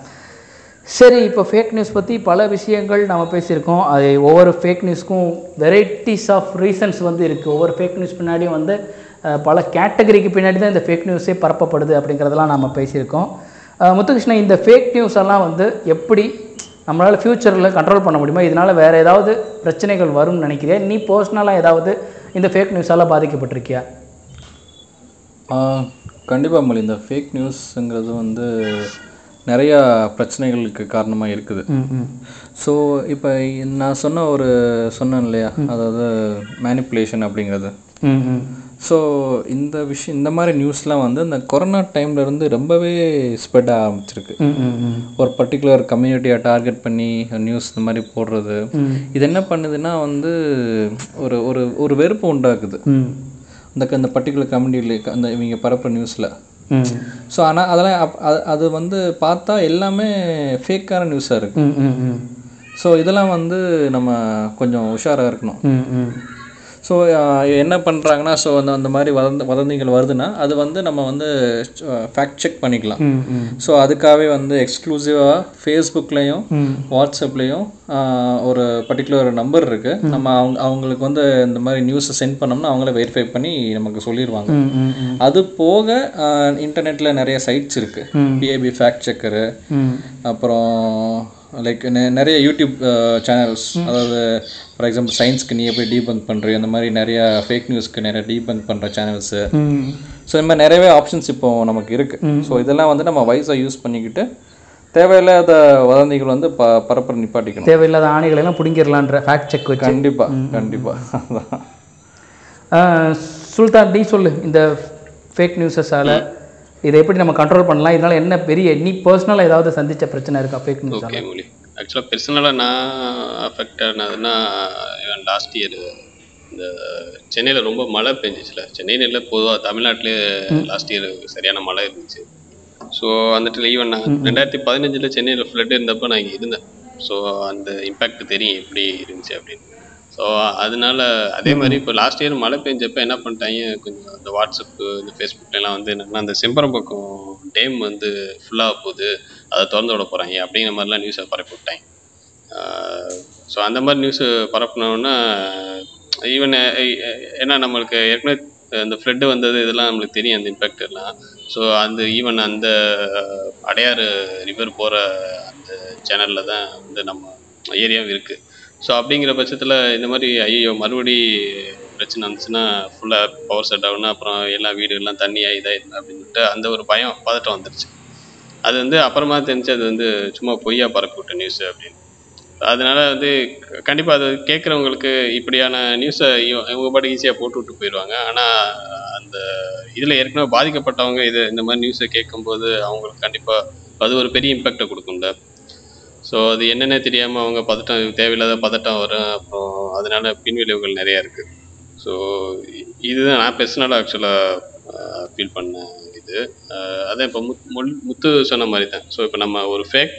சரி இப்போ ஃபேக் நியூஸ் பற்றி பல விஷயங்கள் நம்ம பேசியிருக்கோம். அது ஒவ்வொரு ஃபேக் நியூஸ்க்கும் வெரைட்டிஸ் ஆஃப் ரீசன்ஸ் வந்து இருக்குது ஒவ்வொரு ஃபேக் நியூஸ் பின்னாடியும் வந்து பல கேட்டகரிக்கு பின்னாடி தான் இந்த ஃபேக் நியூஸே பரப்பப்படுது அப்படிங்கிறதெல்லாம் நம்ம பேசியிருக்கோம். முத்துகிருஷ்ணன் இந்த ஃபேக் நியூஸ் எல்லாம் வந்து எப்படி நம்மளால் ஃப்யூச்சரில் கண்ட்ரோல் பண்ண முடியுமா? இதனால் வேறு ஏதாவது பிரச்சனைகள் வரும்னு நினைக்கிறியா? நீ பர்சனலாக ஏதாவது இந்த ஃபேக் நியூஸால் பாதிக்கப்பட்டிருக்கியா? கண்டிப்பாக மொழி இந்த ஃபேக் நியூஸுங்கிறது வந்து நிறையா பிரச்சனைகளுக்கு காரணமாக இருக்குது. ஸோ இப்போ நான் சொன்ன ஒரு சொன்னேன் இல்லையா? அதாவது மேனிப்புலேஷன் அப்படிங்கிறது. ஸோ இந்த விஷயம் இந்த மாதிரி நியூஸ்லாம் வந்து இந்த கொரோனா டைம்ல இருந்து ரொம்பவே ஸ்ப்ரெட் ஆரம்பிச்சிருக்கு. ஒரு பர்டிகுலர் கம்யூனிட்டியை டார்கெட் பண்ணி நியூஸ் இந்த மாதிரி போடுறது. இது என்ன பண்ணுதுன்னா வந்து ஒரு ஒரு ஒரு வெறுப்பு உண்டாக்குது. இந்த இந்த பர்டிகுலர் கம்யூனிட்டியில் அந்த இவங்க பரப்புற நியூஸில் ஸோ ஆனால் அதெல்லாம் அது- வந்து பார்த்தா எல்லாமே ஃபேக்கான நியூஸாக இருக்குது ஸோ இதெல்லாம் வந்து நம்ம கொஞ்சம் உஷாராக இருக்கணும். ஸோ என்ன பண்ணுறாங்கன்னா ஸோ அந்த அந்த மாதிரி வதந்த வதந்திகள் வருதுன்னா அது வந்து நம்ம வந்து ஃபேக்ட் செக் பண்ணிக்கலாம். ஸோ அதுக்காகவே வந்து எக்ஸ்க்ளூசிவாக ஃபேஸ்புக்லேயும் வாட்ஸ்அப்லேயும் ஒரு பர்டிகுலர் நம்பர் இருக்குது நம்ம அவங்க அவங்களுக்கு வந்து இந்த மாதிரி நியூஸை சென்ட் பண்ணோம்னா அவங்களே வெரிஃபை பண்ணி நமக்கு சொல்லிடுவாங்க அது போக இன்டர்நெட்டில் நிறைய சைட்ஸ் இருக்குது பிஏபி ஃபேக்ட் செக்கரு அப்புறம் லைக் நிறைய யூடியூப் சேனல்ஸ் அதாவது ஃபார் எக்ஸாம்பிள் சயின்ஸ்க்கு நீ எப்படி டீபங்க் பண்ணுறீங்க அந்த மாதிரி நிறைய ஃபேக் நியூஸ்க்கு நிறைய டீபங்க் பண்ணுற சேனல்ஸு ஸோ இந்த மாதிரி நிறையவே ஆப்ஷன்ஸ் இப்போ நமக்கு இருக்குது ஸோ இதெல்லாம் வந்து நம்ம வைஸாக யூஸ் பண்ணிக்கிட்டு தேவையில்லாத வதந்திகள் வந்து ப பரப்புற நிப்பாட்டிக்கணும். தேவையில்லாத ஆணைகளை எல்லாம் பிடிங்கிடலான்ற ஃபேக்ட் செக் வச்சு. கண்டிப்பா கண்டிப்பா. அதான் ஆஹ் சுல்தான் நீ சொல்லு இந்த ஃபேக் நியூஸஸால் இதை எப்படி நம்ம கண்ட்ரோல் பண்ணலாம்? இதனால என்ன பெரிய நீ பர்சனலாக ஏதாவது சந்திச்ச பிரச்சனை இருக்கா? ஃபேக் நியூஸ் ஓகே மொழி ஆக்சுவலாக பர்சனலாக நான் அஃபெக்ட் ஆனதுன்னா லாஸ்ட் இயர் இந்த சென்னையில் ரொம்ப மழை பெஞ்சிச்சுல. சென்னையில் இல்லை பொதுவாக தமிழ்நாட்டிலே லாஸ்ட் இயர் சரியான மழை இருந்துச்சு. ஸோ அந்த இடத்துல ஈவன் நான் ரெண்டாயிரத்தி பதினஞ்சில் சென்னையில் ஃப்ளட் இருந்தப்போ நான் இங்கே இருந்தேன். ஸோ அந்த இம்பேக்ட் தெரியும் எப்படி இருந்துச்சு அப்படின்னு. ஸோ அதனால அதே மாதிரி இப்போ லாஸ்ட் இயர் மழை பெஞ்சப்ப என்ன பண்ணிட்டாங்க? கொஞ்சம் இந்த வாட்ஸ்அப்பு இந்த ஃபேஸ்புக்லாம் வந்து என்னன்னா அந்த செம்பரம்பக்கம் டேம் வந்து ஃபுல்லாக போகுது. அதை திறந்து விட போகிறாங்க அப்படிங்கிற மாதிரிலாம் நியூஸை பரப்பி விட்டாங்க. ஸோ அந்த மாதிரி நியூஸு பரப்புனோன்னா ஈவன் ஏன்னா நம்மளுக்கு ஏற்கனவே அந்த ஃப்ளட்டு வந்தது இதெல்லாம் நம்மளுக்கு தெரியும் அந்த இம்பேக்ட் எல்லாம். ஸோ அந்த ஈவன் அந்த அடையாறு ரிவர் போகிற அந்த சேனலில் தான் வந்து நம்ம ஏரியாவும் இருக்குது ஸோ அப்படிங்கிற பட்சத்தில் இந்த மாதிரி ஐயோ மறுபடி பிரச்சனை வந்துச்சுன்னா ஃபுல்லாக பவர் செட் ஆகுனா அப்புறம் எல்லா வீடு எல்லாம் தண்ணியாக இதாகிடும் அப்படின்னு சொல்லிட்டு அந்த ஒரு பயம் பதட்டம் வந்துருச்சு. அது வந்து அப்புறமா தெரிஞ்சு அது வந்து சும்மா பொய்யா பரப்பி விட்ட நியூஸ் அப்படின்னு. அதனால வந்து கண்டிப்பாக அது கேட்குறவங்களுக்கு இப்படியான நியூஸை இவங்க பாட்டு ஈஸியாக போட்டு விட்டு போயிடுவாங்க. ஆனால் அந்த இதில் ஏற்கனவே பாதிக்கப்பட்டவங்க இது இந்த மாதிரி நியூஸை கேட்கும்போது அவங்களுக்கு கண்டிப்பாக அது ஒரு பெரிய இம்பேக்டை கொடுக்கும்ல. ஸோ அது என்னென்ன தெரியாமல் அவங்க பதட்டம் தேவையில்லாத பதட்டம் வரும் அப்புறம் அதனால பின்விளைவுகள் நிறையா இருக்குது ஸோ இதுதான் நான் பெர்சனலாக ஆக்சுவலாக ஃபீல் பண்ண இது. அதான் இப்போ முத் முல்- முத்து சொன்ன மாதிரி தான் ஸோ இப்போ நம்ம ஒரு ஃபேக்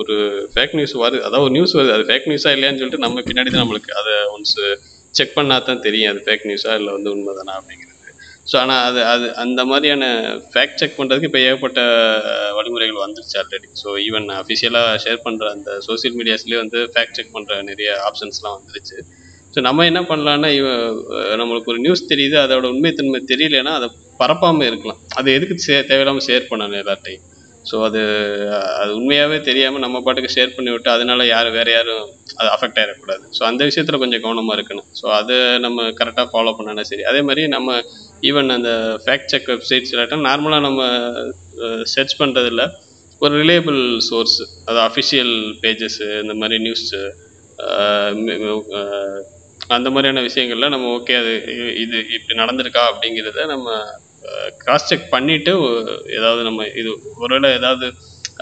ஒரு ஃபேக் நியூஸ் வருது. அதாவது ஒரு நியூஸ் வருது. அது ஃபேக் நியூஸா இல்லையான்னு சொல்லிட்டு நம்ம பின்னாடி தான் நம்மளுக்கு அதை ஒன்ஸ் செக் பண்ணா தான் தெரியும். அது ஃபேக் நியூஸா இல்லை வந்து உண்மைதானா அப்படிங்கிறது ஸோ ஆனால் அது அது அந்த மாதிரியான ஃபேக்ட் செக் பண்ணுறதுக்கு இப்போ ஏகப்பட்ட வழிமுறைகள் வந்துருச்சு ஆல்ரெடி ஸோ ஈவன் அஃபிஷியலாக ஷேர் பண்ணுற அந்த சோஷியல் மீடியாஸ்லேயே வந்து ஃபேக்ட் செக் பண்ணுற நிறைய ஆப்ஷன்ஸ்லாம் வந்துருச்சு. ஸோ நம்ம என்ன பண்ணலான்னா இவ நம்மளுக்கு ஒரு நியூஸ் தெரியுது அதோட உண்மைத்தன்மை தெரியலன்னா அதை பரப்பாமல் இருக்கலாம். அது எதுக்கு சே தேவையில்லாமல் ஷேர் பண்ணணும் எல்லார்ட்டையும்? ஸோ அது அது உண்மையாகவே தெரியாமல் நம்ம பாட்டுக்கு ஷேர் பண்ணி விட்டு அதனால யாரும் வேறு யாரும் அது அஃபெக்ட் ஆகிடக்கூடாது ஸோ அந்த விஷயத்தில் கொஞ்சம் கவனமாக இருக்கணும். ஸோ அதை நம்ம கரெக்டாக ஃபாலோ பண்ணனா சரி. அதே மாதிரி நம்ம ஈவன் அந்த ஃபேக்ட் செக் வெப்சைட்ஸ் இல்லாட்டும் நார்மலாக நம்ம சர்ச் பண்ணுறதில்ல ஒரு ரிலேபிள் சோர்ஸ் அது அஃபிஷியல் பேஜஸ்ஸு இந்த மாதிரி நியூஸு அந்த மாதிரியான விஷயங்கள்ல நம்ம ஓகே அது இது இப்படி நடந்திருக்கா அப்படிங்கிறத நம்ம கிராஸ் செக் பண்ணிவிட்டு ஏதாவது நம்ம இது ஒருவேளை ஏதாவது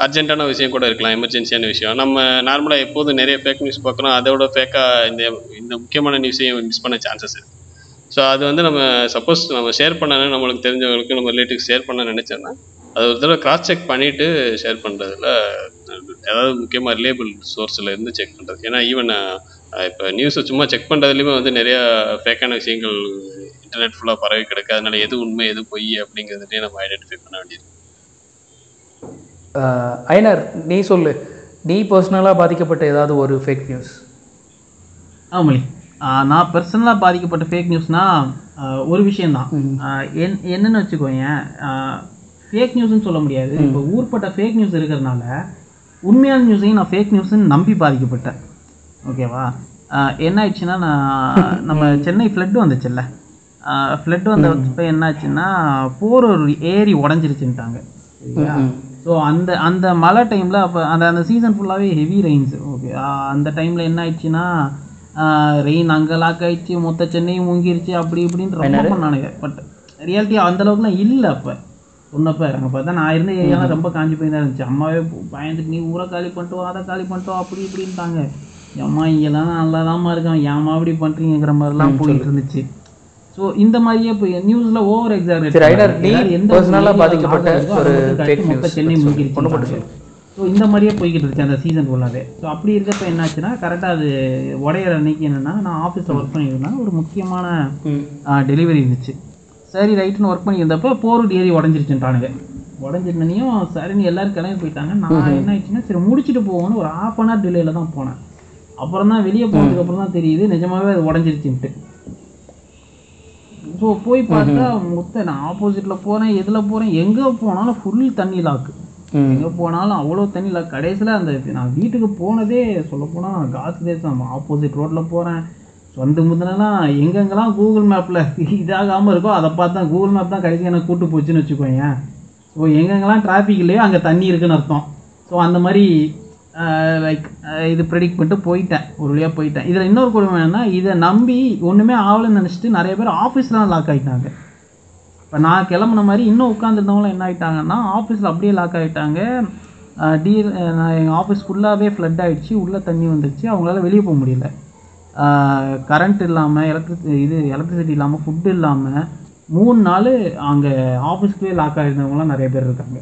அர்ஜென்ட்டான விஷயம் கூட இருக்கலாம் எமர்ஜென்சியான விஷயம். நம்ம நார்மலாக எப்போதும் நிறைய ஃபேக் நியூஸ் பார்க்குறோம். அதோட ஃபேக்காக இந்த இந்த முக்கியமான நியூஸையும் மிஸ் பண்ண சான்சஸ் இருக்குது ஸோ அது வந்து நம்ம சப்போஸ் நம்ம ஷேர் பண்ணணும் நம்மளுக்கு தெரிஞ்சவங்களுக்கு நம்ம ரிலேட்டிவ் ஷேர் பண்ண நினச்சோன்னா அது ஒரு தடவை கிராஸ் செக் பண்ணிவிட்டு ஷேர் பண்ணுறதுல ஏதாவது முக்கியமாக ரிலேபிள் சோர்ஸில் இருந்து செக் பண்ணுறது ஏன்னா ஈவன் இப்போ நியூஸை சும்மா செக் பண்ணுறதுலையுமே வந்து நிறையா ஃபேக்கான விஷயங்கள் இன்டர்நெட் ஃபுல்லாக பரவி கிடக்கு. அதனால எது உண்மை எது பொய் அப்படிங்கிறதுலேயே நம்ம ஐடென்டிஃபை பண்ண வேண்டியது. ஐனர் நீ சொல்லு. நீ பர்சனலாக பாதிக்கப்பட்ட ஏதாவது ஒரு ஃபேக் நியூஸ் ஆமலி நான் பர்சனலாக பாதிக்கப்பட்ட ஃபேக் நியூஸ்னால் ஒரு விஷயந்தான் என் என்னன்னு வச்சுக்கோங்க ஃபேக் நியூஸ்னு சொல்ல முடியாது. இப்போ ஊர்பட்ட ஃபேக் நியூஸ் இருக்கிறதுனால உண்மையான நியூஸையும் நான் ஃபேக் நியூஸ்னு நம்பி பாதிக்கப்பட்டேன். ஓகேவா ஆஹ் என்ன ஆயிடுச்சுன்னா நான் நம்ம <laughs> சென்னை ஃப்ளட் வந்துச்சுல்ல? ஃப்ளட் வந்தப்ப என்ன ஆச்சுன்னா போரூர் ஏரி உடஞ்சிருச்சுன்ட்டாங்க. சரியா ஸோ அந்த அந்த மழை டைமில் அப்போ அந்த அந்த சீசன் ஃபுல்லாகவே ஹெவி ரெயின்ஸ் ஓகே அந்த டைமில் என்ன ஆயிடுச்சுன்னா ரெயின் அங்கே லாக் ஆயிடுச்சு மொத்த சென்னையும் முங்கிருச்சு அப்படி இப்படின்னு ரொம்ப பண்ணானுங்க. பட் ரியாலிட்டி அந்த அளவுக்குலாம் இல்லை அப்போ. சொன்னப்ப அங்கே பார்த்தா நான் இருந்த ஏரியாலாம் ரொம்ப காஞ்சி போய் தான் இருந்துச்சு. அம்மாவே பயந்துட்டு நீ ஊரை காலி பண்ணிட்டு வா, அதை காலி பண்ணிட்டு வா, அப்படி இப்படின்ட்டாங்க. அம்மா இங்கெல்லாம் நல்லா தாம்மா இருக்கான். ஏம்மா அப்படி பண்ணுறீங்கிற மாதிரிலாம் போயிட்டு இருந்துச்சு. ஸோ இந்த மாதிரியே இப்போ நியூஸ்ல ஓவர் fake news சென்னை சொல்லு. ஸோ இந்த மாதிரியே போய்கிட்டு இருந்துச்சு அந்த சீசன் ஃபுல்லாகவே ஸோ அப்படி இருக்கப்ப என்னாச்சுன்னா கரெக்டாக அது உடையிற அன்னைக்கு என்னன்னா நான் ஆஃபீஸில் ஒர்க் பண்ணியிருந்தேன் ஒரு முக்கியமான டெலிவரி இருந்துச்சு. சரி ரைட்டுன்னு ஒர்க் பண்ணியிருந்தப்போ போரூர் ஏரி உடஞ்சிருச்சுன்ட்டானுங்க. உடஞ்சிருந்தனையும் சரின்னு எல்லாரும் கிளம்பி போயிட்டாங்க. நான் என்ன ஆயிடுச்சுன்னா சரி முடிச்சுட்டு போவோன்னு ஒரு ஆஃப் அன் ஹவர் டிலேல தான் போனேன். அப்புறம் தான் வெளியே போனதுக்கு அப்புறம் தான் தெரியுது நிஜமாவே அது உடஞ்சிருச்சுன்ட்டு. ஸோ போய் பார்த்தா மொத்த நான் ஆப்போசிட்டில் போகிறேன் எதில் போகிறேன் எங்கே போனாலும் ஃபுல் தண்ணி லாக்கு எங்கே போனாலும் அவ்வளோ தண்ணி லாக் கடைசியில் அந்த நான் வீட்டுக்கு போனதே சொல்லப்போனால் காசு தேசம். ஆப்போசிட் ரோட்டில் போகிறேன் சொந்த முந்தினலாம் எங்கெங்கெல்லாம் கூகுள் மேப்பில் இதாகாமல் இருக்கோ அதை பார்த்து தான் கூகுள் மேப் தான் கடைசி எனக்கு கூட்டு போச்சுன்னு வச்சுக்கோங்க ஸோ எங்கெங்கெல்லாம் டிராஃபிக் இல்லையோ அங்கே தண்ணி இருக்குன்னு அர்த்தம். ஸோ அந்த மாதிரி லைக் இது ப்ரெடிக்ட் பண்ணிட்டு போயிட்டேன். ஒரு வழியாக போயிட்டேன். இதில் இன்னொரு கொடுமை என்னென்னா இதை நம்பி ஒன்றுமே ஆகலைன்னு நினச்சிட்டு நிறைய பேர் ஆஃபீஸ்லாம் லாக் ஆகிட்டாங்க இப்போ நான் கிளம்புன மாதிரி இன்னும் உட்காந்துருந்தவங்களும் என்ன ஆகிட்டாங்கன்னா ஆஃபீஸில் அப்படியே லாக் ஆகிட்டாங்க டீ நான் எங்கள் ஆஃபீஸ் ஃபுல்லாகவே ஃப்ளட் ஆகிடுச்சு உள்ளே தண்ணி வந்துடுச்சு அவங்களால வெளியே போக முடியல. கரண்ட் இல்லாமல் எலக்ட்ரிக் இது எலக்ட்ரிசிட்டி இல்லாமல் ஃபுட்டு இல்லாமல் மூணு நாள் அங்கே ஆஃபீஸ்க்குள்ளே லாக் ஆகிருந்தவங்களாம் நிறைய பேர் இருக்காங்க.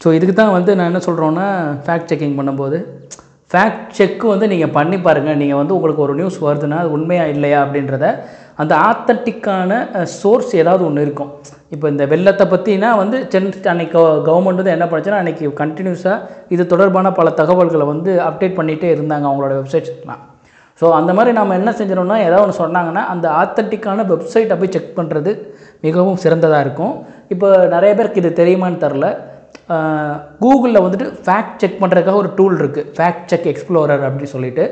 ஸோ இதுக்கு தான் வந்து நான் என்ன சொல்கிறோன்னா ஃபேக்ட் செக்கிங் பண்ணும்போது ஃபேக்ட் செக் வந்து நீங்கள் பண்ணி பாருங்கள் நீங்கள் வந்து உங்களுக்கு ஒரு நியூஸ் வருதுன்னா அது உண்மையா இல்லையா அப்படின்றத அந்த ஆத்தட்டிக்கான சோர்ஸ் ஏதாவது ஒன்று இருக்கும். இப்போ இந்த வெள்ளத்தை பற்றினா வந்து சென் அன்றைக்கி கவர்மெண்ட் வந்து என்ன பண்ணுச்சுன்னா அன்றைக்கி கண்டினியூஸாக இது தொடர்பான பல தகவல்களை வந்து அப்டேட் பண்ணிகிட்டே இருந்தாங்க அவங்களோட வெப்சைட்ஸ்லாம் ஸோ அந்த மாதிரி நம்ம என்ன செஞ்சிடணும்னா ஏதாவது ஒன்று சொன்னாங்கன்னா அந்த ஆத்தட்டிக்கான வெப்சைட்டை போய் செக் பண்ணுறது மிகவும் சிறந்ததாக இருக்கும். இப்போ நிறைய பேருக்கு இது தெரியுமான்னு தெரில கூகுளில் வந்துட்டு ஃபேக்ட் செக் பண்ணுறதுக்காக ஒரு டூல் இருக்குது ஃபேக்ட் செக் எக்ஸ்ப்ளோரர் அப்படின்னு சொல்லிட்டு.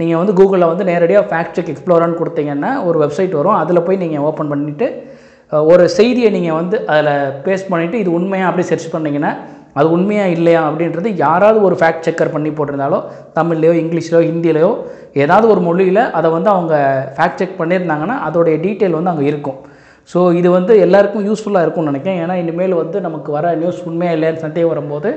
நீங்கள் வந்து கூகுளில் வந்து நேரடியாக ஃபேக்ட் செக் எக்ஸ்ப்ளோரர்னு கொடுத்தீங்கன்னா ஒரு வெப்சைட் வரும். அதில் போய் நீங்கள் ஓப்பன் பண்ணிவிட்டு ஒரு செய்தியை நீங்கள் வந்து அதில் பேஸ்ட் பண்ணிவிட்டு இது உண்மையாக அப்படி சர்ச் பண்ணிங்கன்னா அது உண்மையாக இல்லையா அப்படின்றது யாராவது ஒரு ஃபேக்ட் செக்கர் பண்ணி போட்டிருந்தாலோ தமிழ்லையோ இங்கிலீஷ்லையோ ஹிந்திலையோ ஏதாவது ஒரு மொழியில் அதை வந்து அவங்க ஃபேக்ட் செக் பண்ணியிருந்தாங்கன்னா அதோடைய டீட்டெயில் வந்து அங்கே இருக்கும். ஸோ இது வந்து எல்லாருக்கும் யூஸ்ஃபுல்லாக இருக்கும்னு நினைக்கிறேன். ஏன்னா இனிமேல் வந்து நமக்கு வர நியூஸ் உண்மையாக இல்லையான்னு சந்தேகம் வரும்போது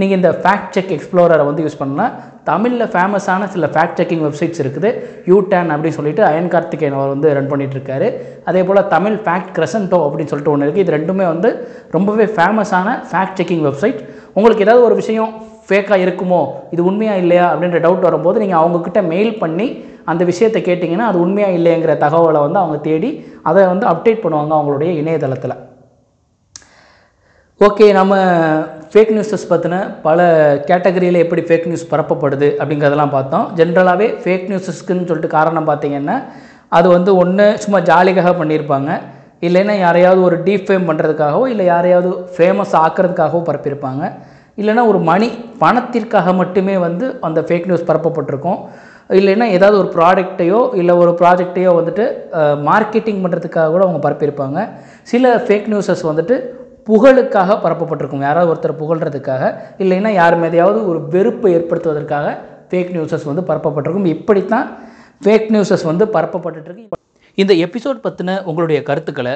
நீங்கள் இந்த ஃபேக்ட் செக் எக்ஸ்ப்ளோரரை வந்து யூஸ் பண்ணலாம். தமிழில் ஃபேமஸான சில ஃபேக்ட் செக்கிங் வெப்சைட்ஸ் இருக்குது. யூடேன் அப்படின்னு சொல்லிட்டு அயன் கார்த்திகேயன் அவர் வந்து ரன் பண்ணிகிட்ருக்காரு அதே போல் தமிழ் ஃபேக்ட் கிரசன்டோ அப்படின்னு சொல்லிட்டு ஒன்று இருக்குது இது ரெண்டுமே வந்து ரொம்பவே ஃபேமஸான ஃபேக்ட் செக்கிங் வெப்சைட் உங்களுக்கு ஏதாவது ஒரு விஷயம் ஃபேக்காக இருக்குமோ இது உண்மையாக இல்லையா அப்படின்ற டவுட் வரும்போது நீங்கள் அவங்கக்கிட்ட மெயில் பண்ணி அந்த விஷயத்தை கேட்டிங்கன்னா அது உண்மையாக இல்லைங்கிற தகவலை வந்து அவங்க தேடி அதை வந்து அப்டேட் பண்ணுவாங்க அவங்களுடைய இணையதளத்தில். ஓகே நம்ம ஃபேக் நியூஸஸ் பற்றின பல கேட்டகரியில் எப்படி ஃபேக் நியூஸ் பரப்பப்படுது அப்படிங்கிறதெல்லாம் பார்த்தோம். ஜென்ரலாகவே ஃபேக் நியூஸஸ்க்குன்னு சொல்லிட்டு காரணம் பார்த்தீங்கன்னா அது வந்து ஒன்று சும்மா ஜாலிக்காக பண்ணியிருப்பாங்க. இல்லைன்னா யாரையாவது ஒரு டீஃபேம் பண்ணுறதுக்காகவோ இல்லை யாரையாவது ஃபேமஸ் ஆக்கிறதுக்காகவோ பரப்பியிருப்பாங்க. இல்லைன்னா ஒரு மணி பணத்திற்காக மட்டுமே வந்து அந்த ஃபேக் நியூஸ் பரப்பப்பட்டிருக்கும். இல்லைன்னா ஏதாவது ஒரு ப்ராடக்ட்டையோ இல்லை ஒரு ப்ராஜெக்டையோ வந்துட்டு மார்க்கெட்டிங் பண்ணுறதுக்காக கூட அவங்க பரப்பியிருப்பாங்க. சில ஃபேக் நியூஸஸ் வந்துட்டு புகழுக்காக பரப்பப்பட்டிருக்கும். யாராவது ஒருத்தர் புகழ்கிறதுக்காக இல்லைன்னா யார் மீதையாவது ஒரு வெறுப்பை ஏற்படுத்துவதற்காக ஃபேக் நியூஸஸ் வந்து பரப்பப்பட்டிருக்கும். இப்படித்தான் ஃபேக் நியூஸஸ் வந்து பரப்பப்பட்டுருக்கு இந்த எபிசோட் பற்றின உங்களுடைய கருத்துக்களை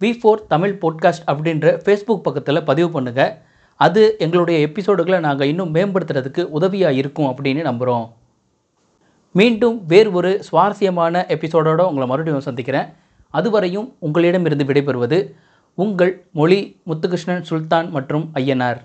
வி ஃபோர் தமிழ் பாட்காஸ்ட் அப்படின்ற ஃபேஸ்புக் பக்கத்தில் பதிவு பண்ணுங்கள் அது எங்களுடைய எபிசோடுகளை நாங்கள் இன்னும் மேம்படுத்துறதுக்கு உதவியாக இருக்கும் அப்படின்னு நம்புகிறோம் மீண்டும் வேறு ஒரு சுவாரஸ்யமான எபிசோடோடு உங்களை மறுபடியும் சந்திக்கிறேன். அதுவரையும் உங்களிடமிருந்து விடைபெறுவது உங்கள் மொழி முத்துகிருஷ்ணன் சுல்தான் மற்றும் ஐயனார்.